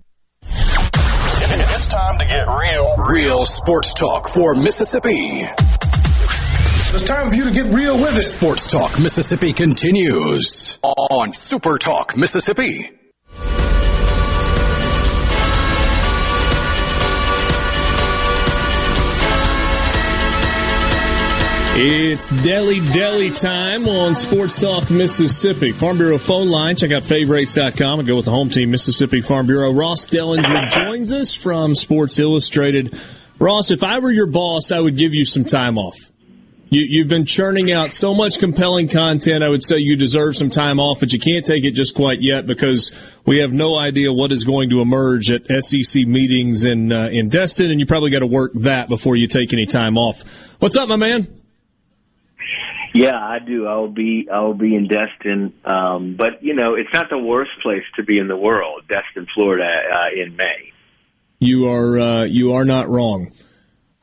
It's time to get real. Real sports talk for Mississippi. It's time for you to get real with it. Sports Talk Mississippi continues on Super Talk Mississippi. It's Deli Deli time on Sports Talk Mississippi. Farm Bureau phone line. Check out favorites.com and go with the home team, Mississippi Farm Bureau. Ross Dellenger joins us from Sports Illustrated. Ross, if I were your boss, I would give you some time off. You, you've been churning out so much compelling content. I would say you deserve some time off, but you can't take it just quite yet because we have no idea what is going to emerge at SEC meetings in uh, in Destin, and you probably got to work that before you take any time off. What's up, my man? Yeah, I do. I'll be I'll be in Destin, um, but you know it's not the worst place to be in the world, Destin, Florida, uh, in May. You are uh, you are not wrong.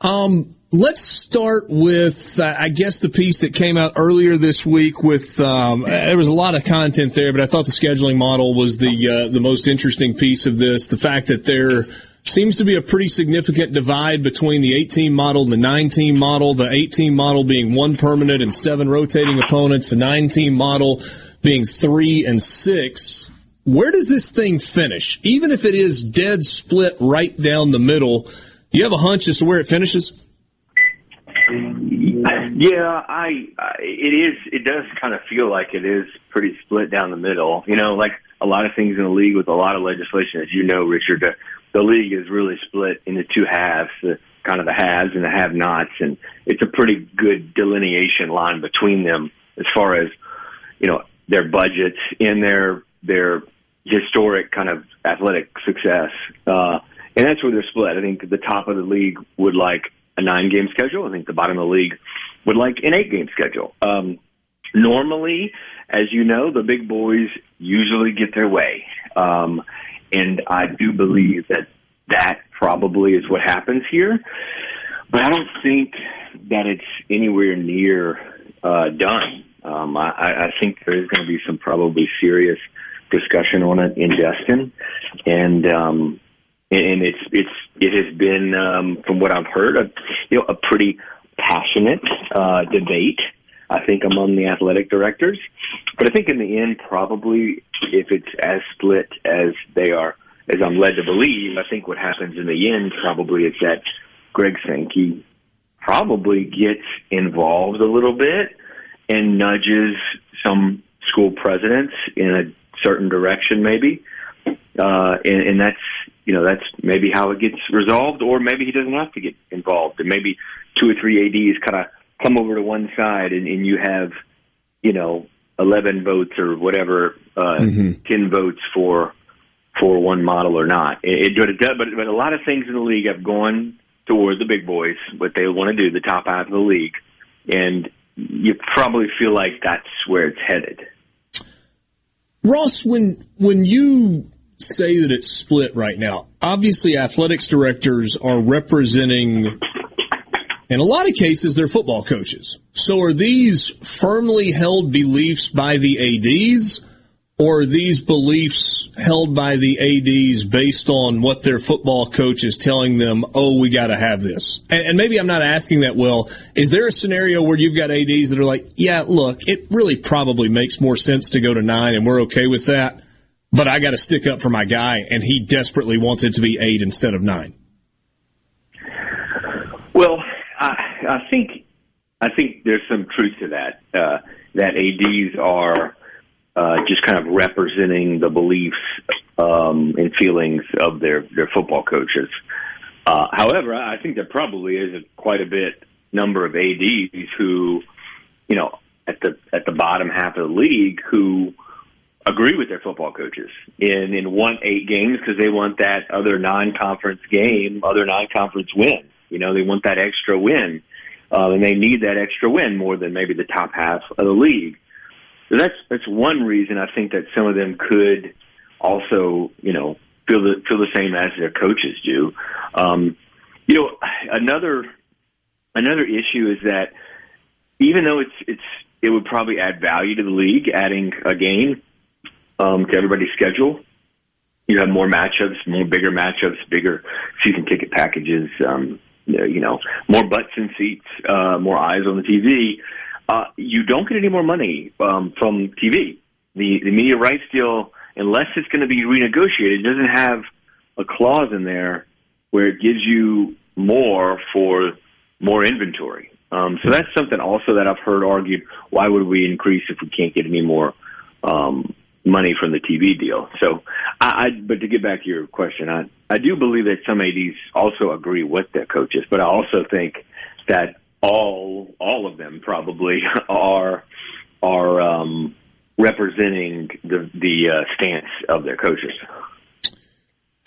Um, let's start with uh, I guess the piece that came out earlier this week. With um, there was a lot of content there, but I thought the scheduling model was the uh, the most interesting piece of this. The fact that there seems to be a pretty significant divide between the 18 model and the 19 model. The 18 model being one permanent and seven rotating opponents. The 19 model being three and six. Where does this thing finish? Even if it is dead split right down the middle, you have a hunch as to where it finishes? Yeah, I, I it is. It does kind of feel like it is pretty split down the middle. You know, like a lot of things in the league with a lot of legislation, as you know, Richard. The, league is really split into two halves, the kind of the haves and the have-nots, and it's a pretty good delineation line between them as far as you know their budgets and their their historic kind of athletic success. Uh, and that's where they're split. I think the top of the league would like a nine game schedule. I think the bottom of the league would like an eight game schedule. Um, normally, as you know, the big boys usually get their way. Um, and I do believe that that probably is what happens here. But I don't think that it's anywhere near uh, done. Um, I, I think there is going to be some probably serious discussion on it in Destin, and um, and it's it's it has been um, from what I've heard, a, you know, a pretty passionate uh, debate. I think among the athletic directors, but I think in the end, probably if it's as split as they are, as I'm led to believe, I think what happens in the end probably is that Greg Sankey probably gets involved a little bit and nudges some school presidents in a certain direction, maybe. Uh, and, and that's, you know, that's maybe how it gets resolved, or maybe he doesn't have to get involved. And maybe two or three ADs kind of come over to one side and, and you have, you know, 11 votes or whatever, uh, Mm-hmm. 10 votes for, for one model or not. It, it, but, but, but a lot of things in the league have gone toward the big boys, what they want to do, the top half of the league. And you probably feel like that's where it's headed. Ross, when when you say that it's split right now, obviously athletics directors are representing in a lot of cases they're football coaches. So are these firmly held beliefs by the ADs or are these beliefs held by the ADs based on what their football coach is telling them, oh, we got to have this? And, and maybe I'm not asking that well. Is there a scenario where you've got ADs that are like, yeah, look, it really probably makes more sense to go to nine and we're okay with that, but I got to stick up for my guy and he desperately wants it to be eight instead of nine? Well, I, think I think there's some truth to that. Uh, that ads are uh, just kind of representing the beliefs um, and feelings of their their football coaches. Uh, however, I think there probably is a, quite a bit number of ads who, you know, at the at the bottom half of the league who agree with their football coaches and, and want eight games because they want that other non-conference game, other non-conference win. You know, they want that extra win, uh, and they need that extra win more than maybe the top half of the league. So that's that's one reason I think that some of them could also, you know, feel the feel the same as their coaches do. Um, you know, another another issue is that even though it's it's it would probably add value to the league, adding a game um, to everybody's schedule. You have more matchups, more bigger matchups, bigger season ticket packages. Um, you know, more butts in seats, uh, more eyes on the TV. Uh, you don't get any more money um, from TV. The the media rights deal, unless it's going to be renegotiated, doesn't have a clause in there where it gives you more for more inventory. Um, so that's something also that I've heard argued. Why would we increase if we can't get any more um, money from the TV deal? So, I, I but to get back to your question, I I do believe that some ads also agree with their coaches, but I also think that all all of them probably are are um, representing the the uh, stance of their coaches.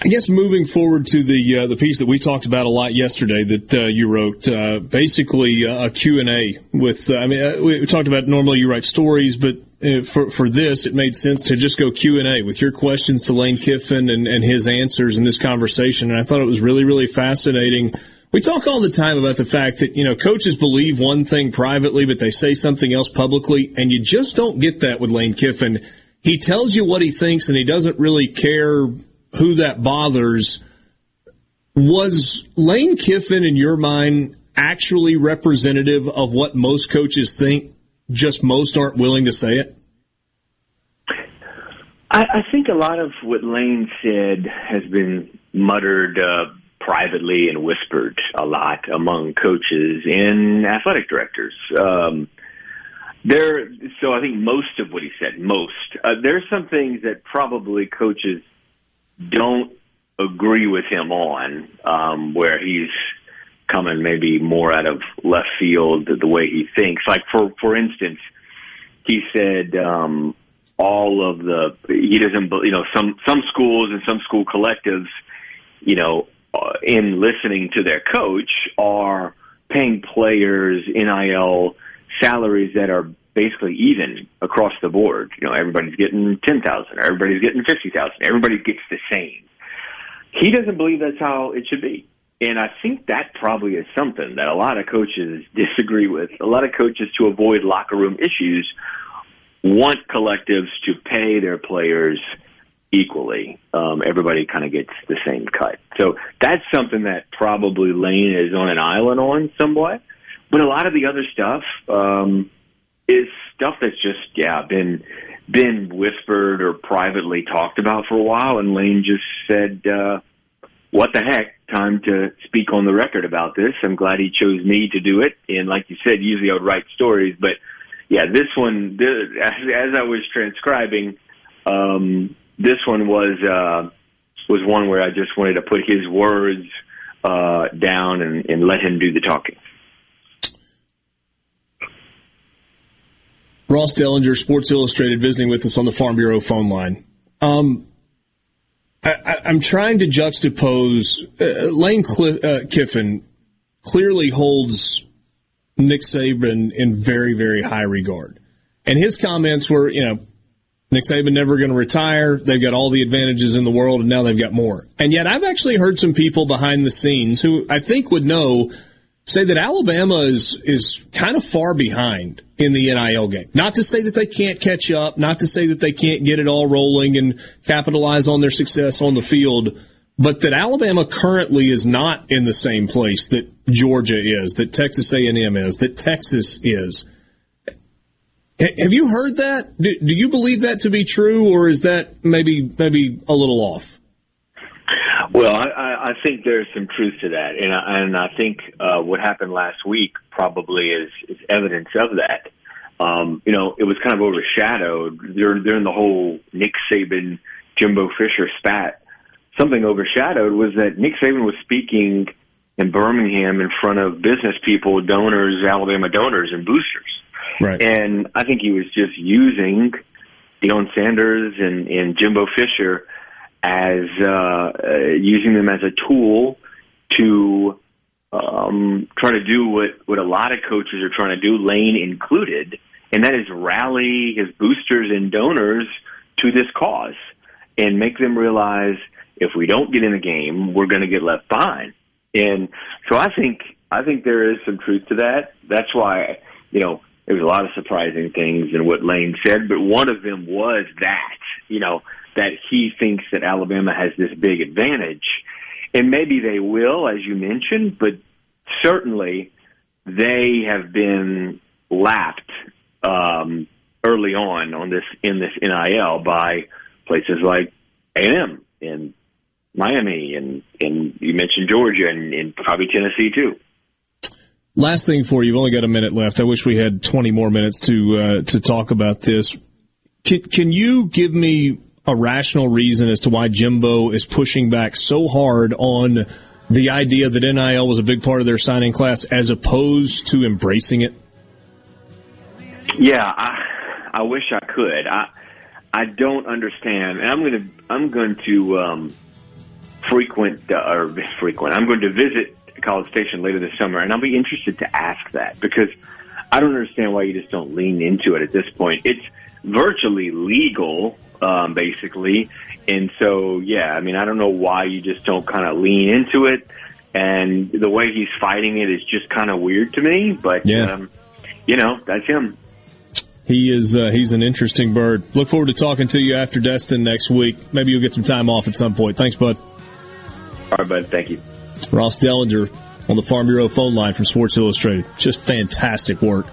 I guess moving forward to the uh, the piece that we talked about a lot yesterday that uh, you wrote, uh, basically uh, a Q and A with. Uh, I mean, uh, we talked about normally you write stories, but Uh, for for this, it made sense to just go Q and A with your questions to Lane Kiffin and, and his answers in this conversation. And I thought it was really really fascinating. We talk all the time about the fact that you know coaches believe one thing privately, but they say something else publicly, and you just don't get that with Lane Kiffin. He tells you what he thinks, and he doesn't really care who that bothers. Was Lane Kiffin, in your mind, actually representative of what most coaches think? Just most aren't willing to say it. I, I think a lot of what Lane said has been muttered uh, privately and whispered a lot among coaches and athletic directors. Um, there, so I think most of what he said, most. Uh, there's some things that probably coaches don't agree with him on, um, where he's coming maybe more out of left field the way he thinks. Like for for instance, he said um, all of the he doesn't you know some some schools and some school collectives you know uh, in listening to their coach are paying players NIL salaries that are basically even across the board. You know, everybody's getting ten thousand, everybody's getting fifty thousand. Everybody gets the same. He doesn't believe that's how it should be. And I think that probably is something that a lot of coaches disagree with. A lot of coaches, to avoid locker room issues, want collectives to pay their players equally. Um, everybody kind of gets the same cut. So that's something that probably Lane is on an island on somewhat. But a lot of the other stuff um, is stuff that's just yeah been been whispered or privately talked about for a while, and Lane just said, uh, "What the heck." Time to speak on the record about this. I'm glad he chose me to do it. And like you said, usually I would write stories, but yeah, this one, this, as, as I was transcribing, um, this one was uh, was one where I just wanted to put his words uh, down and, and let him do the talking. Ross Dellenger, Sports Illustrated, visiting with us on the Farm Bureau phone line. Um, I, am trying to juxtapose. Uh, Lane uh, Kiffin clearly holds Nick Saban in very, very high regard. And his comments were, you know, Nick Saban never going to retire. They've got all the advantages in the world, and now they've got more. And yet, I've actually heard some people behind the scenes who I think would know say that Alabama is is kind of far behind in the NIL game. Not to say that they can't catch up, not to say that they can't get it all rolling and capitalize on their success on the field, but that Alabama currently is not in the same place that Georgia is, that Texas A&M is, that Texas is. Have you heard that? Do, do you believe that to be true, or is that maybe maybe a little off? Well, I, I think there's some truth to that, and I, and I think uh, what happened last week probably is, is evidence of that. Um, you know, it was kind of overshadowed during, during the whole Nick Saban, Jimbo Fisher spat. Something overshadowed was that Nick Saban was speaking in Birmingham in front of business people, donors, Alabama donors, and boosters. Right. And I think he was just using Deion Sanders and, and Jimbo Fisher as uh, uh, using them as a tool to um, try to do what, what a lot of coaches are trying to do, Lane included, and that is rally his boosters and donors to this cause and make them realize if we don't get in the game, we're going to get left behind. And so I think I think there is some truth to that. That's why you know there was a lot of surprising things in what Lane said, but one of them was that you know that he thinks that Alabama has this big advantage. And maybe they will, as you mentioned, but certainly they have been lapped um, early on on this in this NIL by places like A&M and Miami and and you mentioned Georgia and, and probably Tennessee too. Last thing for you, you've only got a minute left. I wish we had 20 more minutes to uh, to talk about this. Can, can you give me a rational reason as to why Jimbo is pushing back so hard on the idea that NIL was a big part of their signing class as opposed to embracing it? Yeah, I, I wish I could. I I don't understand, and I'm to I'm going to um, frequent uh, or frequent. I'm going to visit College Station later this summer, and I'll be interested to ask that because I don't understand why you just don't lean into it at this point. It's virtually legal um, basically. And so, yeah, I mean, I don't know why you just don't kind of lean into it. And the way he's fighting it is just kind of weird to me. But, yeah. um, you know, that's him. He is uh, he's an interesting bird. Look forward to talking to you after Destin next week. Maybe you'll get some time off at some point. Thanks, bud. All right, bud. Thank you. Ross Dellenger on the Farm Bureau phone line from Sports Illustrated. Just fantastic work.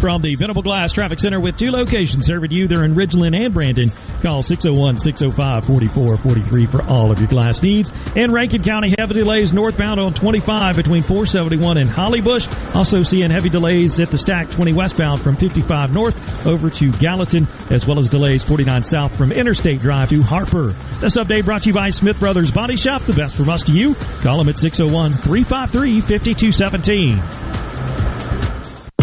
From the Venable Glass Traffic Center with two locations serving you, they're in Ridgeland and Brandon. Call 601-605-4443 for all of your glass needs. In Rankin County, heavy delays northbound on 25 between 471 and Hollybush. Also seeing heavy delays at the Stack 20 westbound from 55 north over to Gallatin, as well as delays 49 south from Interstate Drive to Harper. This update brought to you by Smith Brothers Body Shop, the best from us to you. Call them at 601-353-5217.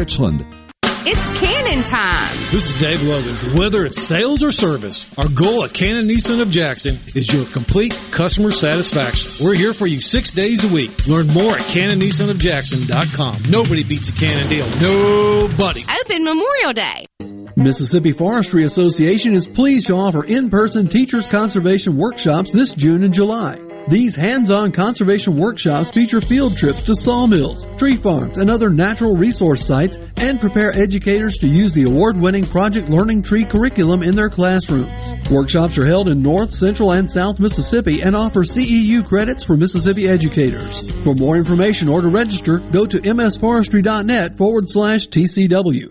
Richland. It's Cannon time. This is Dave Logan. Whether it's sales or service, our goal at Cannon Nissan of Jackson is your complete customer satisfaction. We're here for you six days a week. Learn more at CannonNissanofJackson.com. Nobody beats a Cannon deal. Nobody. Open Memorial Day. Mississippi Forestry Association is pleased to offer in-person teachers conservation workshops this June and July. These hands-on conservation workshops feature field trips to sawmills, tree farms, and other natural resource sites and prepare educators to use the award-winning Project Learning Tree curriculum in their classrooms. Workshops are held in North, Central, and South Mississippi and offer CEU credits for Mississippi educators. For more information or to register, go to msforestry.net forward slash TCW.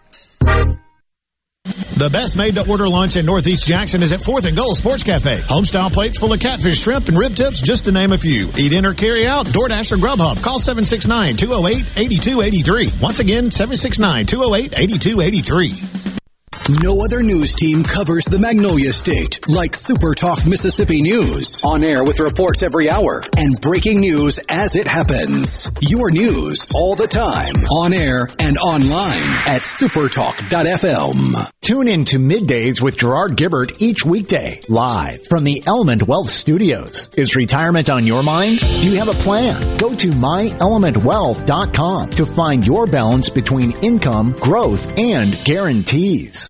The best made to order lunch in Northeast Jackson is at 4th and Gold Sports Cafe. Homestyle plates full of catfish, shrimp, and rib tips, just to name a few. Eat in or carry out, DoorDash or Grubhub. Call 769-208-8283. Once again, 769-208-8283. No other news team covers the Magnolia State like Super Talk Mississippi News. On air with reports every hour and breaking news as it happens. Your news all the time. On air and online at supertalk.fm. Tune in to Middays with Gerard Gibert each weekday, live from the Element Wealth Studios. Is retirement on your mind? Do you have a plan? Go to myelementwealth.com to find your balance between income, growth, and guarantees.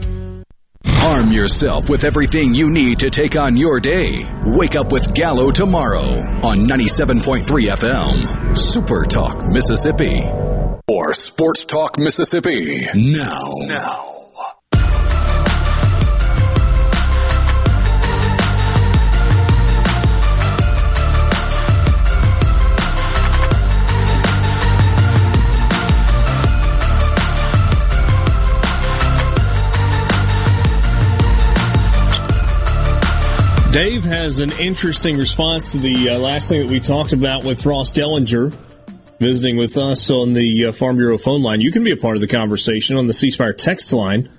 Arm yourself with everything you need to take on your day. Wake up with Gallo tomorrow on 97.3 FM. Super Talk Mississippi. Or Sports Talk Mississippi. Now. Now. Dave has an interesting response to the uh, last thing that we talked about with Ross Dellenger visiting with us on the uh, Farm Bureau phone line. You can be a part of the conversation on the C Spire text line.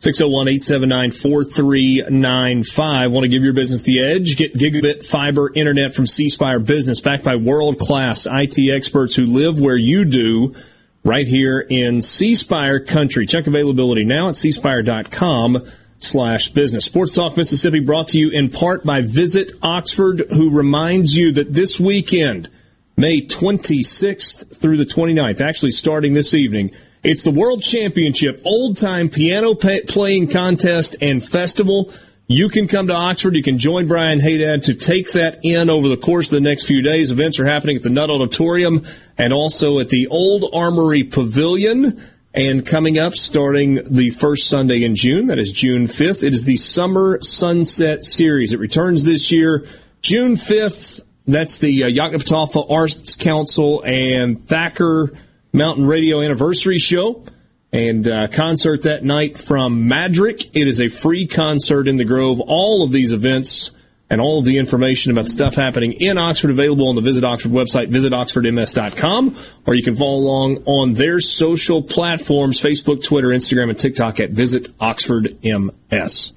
601-879-4395. Want to give your business the edge? Get gigabit fiber internet from C Spire Business backed by world-class IT experts who live where you do right here in C Spire country. Check availability now at cspire.com slash business. Sports Talk Mississippi brought to you in part by Visit Oxford, who reminds you that this weekend, May 26th through the 29th, actually starting this evening, it's the World Championship Old Time Piano Playing Contest and Festival. You can come to Oxford. You can join Brian Haydad to take that in over the course of the next few days. Events are happening at the Nutt Auditorium and also at the Old Armory Pavilion. And coming up, starting the first Sunday in June, that is June 5th, it is the Summer Sunset Series. It returns this year, June 5th. That's the uh, Arts Council and Thacker Mountain Radio Anniversary Show and uh, concert that night from Madrick. It is a free concert in the Grove. All of these events and all of the information about stuff happening in Oxford available on the Visit Oxford website, visitoxfordms.com, or you can follow along on their social platforms, Facebook, Twitter, Instagram, and TikTok at Visit Oxford MS.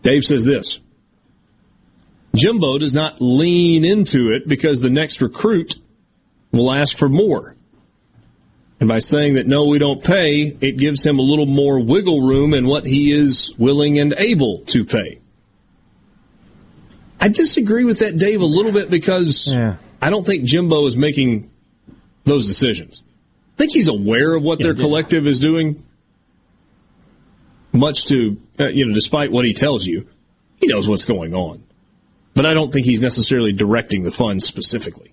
Dave says this. Jimbo does not lean into it because the next recruit will ask for more. And by saying that no, we don't pay, it gives him a little more wiggle room in what he is willing and able to pay. I disagree with that, Dave, a little bit because Yeah. I don't think Jimbo is making those decisions. I think he's aware of what their collective is doing. Much to, uh, you know, despite what he tells you, he knows what's going on. But I don't think he's necessarily directing the funds specifically.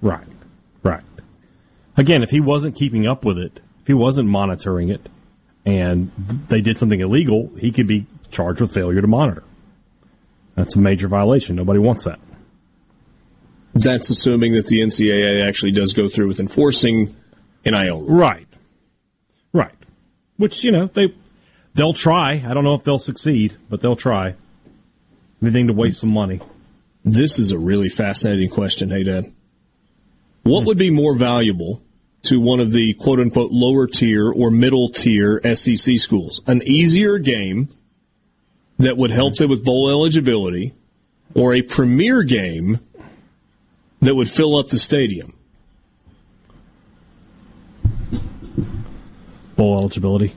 Right. Right. Again, if he wasn't keeping up with it, if he wasn't monitoring it, and they did something illegal, he could be charged with failure to monitor. That's a major violation. Nobody wants that. That's assuming that the NCAA actually does go through with enforcing NIL. Right. Right. Which, you know, they they'll try. I don't know if they'll succeed, but they'll try. Anything to waste some money. This is a really fascinating question, hey Dad. What would be more valuable to one of the quote unquote lower tier or middle tier SEC schools? An easier game that would help them with bowl eligibility or a premier game that would fill up the stadium? Bowl eligibility.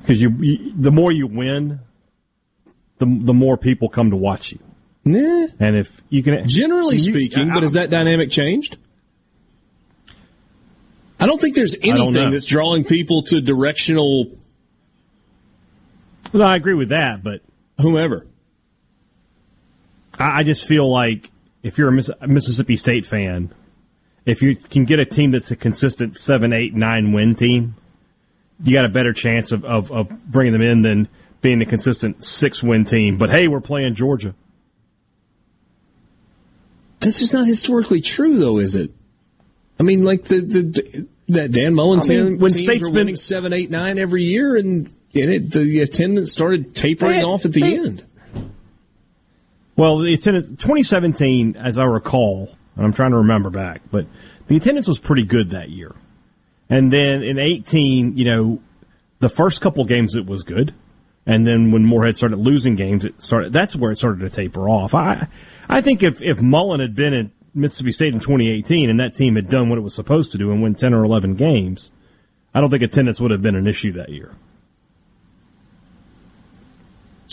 Because you, you, the more you win, the the more people come to watch you. Nah. And if you can, Generally you- speaking, I- but has that dynamic changed? I don't think there's anything that's drawing people to directional No, I agree with that, but whomever. I, I just feel like if you're a, Miss, a Mississippi State fan, if you can get a team that's a consistent seven, eight, nine win team, you got a better chance of, of, of bringing them in than being a consistent six win team. But hey, we're playing Georgia. This is not historically true, though, is it? I mean, like the, the that Dan Mullen I mean, team, when teams State's were been- winning seven, eight, nine every year, and, and it, the attendance started tapering They- off at the they- end. Well, the attendance 2017, as I recall, and I'm trying to remember back, but the attendance was pretty good that year. And then in 18, you know, the first couple games it was good, and then when Moorhead started losing games, it started. That's where it started to taper off. I, I think if if Mullen had been at Mississippi State in 2018 and that team had done what it was supposed to do and win 10 or 11 games, I don't think attendance would have been an issue that year.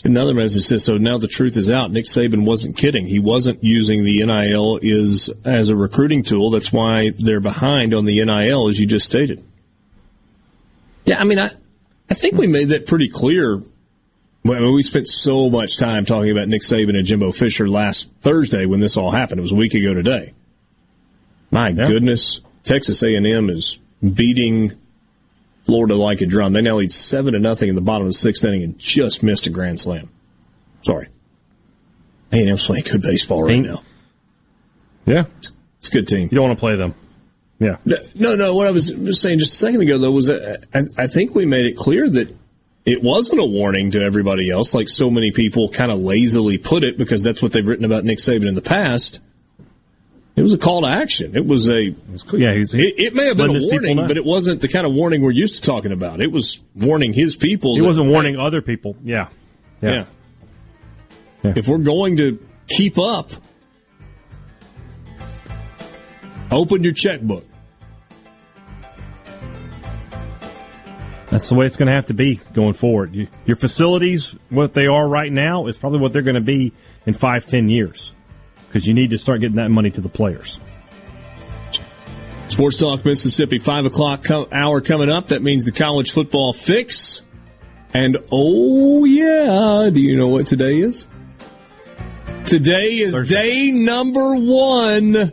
Another message says, so now the truth is out. Nick Saban wasn't kidding. He wasn't using the NIL is as a recruiting tool. That's why they're behind on the NIL, as you just stated. Yeah, I mean, I, I think we made that pretty clear. Well, we spent so much time talking about Nick Saban and Jimbo Fisher last Thursday when this all happened. It was a week ago today. My goodness, Texas A&M is beating Florida like a drum. They now lead seven to nothing in the bottom of the sixth inning and just missed a grand slam. Sorry, A&M's playing good baseball right Ain't- now. Yeah, it's a good team. You don't want to play them. Yeah. No, no, no. What I was just saying just a second ago, though, was that I, I think we made it clear that it wasn't a warning to everybody else, like so many people kind of lazily put it, because that's what they've written about Nick Saban in the past. It was a call to action. It was a yeah. He's, it, it may have been a warning, but it wasn't the kind of warning we're used to talking about. It was warning his people. He that, wasn't warning other people. Yeah. Yeah. If we're going to keep up, open your checkbook. That's the way it's going to have to be going forward. You, your facilities, what they are right now, is probably what they're going to be in five, ten years, because you need to start getting that money to the players. Sports Talk Mississippi, 5 o'clock co- hour coming up. That means the college football fix. And oh, yeah, do you know what today is? Today is day number one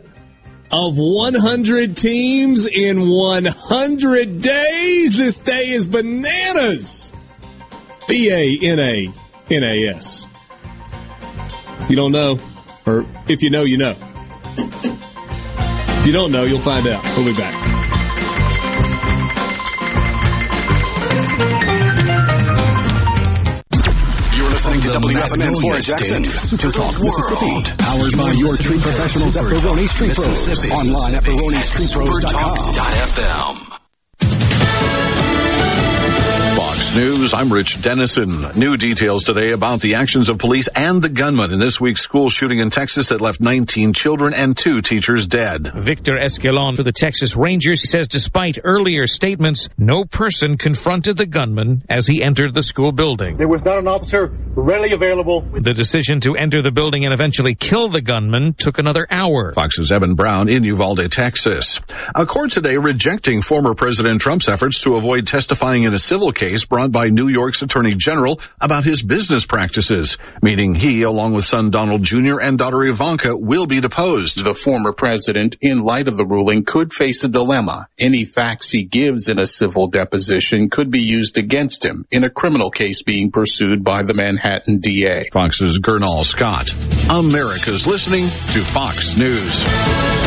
of 100 teams in 100 days. This day is bananas. B A N A N A S. You don't know, or if you know, you know. If you don't know, you'll find out. We'll be back. You're listening to WFMN Flora Jackson, Super Talk, Mississippi. Powered by your tree professionals at Barone's Tree Pros. Online at baronestreepros.com. News, I'm Rich Dennison. New details today about the actions of police and the gunman in this week's school shooting in Texas that left 19 children and two teachers dead. Victor Escalon for the Texas Rangers says despite earlier statements, no person confronted the gunman as he entered the school building. There was not an officer readily available. The decision to enter the building and eventually kill the gunman took another hour. Fox's Eben Brown in Uvalde, Texas. A court today rejecting former President Trump's efforts to avoid testifying in a civil case brought by New York's Attorney General about his business practices, meaning he, along with son Donald Jr. and daughter Ivanka, will be deposed. The former president, in light of the ruling, could face a dilemma. Any facts he gives in a civil deposition could be used against him in a criminal case being pursued by the Manhattan DA. Fox's Gernal Scott. America's listening to Fox News.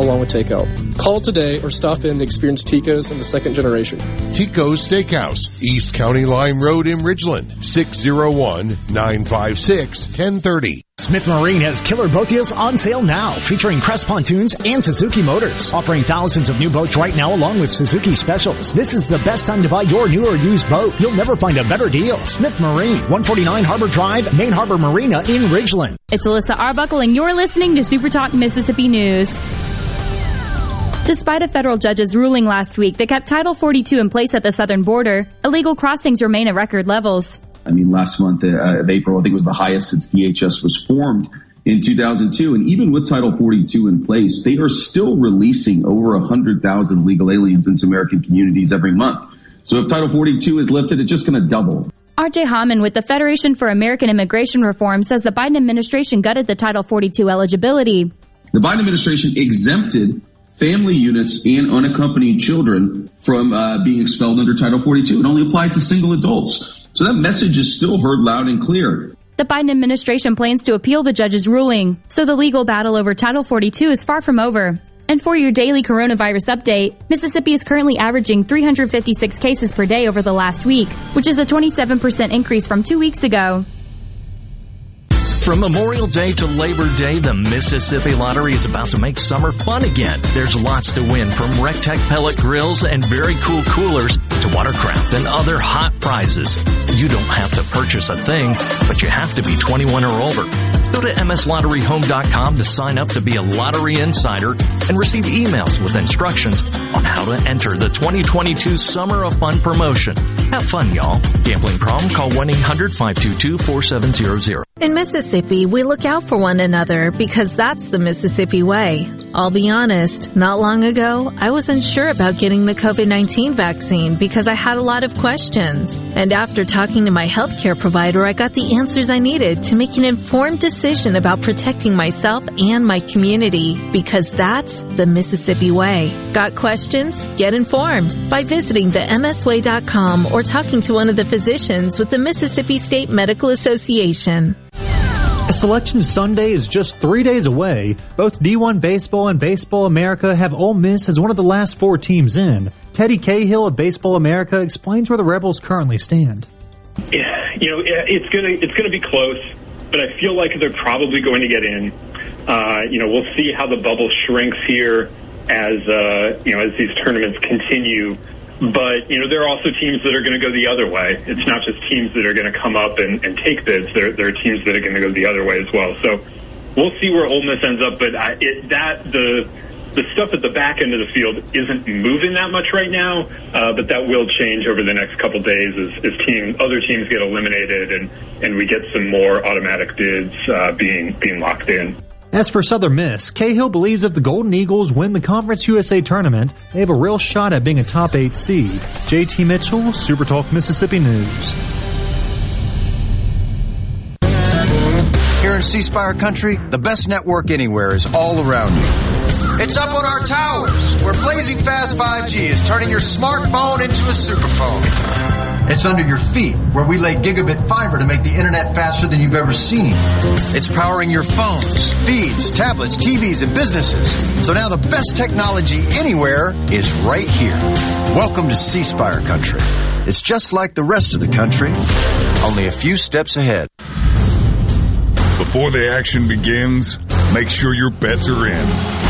along with takeout. Call today or stop in to experience Tico's in the second generation. Tico's Steakhouse, East County Line Road in Ridgeland, 601 956 1030. Smith Marine has killer boat deals on sale now, featuring Crest Pontoons and Suzuki Motors, offering thousands of new boats right now along with Suzuki specials. This is the best time to buy your new or used boat. You'll never find a better deal. Smith Marine, 149 Harbor Drive, Main Harbor Marina in Ridgeland. It's Alyssa Arbuckle, and you're listening to Super Talk Mississippi News. Despite a federal judge's ruling last week that kept Title 42 in place at the southern border, illegal crossings remain at record levels. I mean, last month uh, of April, I think was the highest since DHS was formed in 2002. And even with Title 42 in place, they are still releasing over 100,000 legal aliens into American communities every month. So if Title 42 is lifted, it's just going to double. RJ Hauman with the Federation for American Immigration Reform says the Biden administration gutted the Title 42 eligibility. The Biden administration exempted family units and unaccompanied children from uh, being expelled under Title 42. It only applied to single adults. So that message is still heard loud and clear. The Biden administration plans to appeal the judge's ruling, so the legal battle over Title 42 is far from over. And for your daily coronavirus update, Mississippi is currently averaging 356 cases per day over the last week, which is a 27% increase from two weeks ago. From Memorial Day to Labor Day, the Mississippi Lottery is about to make summer fun again. There's lots to win from Recteq pellet grills and very cool coolers to watercraft and other hot prizes. You don't have to purchase a thing, but you have to be 21 or older. Go to mslotteryhome.com to sign up to be a lottery insider and receive emails with instructions on how to enter the 2022 Summer of Fun promotion. Have fun, y'all. Gambling problem? Call 1-800-522-4700. In Mississippi, we look out for one another because that's the Mississippi way. I'll be honest, not long ago, I wasn't sure about getting the COVID-19 vaccine because I had a lot of questions. And after talking to my healthcare provider, I got the answers I needed to make an informed decision about protecting myself and my community because that's the Mississippi way. Got questions? Get informed by visiting the msway.com or talking to one of the physicians with the Mississippi State Medical Association. Selection Sunday is just three days away. Both D1 Baseball and Baseball America have Ole Miss as one of the last four teams in. Teddy Cahill of Baseball America explains where the Rebels currently stand. Yeah, you know, it's gonna it's gonna be close, but I feel like they're probably going to get in. Uh, you know, we'll see how the bubble shrinks here as uh, you know as these tournaments continue. But you know, there are also teams that are going to go the other way. It's not just teams that are going to come up and, and take bids. There, there are teams that are going to go the other way as well. So we'll see where Ole Miss ends up. But I, it, that the the stuff at the back end of the field isn't moving that much right now, uh, but that will change over the next couple days as, as team other teams get eliminated and and we get some more automatic bids uh, being being locked in. As for Southern Miss, Cahill believes if the Golden Eagles win the Conference USA tournament, they have a real shot at being a top eight seed. JT Mitchell, SuperTalk Mississippi News. Here in C Spire country, the best network anywhere is all around you. It's up on our towers, where blazing fast 5G is turning your smartphone into a superphone. It's under your feet, where we lay gigabit fiber to make the internet faster than you've ever seen. It's powering your phones, feeds, tablets, TVs, and businesses. So now the best technology anywhere is right here. Welcome to C Spire country. It's just like the rest of the country, only a few steps ahead. Before the action begins, make sure your bets are in.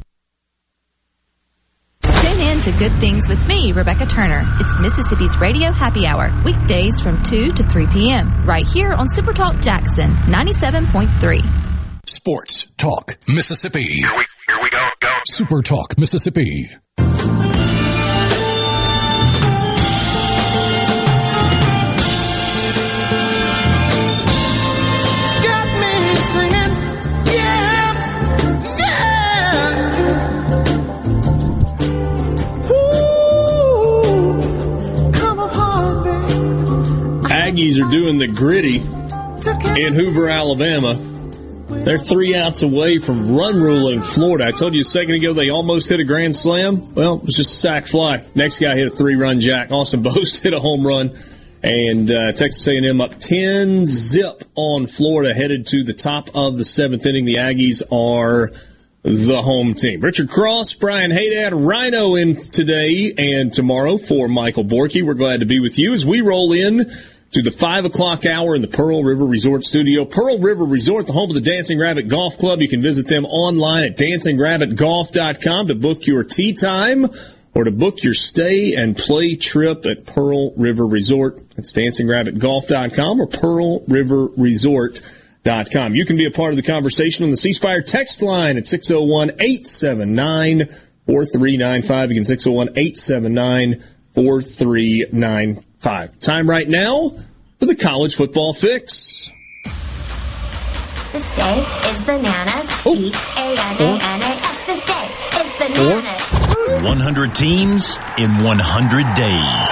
To Good Things with me, Rebecca Turner. It's Mississippi's Radio Happy Hour, weekdays from 2 to 3 p.m., right here on Supertalk Jackson 97.3. Sports Talk Mississippi. Here we, here we go, go. Super Talk Mississippi. Aggies are doing the gritty in Hoover, Alabama. They're three outs away from run ruling Florida. I told you a second ago they almost hit a grand slam. Well, it was just a sack fly. Next guy hit a three run jack. Austin Bost hit a home run. And uh, Texas A&M up 10 zip on Florida, headed to the top of the seventh inning. The Aggies are the home team. Richard Cross, Brian Haydad, Rhino in today and tomorrow for Michael Borky. We're glad to be with you as we roll in to the five o'clock hour in the Pearl River Resort Studio. Pearl River Resort, the home of the Dancing Rabbit Golf Club. You can visit them online at dancingrabbitgolf.com to book your tee time or to book your stay and play trip at Pearl River Resort. That's dancingrabbitgolf.com or pearlriverresort.com. You can be a part of the conversation on the C Spire text line at 601 879 4395. Again, 601 879 4395. Time right now for the college football fix. This day is bananas. Oh. B A N A N A S. This day is bananas. 100 teams in 100 days.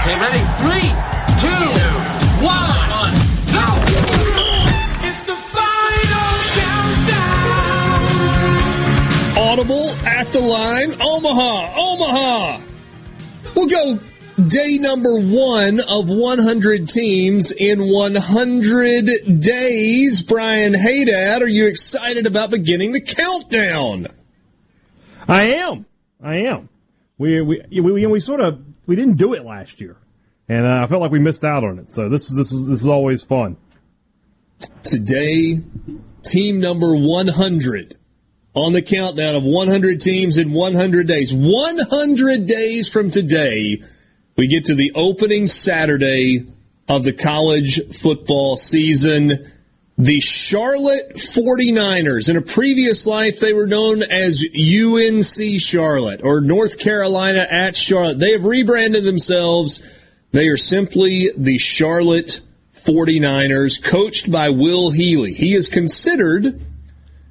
Okay, ready? Three, two, one, go! It's the final countdown. Audible at the line, Omaha, Omaha. We'll go day number one of 100 teams in 100 days. Brian Haydad, are you excited about beginning the countdown? I am. I am. We we we, we sort of we didn't do it last year, and uh, I felt like we missed out on it. So this is this is this is always fun. Today, team number 100 on the countdown of 100 teams in 100 days. 100 days from today, we get to the opening Saturday of the college football season. The Charlotte 49ers. In a previous life, they were known as UNC Charlotte or North Carolina at Charlotte. They have rebranded themselves. They are simply the Charlotte 49ers, coached by Will Healy. He is considered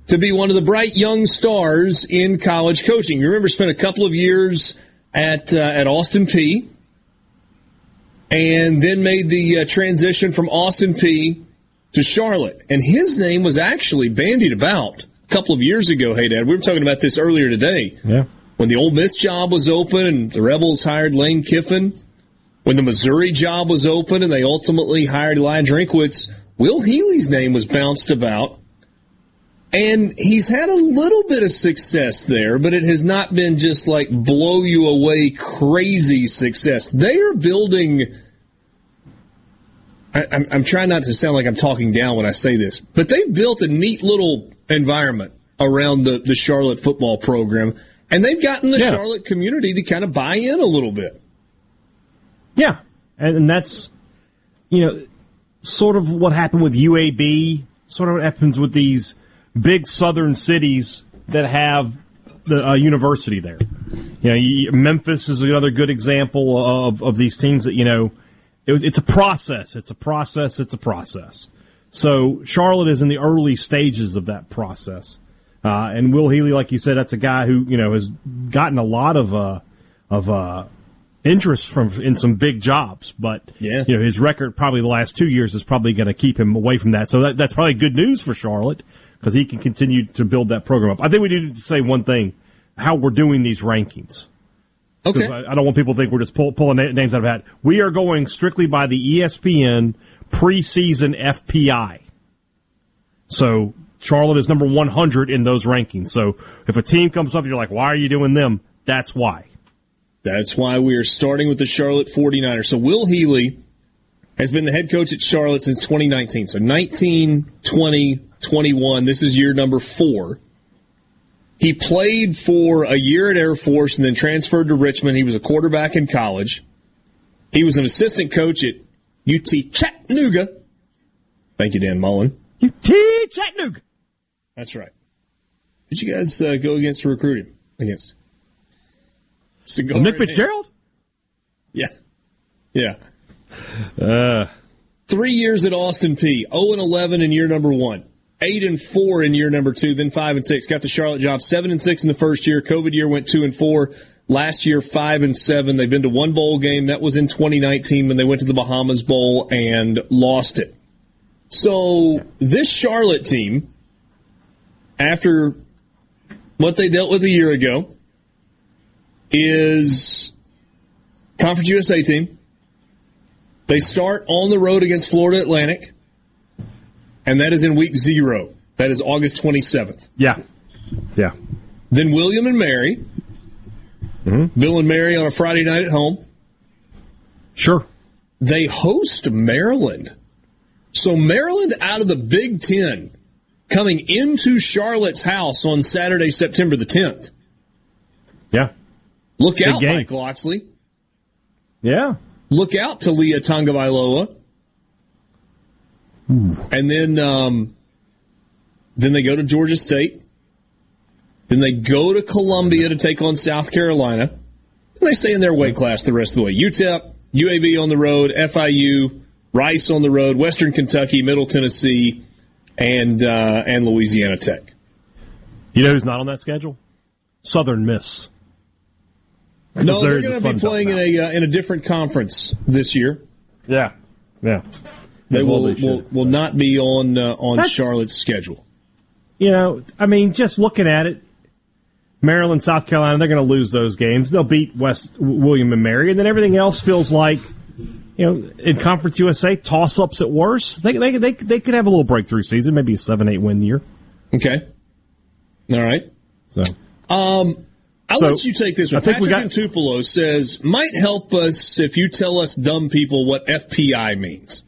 to be one of the bright young stars in college coaching. You remember spent a couple of years at uh, at Austin Peay and then made the uh, transition from Austin Peay to Charlotte. And his name was actually bandied about a couple of years ago. Hey, Dad, we were talking about this earlier today. Yeah. When the Ole Miss job was open and the Rebels hired Lane Kiffin, when the Missouri job was open and they ultimately hired Eli Drinkwitz, Will Healy's name was bounced about. And he's had a little bit of success there, but it has not been just like blow you away crazy success. They are building. I, I'm, I'm trying not to sound like I'm talking down when I say this, but they've built a neat little environment around the, the Charlotte football program, and they've gotten the Yeah. Charlotte community to kind of buy in a little bit. Yeah, and, and that's you know sort of what happened with UAB. Sort of what happens with these big southern cities that have the uh, university there. You know, you, Memphis is another good example of of these teams that you know it was. It's a process. It's a process. It's a process. So Charlotte is in the early stages of that process. Uh, and Will Healy, like you said, that's a guy who you know has gotten a lot of uh, of uh, interest from in some big jobs, but Yeah. you know his record probably the last two years is probably going to keep him away from that. So that, that's probably good news for Charlotte because he can continue to build that program up. I think we need to say one thing: how we're doing these rankings. Okay. I, I don't want people to think we're just pull, pulling names out of a hat. We are going strictly by the ESPN preseason FPI. So Charlotte is number 100 in those rankings. So if a team comes up, you're like, why are you doing them? That's why. That's why we are starting with the Charlotte 49ers. So Will Healy has been the head coach at Charlotte since 2019. So 19, 20, 21. This is year number four. He played for a year at Air Force and then transferred to Richmond. He was a quarterback in college. He was an assistant coach at UT Chattanooga. Thank you, Dan Mullen. UT Chattanooga. That's right. Did you guys uh, go against to recruit him? Against Cigar Nick. Fitzgerald? Yeah. Yeah. Uh, Three years at Austin Peay. 0 and 11 in year number one. 8 and 4 in year number two. Then 5 and 6. Got the Charlotte job. 7 and 6 in the first year. COVID year went 2 and 4. Last year, 5 and 7. They've been to one bowl game. That was in 2019 when they went to the Bahamas Bowl and lost it. So this Charlotte team, after what they dealt with a year ago, is Conference USA team. They start on the road against Florida Atlantic, and that is in week zero. That is August 27th. yeah. Yeah. Then William and Mary. Mm-hmm. Bill and Mary on a Friday night at home. Sure. They host Maryland. So Maryland out of the Big Ten coming into Charlotte's house on Saturday, September the 10th. Yeah. Look Big out, game. Mike Locksley. Yeah. Look out, Taulia Tagovailoa. And then, um, then they go to Georgia State. Then they go to Columbia to take on South Carolina. And they stay in their weight class the rest of the way. UTEP, UAB on the road, FIU, Rice on the road, Western Kentucky, Middle Tennessee, and uh, and Louisiana Tech. You know who's not on that schedule? Southern Miss. No, they're going to be playing in a uh, in a different conference this year. Yeah. Yeah. They Yeah, will well, will, will not be on uh, on That's- Charlotte's schedule. You know, I mean, just looking at it, Maryland, South Carolina, they're going to lose those games. They'll beat West William and Mary, and then everything else feels like, you know, in Conference USA, toss ups at worst. They, they they they could have a little breakthrough season, maybe a seven eight win year. Okay. All right. So Um, I'll So, let you take this one. I think we Patrick got- Tupelo says, might help us if you tell us dumb people what FPI means.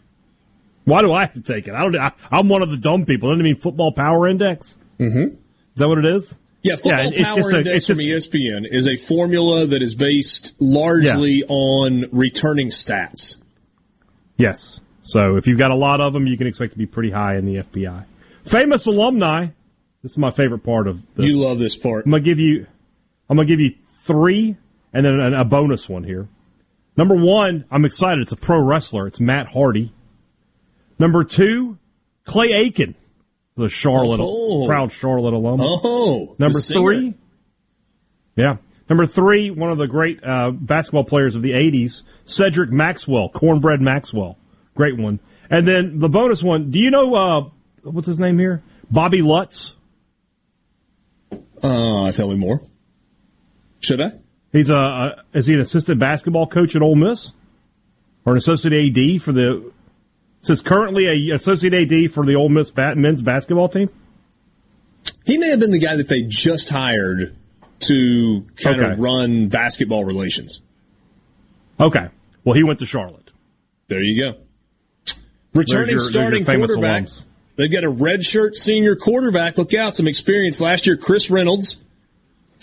why do I have to take it? I don't. I, I'm one of the dumb people. Doesn't it mean Football Power Index? Mm-hmm. Is that what it is? Yeah, Football it's Power just a- Index it's from ESPN is a formula that is based largely on returning stats. Yes. So if you've got a lot of them, you can expect to be pretty high in the FPI. Famous alumni. This is my favorite part of this. You love this part. I'm gonna give you. I'm gonna give you three, and then a, a bonus one here. Number one, I'm excited. It's a pro wrestler. It's Matt Hardy. Number two, Clay Aiken. the Charlotte, Oh. proud Charlotte alum. Oh, Number three. Yeah. Number three, one of the great uh, basketball players of the 80s, Cedric Maxwell, Cornbread Maxwell. Great one. And then the bonus one, do you know, uh, what's his name here? Bobby Lutz. Uh, tell me more. Should I? He's a, a is he an assistant basketball coach at Ole Miss? Or an associate AD for the, says currently a associate AD for the Ole Miss bat, men's basketball team? He may have been the guy that they just hired to kind Okay. of run basketball relations. Okay. Well, he went to Charlotte. There you go. Returning your- starting quarterback. alums. They've got a redshirt senior quarterback. Look out, some experience last year. Chris Reynolds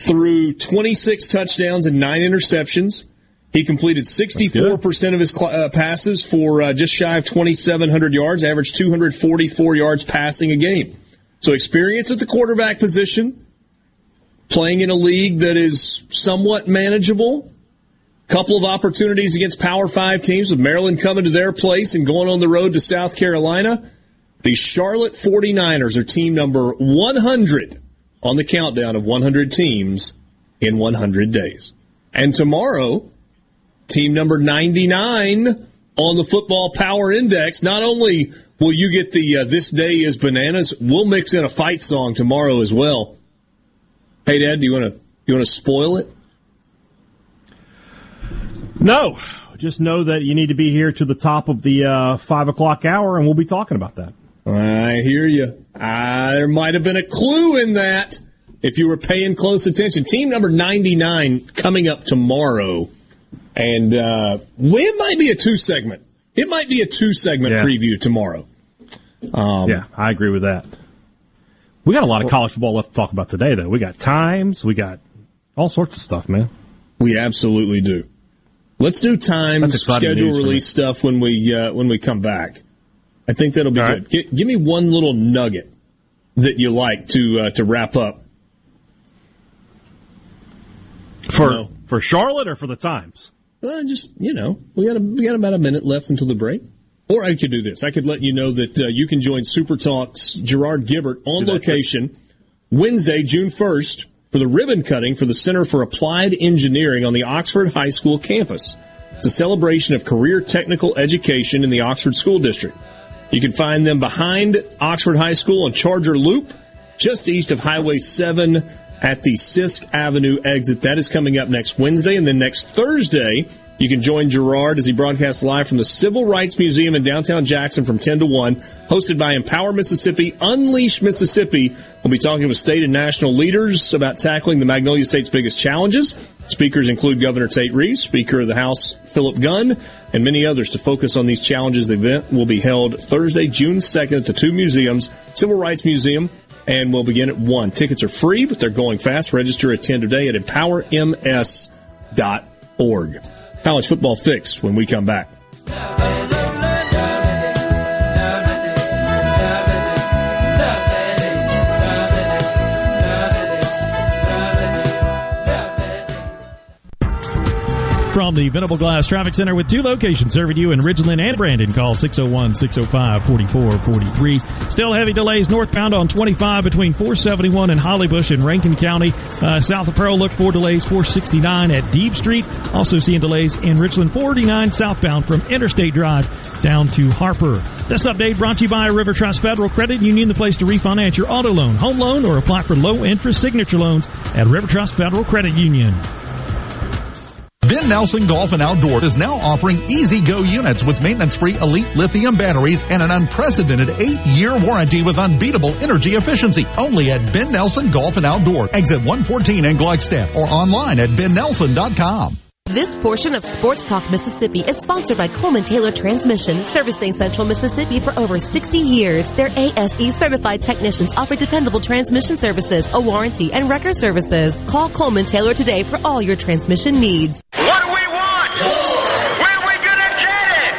threw 26 touchdowns and nine interceptions. He completed 64% of his cl- uh, passes for uh, just shy of 2,700 yards, averaged 244 yards passing a game. So experience at the quarterback position, playing in a league that is somewhat manageable. Couple of opportunities against Power Five teams with Maryland coming to their place and going on the road to South Carolina. The Charlotte 49ers are team number 100 on the countdown of 100 teams in 100 days. And tomorrow, team number 99 on the Football Power Index. Not only will you get the uh, This Day is Bananas, we'll mix in a fight song tomorrow as well. Hey, Dad, do you want to you want to spoil it? No. Just know that you need to be here to the top of the uh, five o'clock hour, and we'll be talking about that. I hear you. Uh, there might have been a clue in that if you were paying close attention. Team number 99 coming up tomorrow. And uh, it might be a two segment. It might be a two segment Yeah. preview tomorrow. Um, yeah, I agree with that. We got a lot of college football left to talk about today, though. We got times, we got all sorts of stuff, man. We absolutely do. Let's do time That's exciting schedule news for me. release stuff when we uh, when we come back. I think that'll be All good. Gi- give me one little nugget that you like to uh, to wrap up. For for Charlotte or for the Times? Well, just you know, we got a, we got about a minute left until the break. Or I could do this. I could let you know that uh, you can join Super Talks Gerard Gibert on location Wednesday, June first, for the ribbon cutting for the Center for Applied Engineering on the Oxford High School campus. It's a celebration of career technical education in the Oxford School District. You can find them behind Oxford High School on Charger Loop, just east of Highway 7 at the Sisk Avenue exit. That is coming up next Wednesday. And then next Thursday, you can join Gerard as he broadcasts live from the Civil Rights Museum in downtown Jackson from 10 to 1, hosted by Empower Mississippi, Unleash Mississippi. We'll be talking with state and national leaders about tackling the Magnolia State's biggest challenges. Speakers include Governor Tate Reeves, Speaker of the House Philip Gunn, and many others to focus on these challenges. The event will be held Thursday, June 2nd at the two museums, Civil Rights Museum, and will begin at 1. Tickets are free, but they're going fast. Register at 10 today at empowerms.org. College football fix when we come back. From the Venable Glass Traffic Center with two locations serving you in Ridgeland and Brandon. Call 601-605-4443. Still heavy delays northbound on 25 between 471 and Hollybush in Rankin County. Uh, south of Pearl, look for delays 469 at Deep Street. Also seeing delays in Richland 49 southbound from Interstate Drive down to Harper. This update brought to you by River Trust Federal Credit Union, the place to refinance your auto loan, home loan, or apply for low interest signature loans at River Trust Federal Credit Union. Ben Nelson Golf and Outdoor is now offering easy go units with maintenance free elite lithium batteries and an unprecedented eight year warranty with unbeatable energy efficiency. Only at Ben Nelson Golf and Outdoor, exit 114 in Gluckstadt or online at bennelson.com. This portion of Sports Talk Mississippi is sponsored by Coleman Taylor Transmission, servicing Central Mississippi for over 60 years. Their ASE certified technicians offer dependable transmission services, a warranty, and record services. Call Coleman Taylor today for all your transmission needs. What do we want? Where are we gonna get it?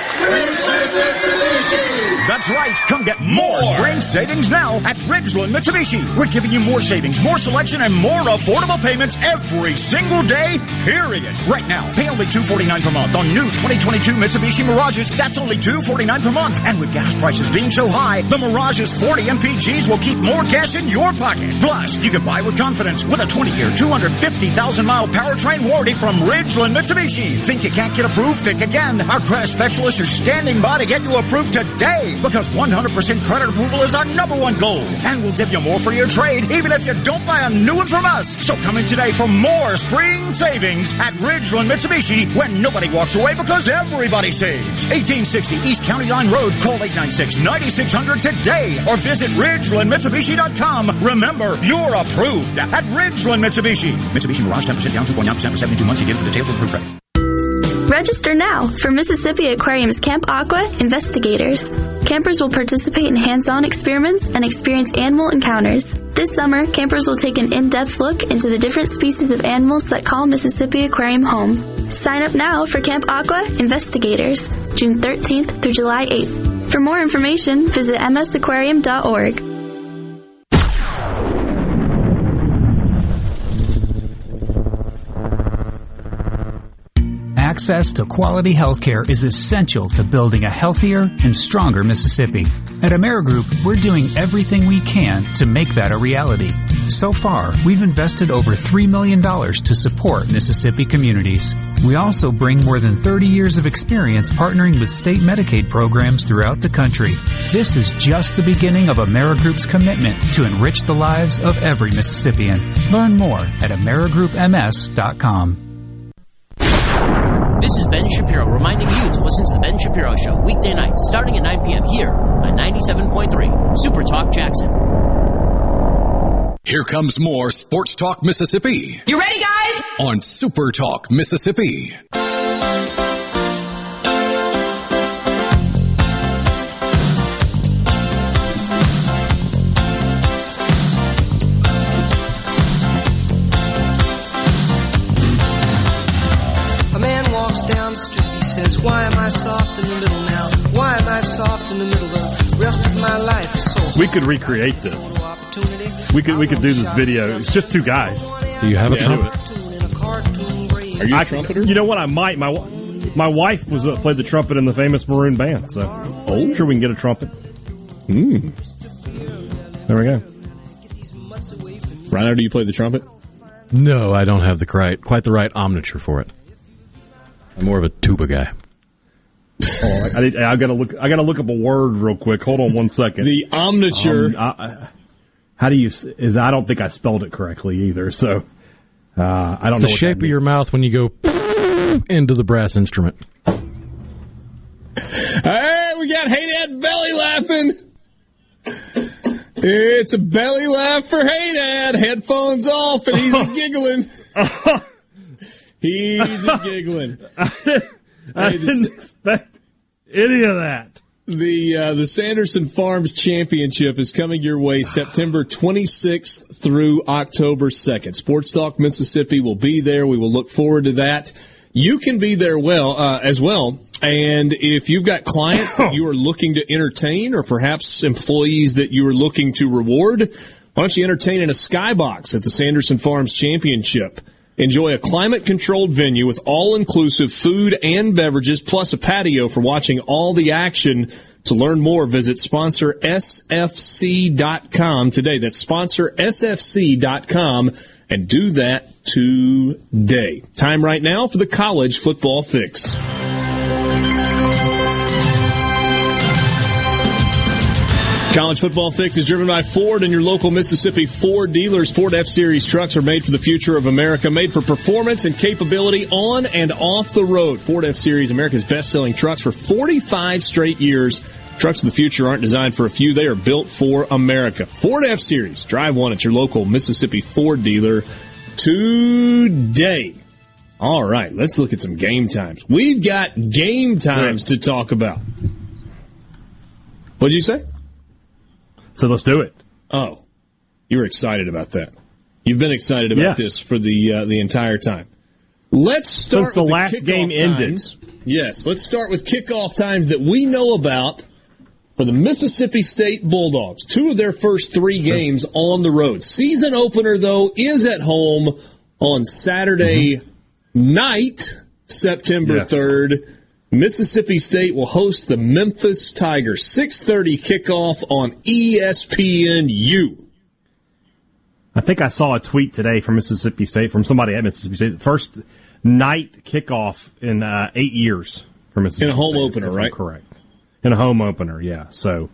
The That's right. Come get more spring savings now at Ridgeland Mitsubishi. We're giving you more savings, more selection, and more affordable payments every single day, period. Right now, pay only 249 per month on new 2022 Mitsubishi Mirages. That's only 249 per month. And with gas prices being so high, the Mirage's 40 MPGs will keep more cash in your pocket. Plus, you can buy with confidence with a 20-year, 250,000-mile powertrain warranty from Ridgeland Mitsubishi. Think you can't get approved? Think again. Our credit specialists are standing by to get you approved today because 100% credit approval is our number one goal. And we'll give you more for your trade even if you don't buy a new one from us. So come in today for more spring savings at Ridgeland Mitsubishi when nobody walks away because everybody saves. 1860 East County Line Road. Call 896-9600 today or visit RidgelandMitsubishi.com. Remember, you're approved at Ridgeland Mitsubishi. Mitsubishi Mirage 10% down 2.9% for 72 months. Again for details of approved credit. Register now for Mississippi Aquarium's Camp Aqua Investigators. Campers will participate in hands-on experiments and experience animal encounters. This summer, campers will take an in-depth look into the different species of animals that call Mississippi Aquarium home. Sign up now for Camp Aqua Investigators, June 13th through July 8th. For more information, visit msaquarium.org. Access to quality healthcare is essential to building a healthier and stronger Mississippi. At AmeriGroup, we're doing everything we can to make that a reality. So far, we've invested over $3 million to support Mississippi communities. We also bring more than 30 years of experience partnering with state Medicaid programs throughout the country. This is just the beginning of AmeriGroup's commitment to enrich the lives of every Mississippian. Learn more at AmeriGroupMS.com. This is Ben Shapiro reminding you to listen to The Ben Shapiro Show weekday nights starting at 9 p.m. here on 97.3 Super Talk Jackson. Here comes more Sports Talk Mississippi You ready, guys? on Super Talk Mississippi. In the middle? The rest of my life is so We could recreate this. We could we could do this video. It's just two guys. Do you have a Yeah. trumpet? Are you a I- trumpeter? You know what? I might. My my wife was uh, played the trumpet in the famous Maroon band, so I'm sure we can get a trumpet. Hmm. There we go. Rhino, do you play the trumpet? No, I don't have the right, quite the right omniture for it. I'm more of a tuba guy. Oh, I, I, I gotta look. I gotta look up a word real quick. Hold on one second. The omniture. Um, I, I- how do you? Is I don't think I spelled it correctly either. So uh, I don't the know. what shape of your mouth when you go into the brass instrument. Hey, we got Hey Dad belly laughing. It's a belly laugh for Hey Dad. Headphones off, and he's giggling. he's giggling. I Hey, the- didn't expect any of that. The uh, the Sanderson Farms Championship is coming your way September 26th through October 2nd. Sports Talk Mississippi will be there. We will look forward to that. You can be there well uh, as well. And if you've got clients that you are looking to entertain, or perhaps employees that you are looking to reward, why don't you entertain in a skybox at the Sanderson Farms Championship? Enjoy a climate controlled venue with all inclusive food and beverages, plus a patio for watching all the action. To learn more, visit sponsor sfc.com today. That's sponsor sfc.com and do that today. Time right now for the college football fix. College Football Fix is driven by Ford and your local Mississippi Ford dealers. Ford F Series trucks are made for the future of America, made for performance and capability on and off the road. Ford F Series, America's best selling trucks for 45 straight years. Trucks of the future aren't designed for a few, they are built for America. Ford F Series, drive one at your local Mississippi Ford dealer today. All right, let's look at some game times. We've got game times to talk about. What'd you say? So let's do it. Oh, you're excited about that. You've been excited about Yes. this for the uh, the entire time. Let's start Since the with last kickoff game ended. times. Yes, let's start with kickoff times that we know about, for the Mississippi State Bulldogs. Two of their first three games on the road. Season opener, though, is at home on Saturday night, September Yes. 3rd. Mississippi State will host the Memphis Tigers. 6.30 kickoff on ESPNU. I think I saw a tweet today from Mississippi State from somebody at Mississippi State. First night kickoff in uh, eight years for Mississippi. In a home State, opener, right? Correct. In a home opener, yeah. So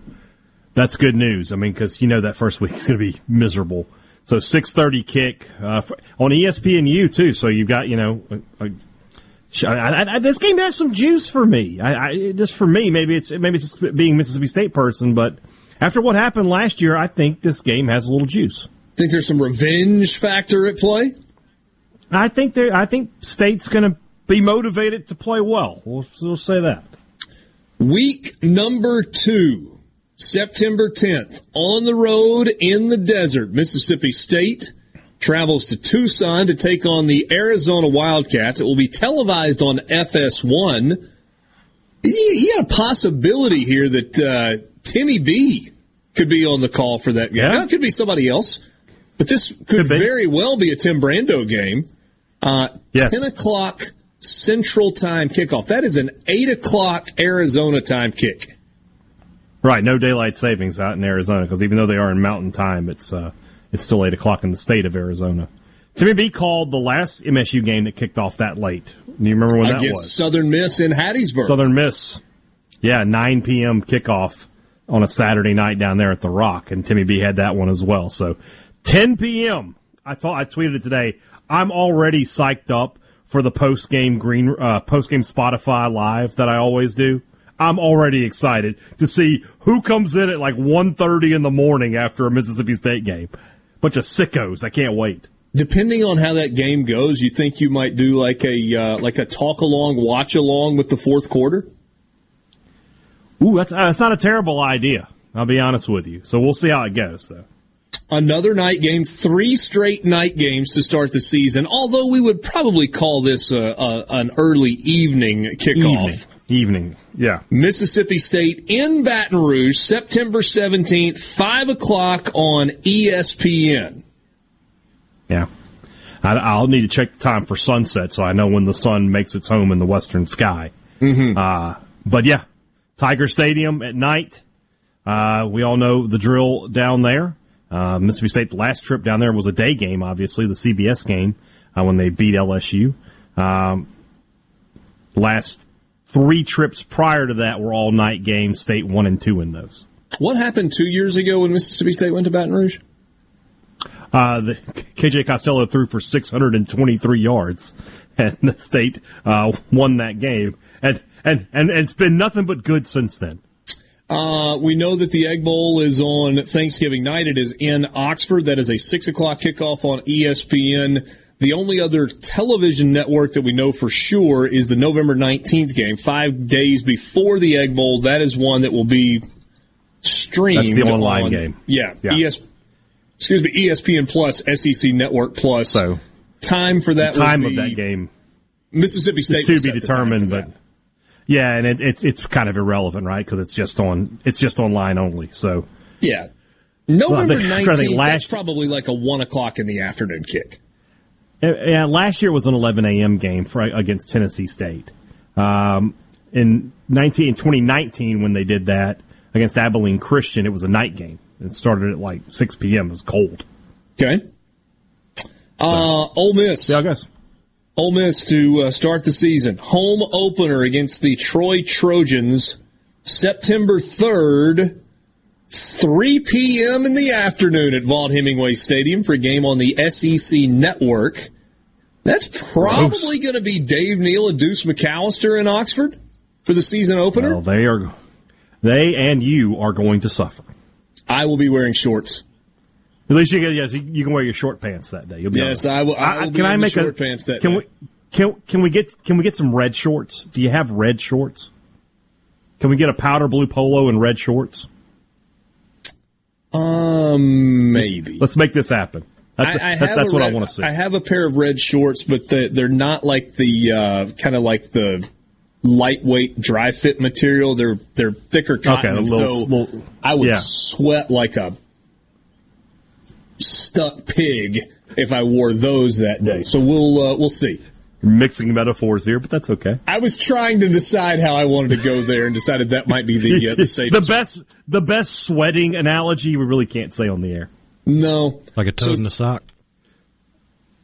that's good news. I mean, because you know that first week is going to be miserable. So six thirty kick uh, on ESPNU too. So you've got you know. A, a, I, I, this game has some juice for me. I, I, just for me, maybe it's maybe it's just being Mississippi State person, but after what happened last year, I think this game has a little juice. Think there's some revenge factor at play? I think they I think State's going to be motivated to play well. We'll, we'll say that. Week number two, September 10th, on the road in the desert. Mississippi State travels to Tucson to take on the Arizona Wildcats. It will be televised on FS1. You, you got a possibility here that uh, Timmy B could be on the call for that game. Now, it could be somebody else, but this could, very well be a Tim Brando game. Uh, 10 o'clock Central Time kickoff. That is an 8 o'clock Arizona time kick. Right, no daylight savings out in Arizona because even though they are in Mountain Time, it's uh, it's still eight o'clock in the state of Arizona. Timmy B called the last MSU game that kicked off that late. Do you remember when that was? Southern Miss in Hattiesburg. Southern Miss. Yeah, 9 p.m. kickoff on a Saturday night down there at the Rock, and Timmy B had that one as well. So 10 p.m. I thought I tweeted it today. I'm already psyched up for the post game green uh, post game Spotify live that I always do. I'm already excited to see who comes in at like 1.30 in the morning after a Mississippi State game. Bunch of sickos. I can't wait. Depending on how that game goes, you think you might do like a uh, like a talk along, watch along with the fourth quarter? Ooh, that's, uh, that's not a terrible idea. I'll be honest with you. So we'll see how it goes, though. Another night game, three straight night games to start the season. Although we would probably call this a, a, an early evening kickoff. Evening. Evening. Yeah. Mississippi State in Baton Rouge, September 17th, 5 o'clock on ESPN. Yeah. I, I'll need to check the time for sunset so I know when the sun makes its home in the western sky. Mm-hmm. Uh, but yeah, Tiger Stadium at night. Uh, we all know the drill down there. Uh, Mississippi State, the last trip down there was a day game, obviously, the CBS game uh, when they beat LSU. Um, last three trips prior to that were all night games, State one and two in those. What happened two years ago when Mississippi State went to Baton Rouge? Uh, the, KJ Costello threw for 623 yards, and the state uh, won that game. And, and and and it's been nothing but good since then. Uh, we know that the Egg Bowl is on Thanksgiving night. It is in Oxford. That is a six o'clock kickoff on ESPN. The only other television network that we know for sure is the November 19th game, five days before the Egg Bowl. That is one that will be streamed. That's the online on- game. Yeah. Yeah. ES, excuse me, ESPN Plus, SEC Network Plus. So time for that time of that game Mississippi State to be determined, but yeah, and it, it's it's kind of irrelevant, right? Because it's just on it's just online only. So Yeah. November Well, I think- I think 19th, last- that's probably like a 1 o'clock in the afternoon kick. Uh, Yeah, last year was an 11 a.m. game for, against Tennessee State. Um, in 19 in 2019, when they did that against Abilene Christian, it was a night game. It started at like 6 p.m. It was cold. Okay. Uh, Ole Miss. Yeah, I guess. Ole Miss to uh, start the season. Home opener against the Troy Trojans, September 3rd, 3 p.m. in the afternoon at Vaught Hemingway Stadium for a game on the SEC Network. That's probably going to be Dave Neal and Deuce McAllister in Oxford for the season opener. Well, they are, they and you are going to suffer. I will be wearing shorts. At least you can, yes, you can wear your short pants that day. You'll be Yes. I will- I will be can I make short a, pants that can day. we can can we get can we get some red shorts? Do you have red shorts? Can we get a powder blue polo and red shorts? Um, maybe. Let's make this happen. That's, I, I that's, that's what red- I want to see. I have a pair of red shorts, but the, they're not like the uh, kind of like the lightweight dry fit material. They're they're thicker cotton, Okay, little- so little- I would yeah. sweat like a stuck pig if I wore those that day. So we'll uh, we'll see. You're mixing metaphors here, but that's okay. I was trying to decide how I wanted to go there, and decided that might be the uh, the safest. the best the best sweating analogy we really can't say on the air. No, Like a toad So- in a sock.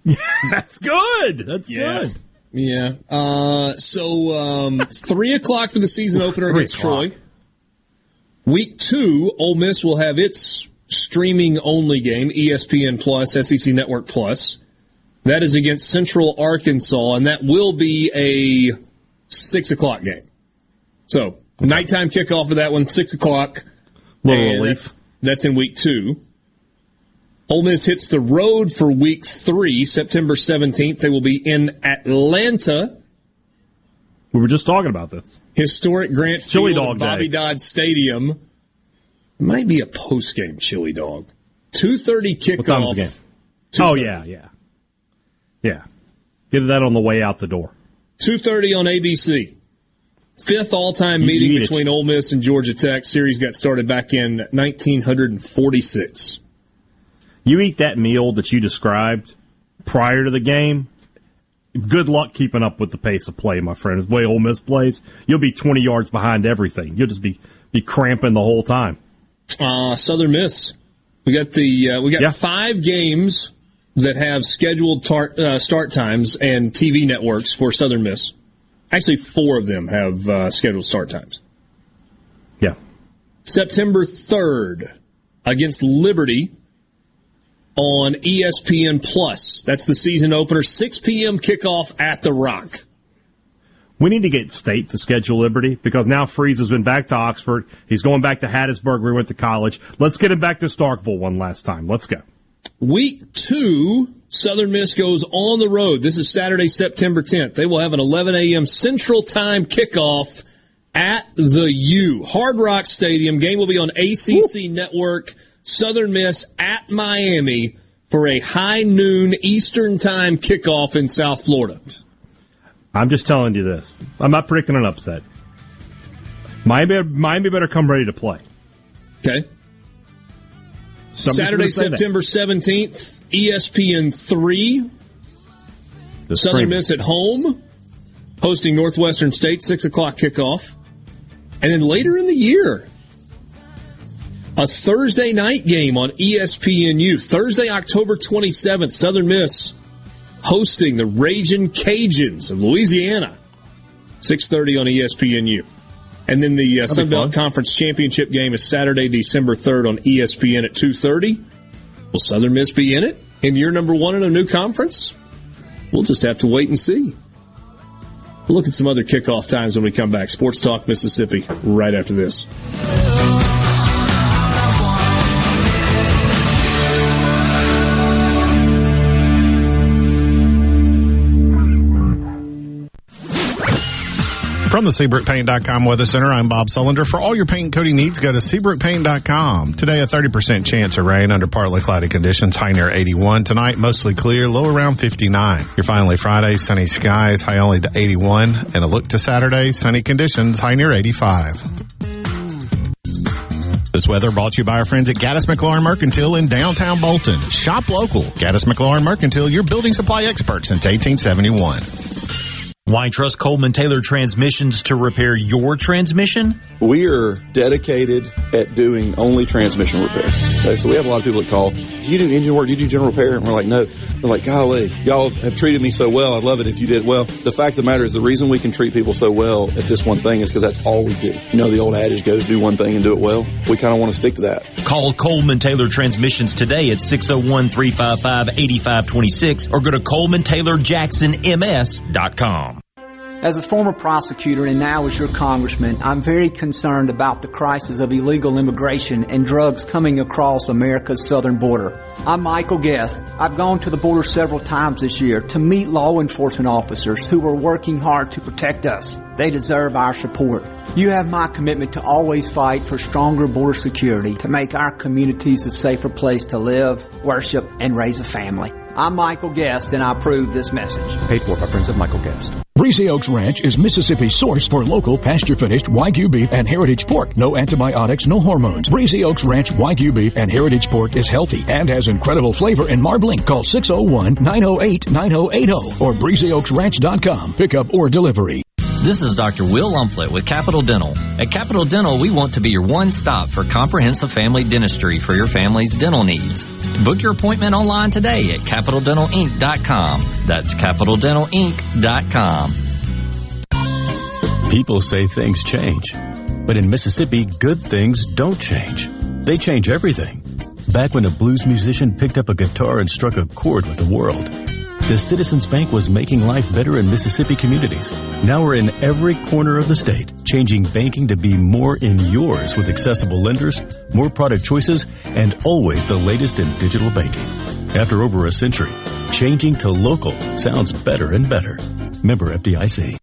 Yeah, That's good. That's Yeah. good. Yeah. Uh, so um, three o'clock for the season opener against o'clock. Troy. Week two, Ole Miss will have its streaming only game, ESPN Plus, SEC Network Plus. That is against Central Arkansas, and that will be a six o'clock game. So nighttime kickoff of that one, six o'clock. Little And that's, in week two. Ole Miss hits the road for week three, September 17th. They will be in Atlanta, We were just talking about this. historic Grant Chili Field, dog Bobby day. Dodd Stadium. Might be a post game chili dog. 2.30 What time's kickoff. Oh yeah, yeah, yeah. Get that on the way out the door. 2.30 on ABC. Fifth all-time You- meeting between Ole Miss and Georgia Tech. Series got started back in 1946. You eat that meal that you described prior to the game. Good luck keeping up with the pace of play, my friend. The way Ole Miss plays, you'll be 20 yards behind everything. You'll just be be cramping the whole time. Uh, Southern Miss. We got the uh, we got five games that have scheduled tar- uh, start times and TV networks for Southern Miss. Actually, four of them have uh, scheduled start times. Yeah. September third against Liberty on ESPN Plus. That's the season opener. 6 p.m. kickoff at the Rock. We need to get State to schedule Liberty because now Freeze has been back to Oxford. He's going back to Hattiesburg where he went to college. Let's get him back to Starkville one last time. Let's go. Week two, Southern Miss goes on the road. This is Saturday, September 10th. They will have an 11 a.m. Central Time kickoff at the U. Hard Rock Stadium. Game will be on ACC Network. Southern Miss at Miami for a high noon Eastern Time kickoff in South Florida. I'm just telling you this. I'm not predicting an upset. Miami, Miami better come ready to play. Okay. Somebody's Saturday, gonna say that. September 17th, ESPN 3. The Southern. Miss at home, hosting Northwestern State, 6 o'clock kickoff. And then later in the year, a Thursday night game on ESPNU. Thursday, October 27th, Southern Miss hosting the Raging Cajuns of Louisiana, 6.30 on E ESPNU. And then the uh, Sun Belt. Conference Championship game is Saturday, December 3rd on ESPN at 2.30. Will Southern Miss be in it in year number one in a new conference? We'll just have to wait and see. We'll look at some other kickoff times when we come back. Sports Talk Mississippi right after this. From the SeabrookPaint.com Weather Center, I'm Bob Sullender. For all your paint coating needs, go to SeabrookPaint.com. Today, a 30% chance of rain under partly cloudy conditions, high near 81. Tonight, mostly clear, low around 59. You're finally Friday, sunny skies, high only to 81. And a look to Saturday, sunny conditions, high near 85. This weather brought to you by our friends at Gaddis McLaurin Mercantile in downtown Bolton. Shop local. Gaddis McLaurin Mercantile, your building supply expert since 1871. Why trust Coleman Taylor Transmissions to repair your transmission? We are dedicated at doing only transmission repair. Okay, so we have a lot of people that call, do you do engine work? Do you do general repair? And we're like, no. They're like, golly, y'all have treated me so well. I'd love it if you did well. The fact of the matter is the reason we can treat people so well at this one thing is because that's all we do. You know, the old adage goes, do one thing and do it well. We kind of want to stick to that. Call Coleman Taylor Transmissions today at 601-355-8526 or go to colemantaylorjacksonms.com. As a former prosecutor and now as your congressman, I'm very concerned about the crisis of illegal immigration and drugs coming across America's southern border. I'm Michael Guest. I've gone to the border several times this year to meet law enforcement officers who are working hard to protect us. They deserve our support. You have my commitment to always fight for stronger border security to make our communities a safer place to live, worship, and raise a family. I'm Michael Guest and I approve this message. Paid for by friends of Michael Guest. Breezy Oaks Ranch is Mississippi's source for local pasture-finished Wagyu beef and heritage pork. No antibiotics, no hormones. Breezy Oaks Ranch Wagyu beef and heritage pork is healthy and has incredible flavor and marbling. Call 601-908-9080 or breezyoaksranch.com. Pickup or delivery. This is Dr. Will Umflett with Capital Dental. At Capital Dental, we want to be your one stop for comprehensive family dentistry for your family's dental needs. Book your appointment online today at capitaldentalinc.com. That's capitaldentalinc.com. People say things change. But in Mississippi, good things don't change. They change everything. Back when a blues musician picked up a guitar and struck a chord with the world. The Citizens Bank was making life better in Mississippi communities. Now we're in every corner of the state, changing banking to be more in yours with accessible lenders, more product choices, and always the latest in digital banking. After over a century, changing to local sounds better and better. Member FDIC.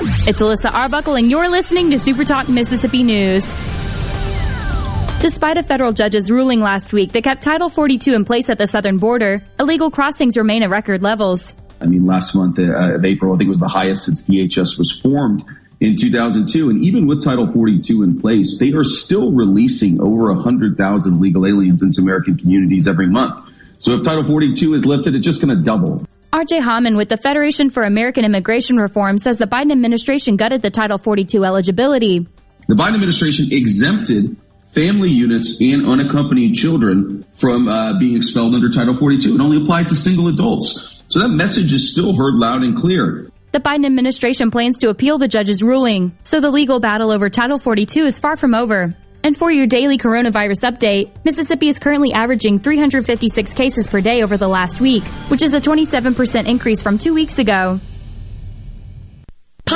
It's Alyssa Arbuckle, and you're listening to Super Talk Mississippi News. Despite a federal judge's ruling last week that kept Title 42 in place at the southern border, illegal crossings remain at record levels. I mean, last month uh, of April, I think was the highest since DHS was formed in 2002. And even with Title 42 in place, they are still releasing over 100,000 legal aliens into American communities every month. So if Title 42 is lifted, it's just going to double. RJ Hauman with the Federation for American Immigration Reform says the Biden administration gutted the Title 42 eligibility. The Biden administration exempted family units and unaccompanied children from uh, being expelled under Title 42. It only applied to single adults. So that message is still heard loud and clear. The Biden administration plans to appeal the judge's ruling, so the legal battle over Title 42 is far from over. And for your daily coronavirus update, Mississippi is currently averaging 356 cases per day over the last week, which is a 27% increase from two weeks ago.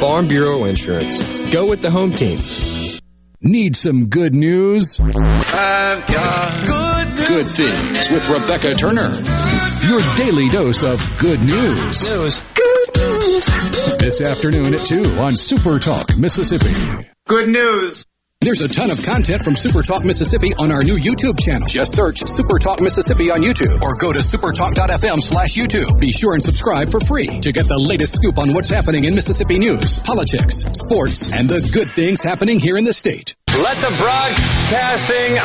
Farm Bureau Insurance. Go with the home team. Need some good news? I've got good news. Good things with Rebecca Turner. Your daily dose of good news. News. Good news. This afternoon at 2 on Super Talk, Mississippi. Good news. There's a ton of content from Super Talk Mississippi on our new YouTube channel. Just search Super Talk Mississippi on YouTube or go to supertalk.fm slash YouTube. Be sure and subscribe for free to get the latest scoop on what's happening in Mississippi news, politics, sports, and the good things happening here in the state. Let the broadcasting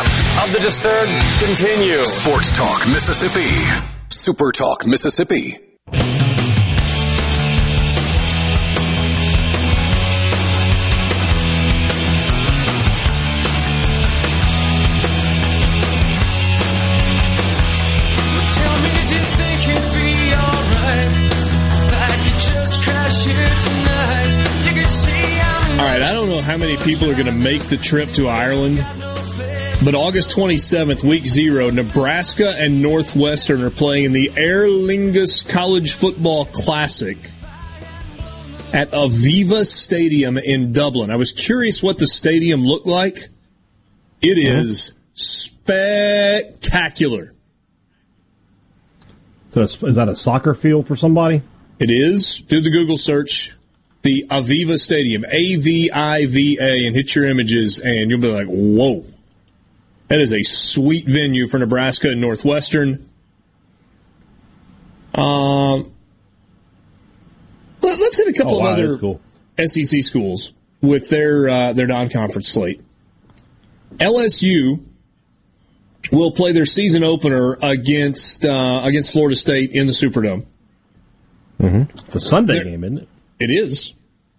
of the disturbed continue. Sports Talk Mississippi. Super Talk Mississippi. Know how many people are going to make the trip to Ireland, but August 27th, week zero, Nebraska and Northwestern are playing in the Aer Lingus College Football Classic at Aviva Stadium in Dublin. I was curious what the stadium looked like. It mm-hmm. is spectacular. So is is that a soccer field for somebody? It is. Do the Google search. The Aviva Stadium, A V I V A, and hit your images, and you'll be like, whoa. That is a sweet venue for Nebraska and Northwestern. Um, let, us hit a couple Oh, wow, of other cool. SEC schools with their uh, their non-conference slate. LSU will play their season opener against uh, against Florida State in the Superdome. Mm-hmm. It's a Sunday They're- game, isn't it? It is.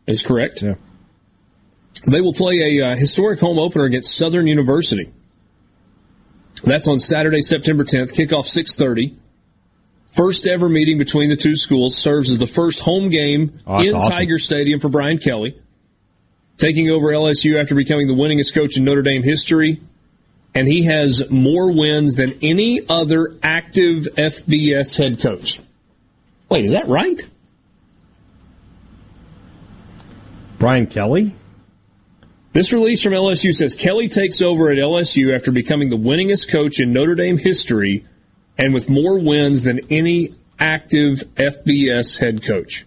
Is correct. Yeah. They will play a uh, historic home opener against Southern University. That's on Saturday, September 10th. Kickoff 6:30. First ever meeting between the two schools serves as the first home game Oh, in awesome. Tiger Stadium for Brian Kelly, taking over LSU after becoming the winningest coach in Notre Dame history. And he has more wins than any other active FBS head coach. Wait, is that right? Brian Kelly? This release from LSU says Kelly takes over at LSU after becoming the winningest coach in Notre Dame history and with more wins than any active FBS head coach.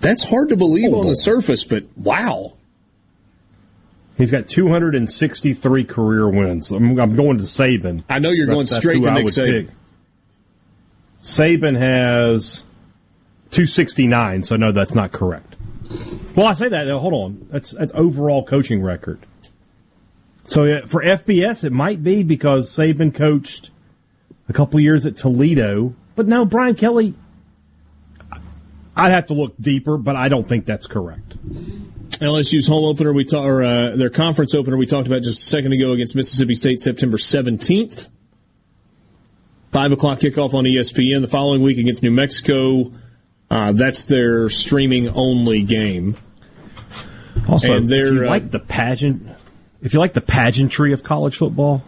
That's hard to believe on the oh. surface, but wow. He's got 263 career wins. I'm, I'm going to Saban. I know you're going straight to Nick Saban. pick. Saban has 269, so no, that's not correct. Well, I say that. uh, Hold on. That's that's overall coaching record. So for FBS, it might be because Saban coached a couple years at Toledo, but no, Brian Kelly. I'd have to look deeper, but I don't think that's correct. LSU's home opener, we ta- or uh, their conference opener, we talked about just a second ago against Mississippi State, September 17th. Five o'clock kickoff on ESPN. The following week against New Mexico, uh, that's their streaming only game. Also, if you uh, like the pageant, if you like the pageantry of college football,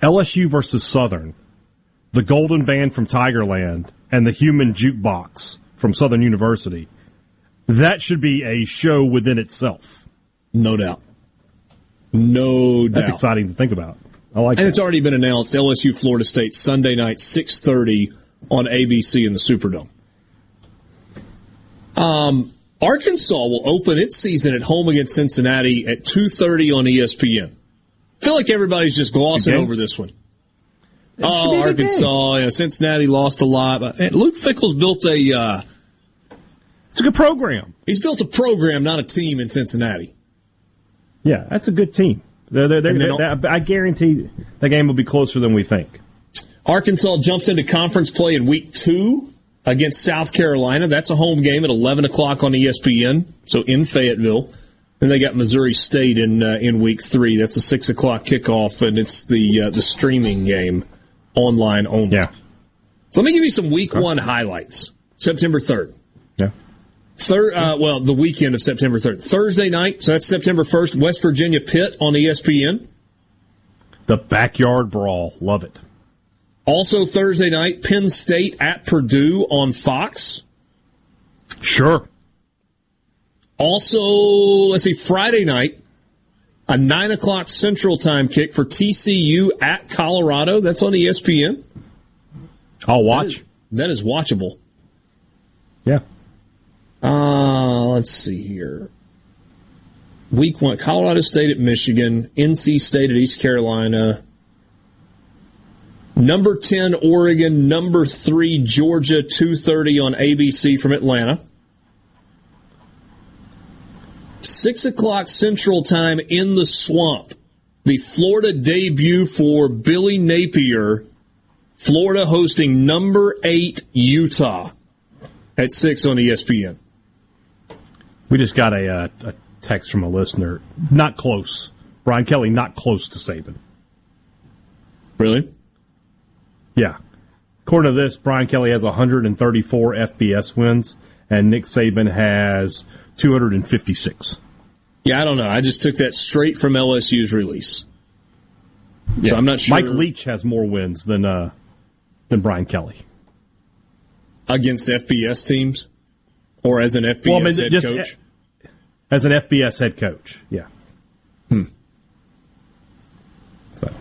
LSU versus Southern, the Golden Band from Tigerland, and the Human Jukebox from Southern University, that should be a show within itself. No doubt. No doubt. That's exciting to think about. I like and that. it's already been announced LSU Florida State Sunday night 6:30 on ABC in the Superdome. Um, Arkansas will open its season at home against Cincinnati at 2:30 on ESPN. I feel like everybody's just glossing over this one. Oh, be a good Arkansas, know, Cincinnati lost a lot. But and Luke Fickell's built a uh, it's a good program. He's built a program, not a team in Cincinnati. Yeah, that's a good team. They're, they're, they're, And then- they're- I guarantee the game will be closer than we think. Arkansas jumps into conference play in week two against South Carolina. That's a home game at 11 o'clock on ESPN, so in Fayetteville. Then they got Missouri State in uh, in week three. That's a six o'clock kickoff, and it's the uh, the streaming game, online only. Yeah. So let me give you some week one highlights. September third. Yeah. Third, uh, well, the weekend of September 3rd. Thursday night, so that's September 1st, West Virginia Pitt on ESPN. The backyard brawl. Love it. Also Thursday night, Penn State at Purdue on Fox. Sure. Also, let's see, Friday night, a 9 o'clock Central Time kick for TCU at Colorado. That's on ESPN. I'll watch. That is, that is watchable. Yeah. Uh, let's see here. Week one, Colorado State at Michigan, NC State at East Carolina, number 10 Oregon, number 3 Georgia, 2.30 on ABC from Atlanta. 6 o'clock Central Time in the swamp. The Florida debut for Billy Napier. Florida hosting number 8 Utah at 6 on ESPN. We just got a, uh, a text from a listener. Not close. Brian Kelly, not close to Saban. Really? Yeah. According to this, Brian Kelly has 134 FBS wins, and Nick Saban has 256. Yeah, I don't know. I just took that straight from LSU's release. So I'm not sure. Mike Leach has more wins than uh, than Brian Kelly. Against FBS teams? Or as an FBS Well, I mean, head coach? As an FBS head coach, yeah. Hmm. So.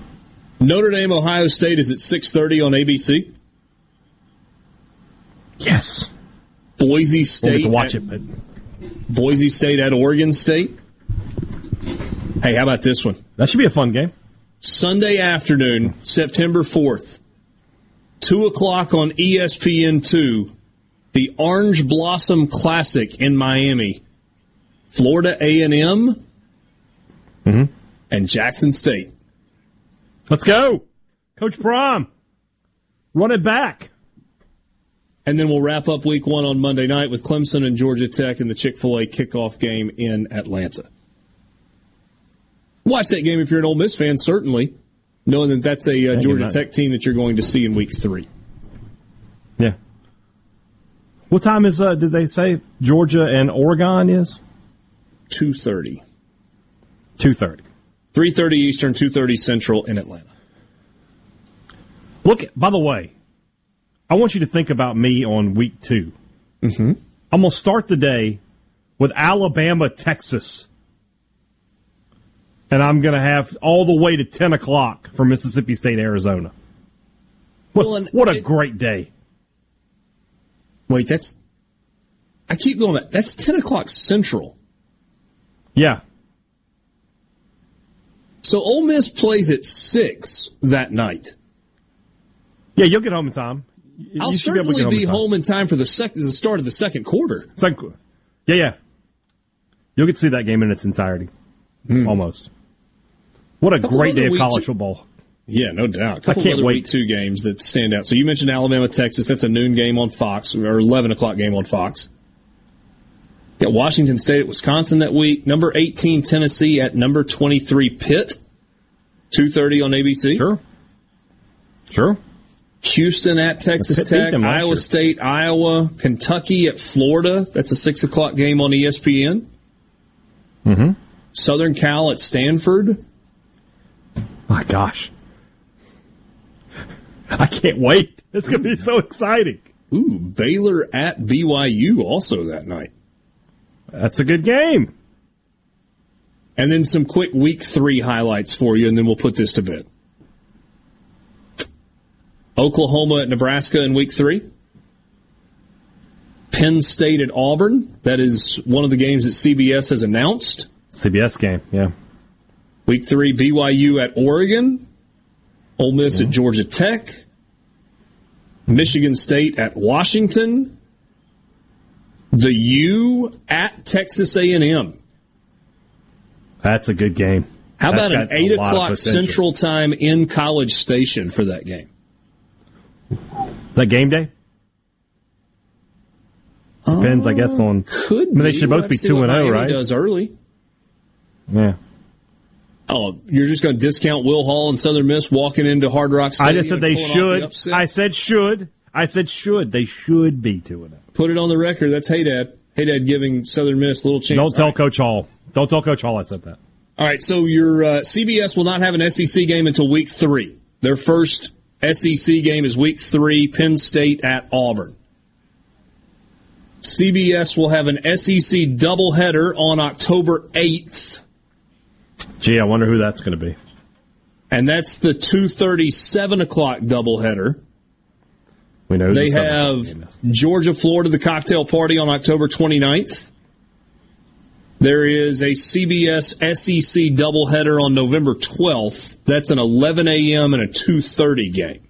Notre Dame, Ohio State is at 6.30 on ABC. Yes. Boise State. We'll State. get to watch at- it, but Boise State at Oregon State. Hey, how about this one? that should be a fun game. Sunday afternoon, September 4th, 2 o'clock on E ESPN2, the Orange Blossom Classic in Miami. Florida A&M Mm-hmm. and Jackson State. Let's go, Coach Prime. Run it back. And then we'll wrap up week one on Monday night with Clemson and Georgia Tech in the Chick fil A kickoff game in Atlanta. Watch that game if you're an Ole Miss fan, certainly, knowing that that's a uh, Georgia Tech team that you're going to see in week three. Yeah. What time is? Uh, did they say Georgia and Oregon is? 2.30. Two thirty. 3.30 Eastern, 2.30 Central in Atlanta. Look. By the way, I want you to think about me on week 2 Mm-hmm. I'm gonna start the day with Alabama, Texas, and I'm gonna have all the way to ten o'clock for Mississippi State, Arizona. What, Well, what a it- great day! Wait, that's... I keep going back. That's 10 o'clock Central. Yeah, So Ole Miss plays at 6 that night. yeah. You'll get home in time. You- I'll you should able to certainly get be in home in time for the, sec- the start of the second quarter. Second, yeah, yeah. You'll get to see that game in its entirety, hmm. almost. What a great day of college football! Yeah, no doubt. A couple I can't other wait. week two games that stand out. So you mentioned Alabama, Texas. That's a noon game on Fox, or 11 o'clock game on Fox. Got Washington State at Wisconsin that week. Number 18 Tennessee at number 23 Pitt. 2.30 on ABC. Sure. Sure. Houston at Texas Tech. Iowa year. State, Iowa. Kentucky at Florida. That's a 6 o'clock game on ESPN. Mm-hmm. Southern Cal at Stanford. My gosh, I can't wait! It's going to be so exciting. Ooh, Baylor at BYU also that night. That's a good game. And then some quick week three highlights for you, and then we'll put this to bed. Oklahoma at Nebraska in week three. Penn State at Auburn. That is one of the games that CBS has announced. CBS game, yeah. Week three, BYU at Oregon. Ole Miss at mm-hmm. Georgia Tech. Michigan State at Washington. The U at Texas A&M. That's a good game. How That's about an eight o'clock. Central Time in College Station for that game? Is that game day? Depends, I guess, oh, on. Could I mean, they should both be two and zero, Miami right? Does early. Yeah. Oh, you're just going to discount Will Hall and Southern Miss walking into Hard Rock Stadium? I just said they off the should. I said should. I said should. They should be two and zero. Put it on the record. That's Hey Dad. Hey Dad giving Southern Miss a little chance. Don't tell Coach Hall. Don't tell Coach Hall I said that. All right, so your uh, CBS will not have an SEC game until week three. Their first SEC game is week three, Penn State at Auburn. CBS will have an SEC doubleheader on October 8th, Gee, I wonder who that's going to be. and that's the 2.30, 7 o'clock doubleheader. We know They have Georgia, Florida, the cocktail party on October 29th. There is a CBS SEC doubleheader on November 12th. That's an 11 a.m. and a 2.30 game.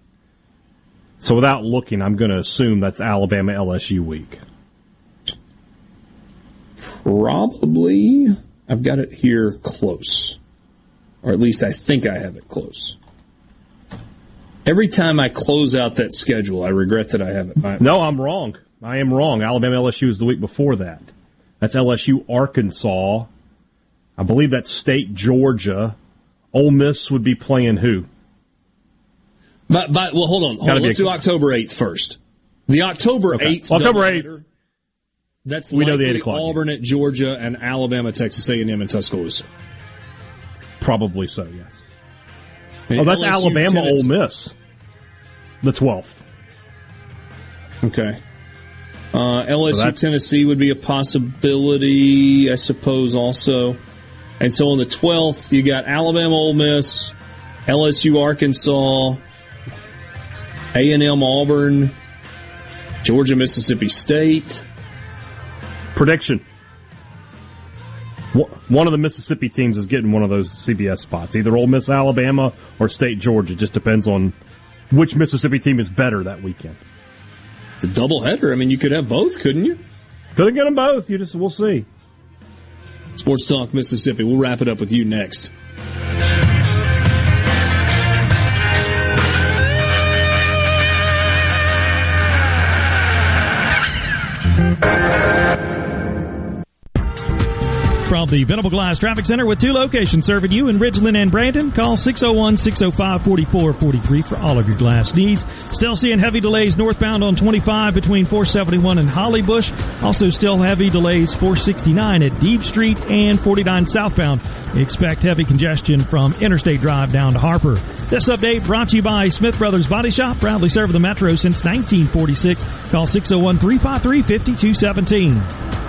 So without looking, I'm going to assume that's Alabama LSU week. Probably. I've got it here close. Or at least I think I have it close. Every time I close out that schedule, I regret that I haven't. My- No, I'm wrong. I am wrong. Alabama LSU is the week before that. That's LSU Arkansas. I believe that's State Georgia. Ole Miss would be playing who? But, but well, hold on. Hold on. Let's do October 8th first. The October Okay. 8th. October doubleheader, That's We know the likely 8 o'clock Auburn at Georgia and Alabama, Texas A&M, and Tuscaloosa. Probably so, yes. Oh, that's LSU, Alabama Tennessee- Ole Miss. The 12th. Okay. Uh, LSU So Tennessee would be a possibility, I suppose, also. And so on the 12th, you got Alabama Ole Miss, LSU Arkansas, A&M Auburn, Georgia, Mississippi State. Prediction. One of the Mississippi teams is getting one of those CBS spots. Either Ole Miss, Alabama, or State Georgia. Just depends on which Mississippi team is better that weekend. It's a doubleheader. I mean, you could have both, couldn't you? Could get them both. You just we'll see. Sports Talk Mississippi. We'll wrap it up with you next. From the Venable Glass Traffic Center with two locations serving you in Ridgeland and Brandon. Call 601-605-4443 for all of your glass needs. Still seeing heavy delays northbound on 25 between 471 and Hollybush. Also still heavy delays 469 at Deep Street and 49 southbound. Expect heavy congestion from Interstate Drive down to Harper. This update brought to you by Smith Brothers Body Shop, proudly serving the Metro since 1946. Call 601-353-5217.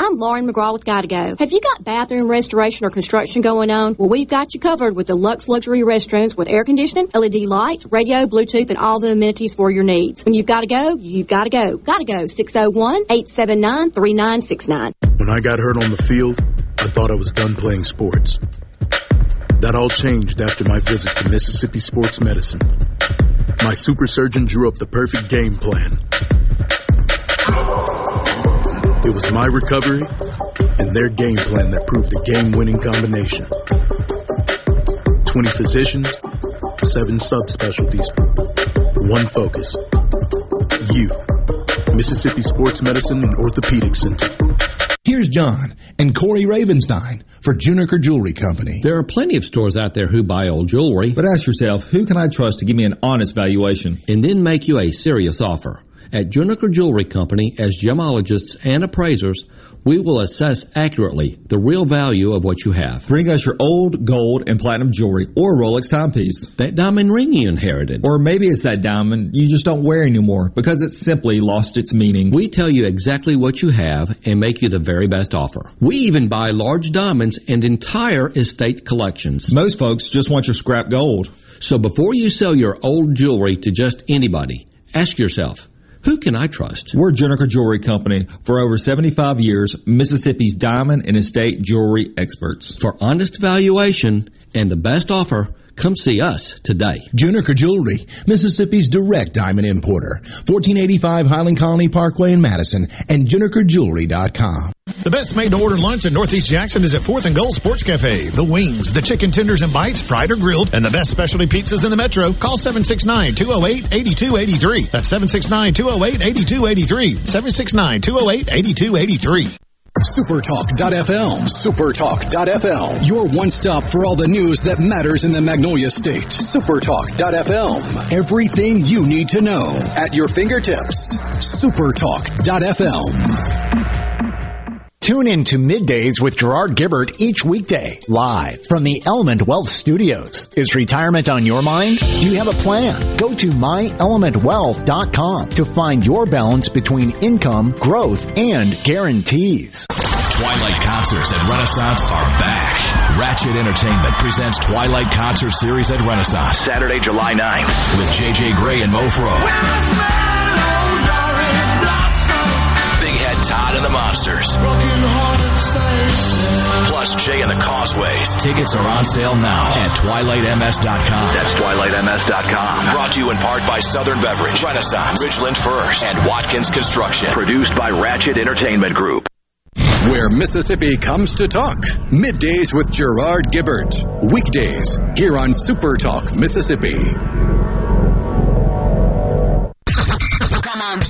I'm Lauren McGraw with Gotta Go. Have you got bathroom restoration or construction going on? Well, we've got you covered with the Lux Luxury Restrooms with air conditioning, LED lights, radio, Bluetooth, and all the amenities for your needs. When you've got to go, you've got to go. Gotta go. 601-879-3969. When I got hurt on the field, I thought I was done playing sports. That all changed after my visit to Mississippi Sports Medicine. My super surgeon drew up the perfect game plan. It was my recovery and their game plan that proved the game winning combination. 20 physicians, 7 subspecialties, one focus. You. Mississippi Sports Medicine and Orthopedic Center. Here's John and Corey Ravenstein for Juniker Jewelry Company. There are plenty of stores out there who buy old jewelry. But ask yourself, who can I trust to give me an honest valuation? And then make you a serious offer. At Juniker Jewelry Company, as gemologists and appraisers, we will assess accurately the real value of what you have. Bring us your old gold and platinum jewelry or Rolex timepiece. That diamond ring you inherited. Or maybe it's that diamond you just don't wear anymore because it's simply lost its meaning. We tell you exactly what you have and make you the very best offer. We even buy large diamonds and entire estate collections. Most folks just want your scrap gold. So before you sell your old jewelry to just anybody, ask yourself, who can I trust? We're Juniker Jewelry Company. For over 75 years, Mississippi's diamond and estate jewelry experts. For honest valuation and the best offer, come see us today. Juniker Jewelry, Mississippi's direct diamond importer. 1485 Highland Colony Parkway in Madison and junikerjewelry.com. The best made to order lunch in Northeast Jackson is at 4th and Gold Sports Cafe. The wings, the chicken tenders and bites, fried or grilled, and the best specialty pizzas in the metro. Call 769-208-8283. That's 769-208-8283. 769-208-8283. Supertalk.fm. Supertalk.fm. Your one stop for all the news that matters in the Magnolia State. Supertalk.fm. Everything you need to know at your fingertips. Supertalk.fm. Tune in to Middays with Gerard Gibert each weekday, live from the Element Wealth Studios. Is retirement on your mind? Do you have a plan? Go to myelementwealth.com to find your balance between income, growth, and guarantees. Twilight concerts at Renaissance are back. Ratchet Entertainment presents Twilight Concert Series at Renaissance. Saturday, July 9th with JJ Grey and Mofro. Big and the Monsters. Plus Jay and the Causeways. Tickets are on sale now at twilightms.com. That's twilightms.com. Brought to you in part by Southern Beverage, Renaissance, Ridgeland First, and Watkins Construction. Produced by Ratchet Entertainment Group. Where Mississippi comes to talk. Middays with Gerard Gibert. Weekdays here on Super Talk Mississippi.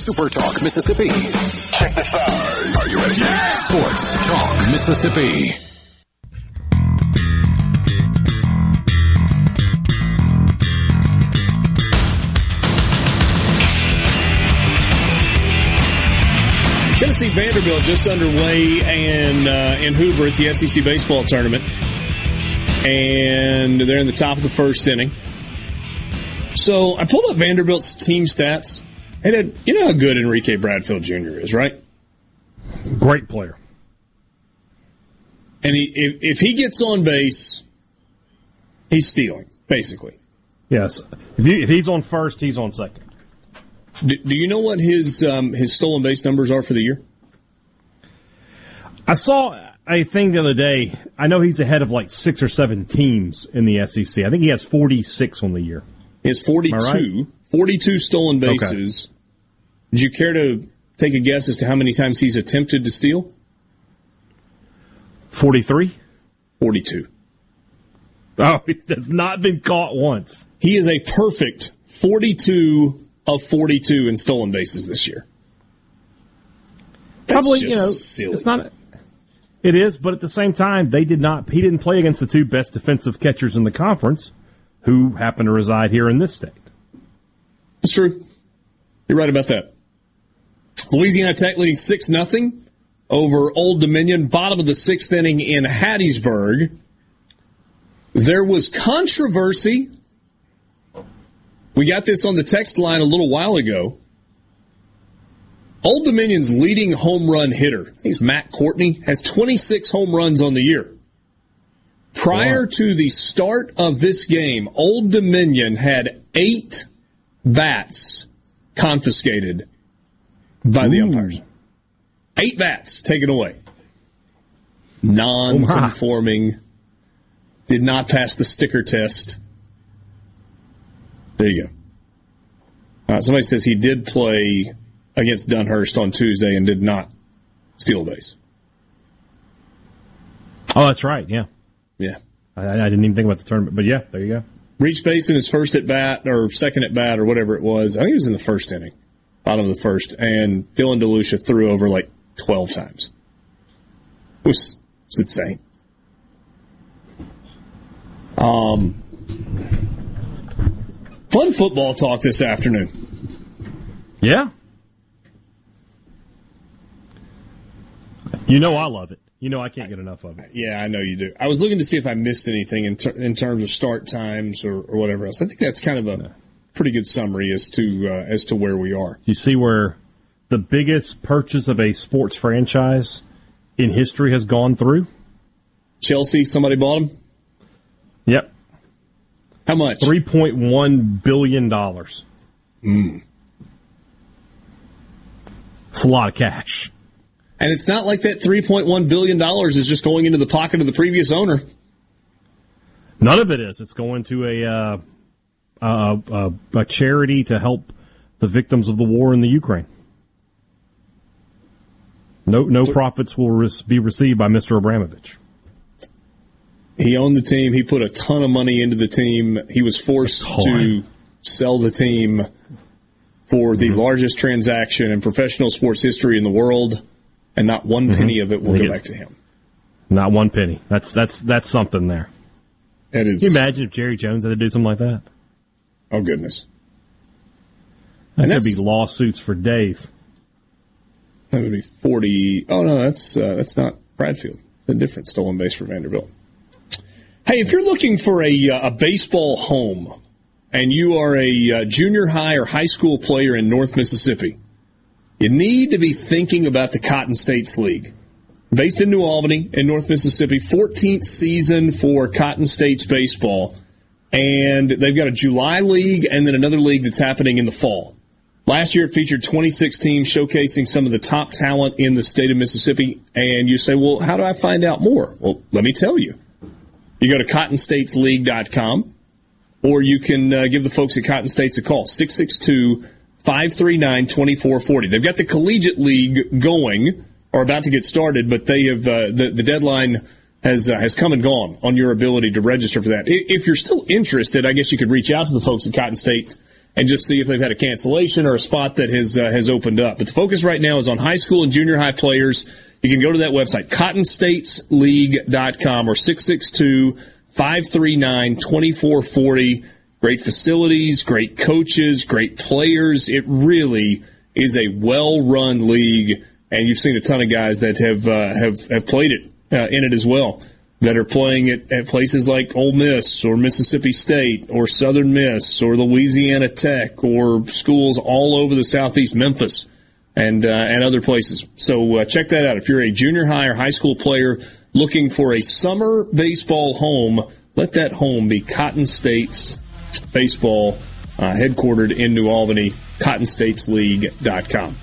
Super Talk Mississippi. Check this out. Are you ready? Sports Talk Mississippi. Tennessee Vanderbilt just underway and uh, in Hoover at the SEC baseball tournament, and they're in the top of the first inning. So I pulled up Vanderbilt's team stats. And it, you know how good Enrique Bradfield Jr. is, right? Great player. And he, if, if he gets on base, he's stealing, basically. Yes. If, you, if he's on first, he's on second. Do, do you know what his um, his stolen base numbers are for the year? I saw a thing the other day. I know he's ahead of like six or seven teams in the SEC. I think he has 46 on the year. He has 42, right? 42 stolen bases. Did you care to take a guess as to how many times he's attempted to steal? 43? 42. Oh, he has not been caught once. He is a perfect 42 of 42 in stolen bases this year. That's Probably, just you know, silly. it's not. It is, but at the same time, they did not. He didn't play against the two best defensive catchers in the conference, who happen to reside here in this state. That's true. You're right about that. Louisiana Tech leading 6 nothing over Old Dominion, bottom of the sixth inning in Hattiesburg. There was controversy. We got this on the text line a little while ago. Old Dominion's leading home run hitter, he's Matt Courtney, has 26 home runs on the year. Prior to the start of this game, Old Dominion had eight bats confiscated by the umpires. Eight bats taken away. Non conforming. Did not pass the sticker test. There you go. Uh, somebody says he did play against Dunhurst on Tuesday and did not steal a base. Oh, that's right. Yeah. Yeah. I, I didn't even think about the tournament, but yeah, there you go. Reached base in his first at bat or second at bat or whatever it was. I think it was in the first inning, bottom of the first, and Dylan DeLucia threw over like 12 times. It was, it was insane. Um, fun football talk this afternoon. Yeah. You know I love it. You know I can't get enough of it. Yeah, I know you do. I was looking to see if I missed anything in, ter- in terms of start times or, or whatever else. I think that's kind of a pretty good summary as to uh, as to where we are. You see where the biggest purchase of a sports franchise in history has gone through? Chelsea, somebody bought them. Yep. How much? Three point one billion dollars. Mm. It's a lot of cash. And it's not like that $3.1 billion is just going into the pocket of the previous owner. None of it is. It's going to a uh, uh, a charity to help the victims of the war in the Ukraine. No, no profits will be received by Mr. Abramovich. He owned the team. He put a ton of money into the team. He was forced to sell the team for the largest transaction in professional sports history in the world, and not one penny of it will go back to him. Not one penny. That's that's that's something there. That is. Can you imagine if Jerry Jones had to do something like that? Oh goodness. That And could be lawsuits for days. That would be forty. Oh no, that's uh, that's not Bradfield. A different stolen base for Vanderbilt. Hey, if you're looking for a uh, a baseball home, and you are a uh, junior high or high school player in North Mississippi, you need to be thinking about the Cotton States League. Based in New Albany, in North Mississippi, 14th season for Cotton States baseball, and they've got a July league and then another league that's happening in the fall. Last year it featured 26 teams showcasing some of the top talent in the state of Mississippi. And you say, well, how do I find out more? Well, let me tell you. You go to cottonstatesleague.com or you can uh, give the folks at Cotton States a call, 662 539 2440. They've got the collegiate league going or about to get started, but they have uh, the, the deadline has uh, has come and gone on your ability to register for that. If you're still interested, I guess you could reach out to the folks at Cotton State and just see if they've had a cancellation or a spot that has uh, has opened up. But the focus right now is on high school and junior high players. You can go to that website, cottonstatesleague.com or 662-539-2440. Great facilities, great coaches, great players. It really is a well-run league and you've seen a ton of guys that have uh, have have played it uh, in it as well. That are playing it at places like Ole Miss or Mississippi State or Southern Miss or Louisiana Tech or schools all over the Southeast, Memphis and uh, and other places. So uh, check that out. If you're a junior high or high school player looking for a summer baseball home, let that home be Cotton State's baseball, uh, headquartered in New Albany, CottonStatesLeague.com.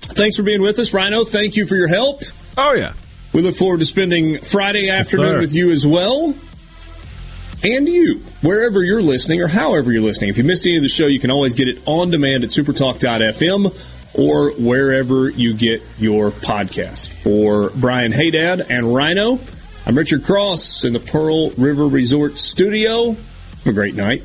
Thanks for being with us, Rhino. Thank you for your help. Oh yeah. We look forward to spending Friday afternoon sir. with you as well. And you, wherever you're listening or however you're listening. If you missed any of the show, you can always get it on demand at supertalk.fm or wherever you get your podcast. For Brian Haydad and Rhino, I'm Richard Cross in the Pearl River Resort studio. A great night.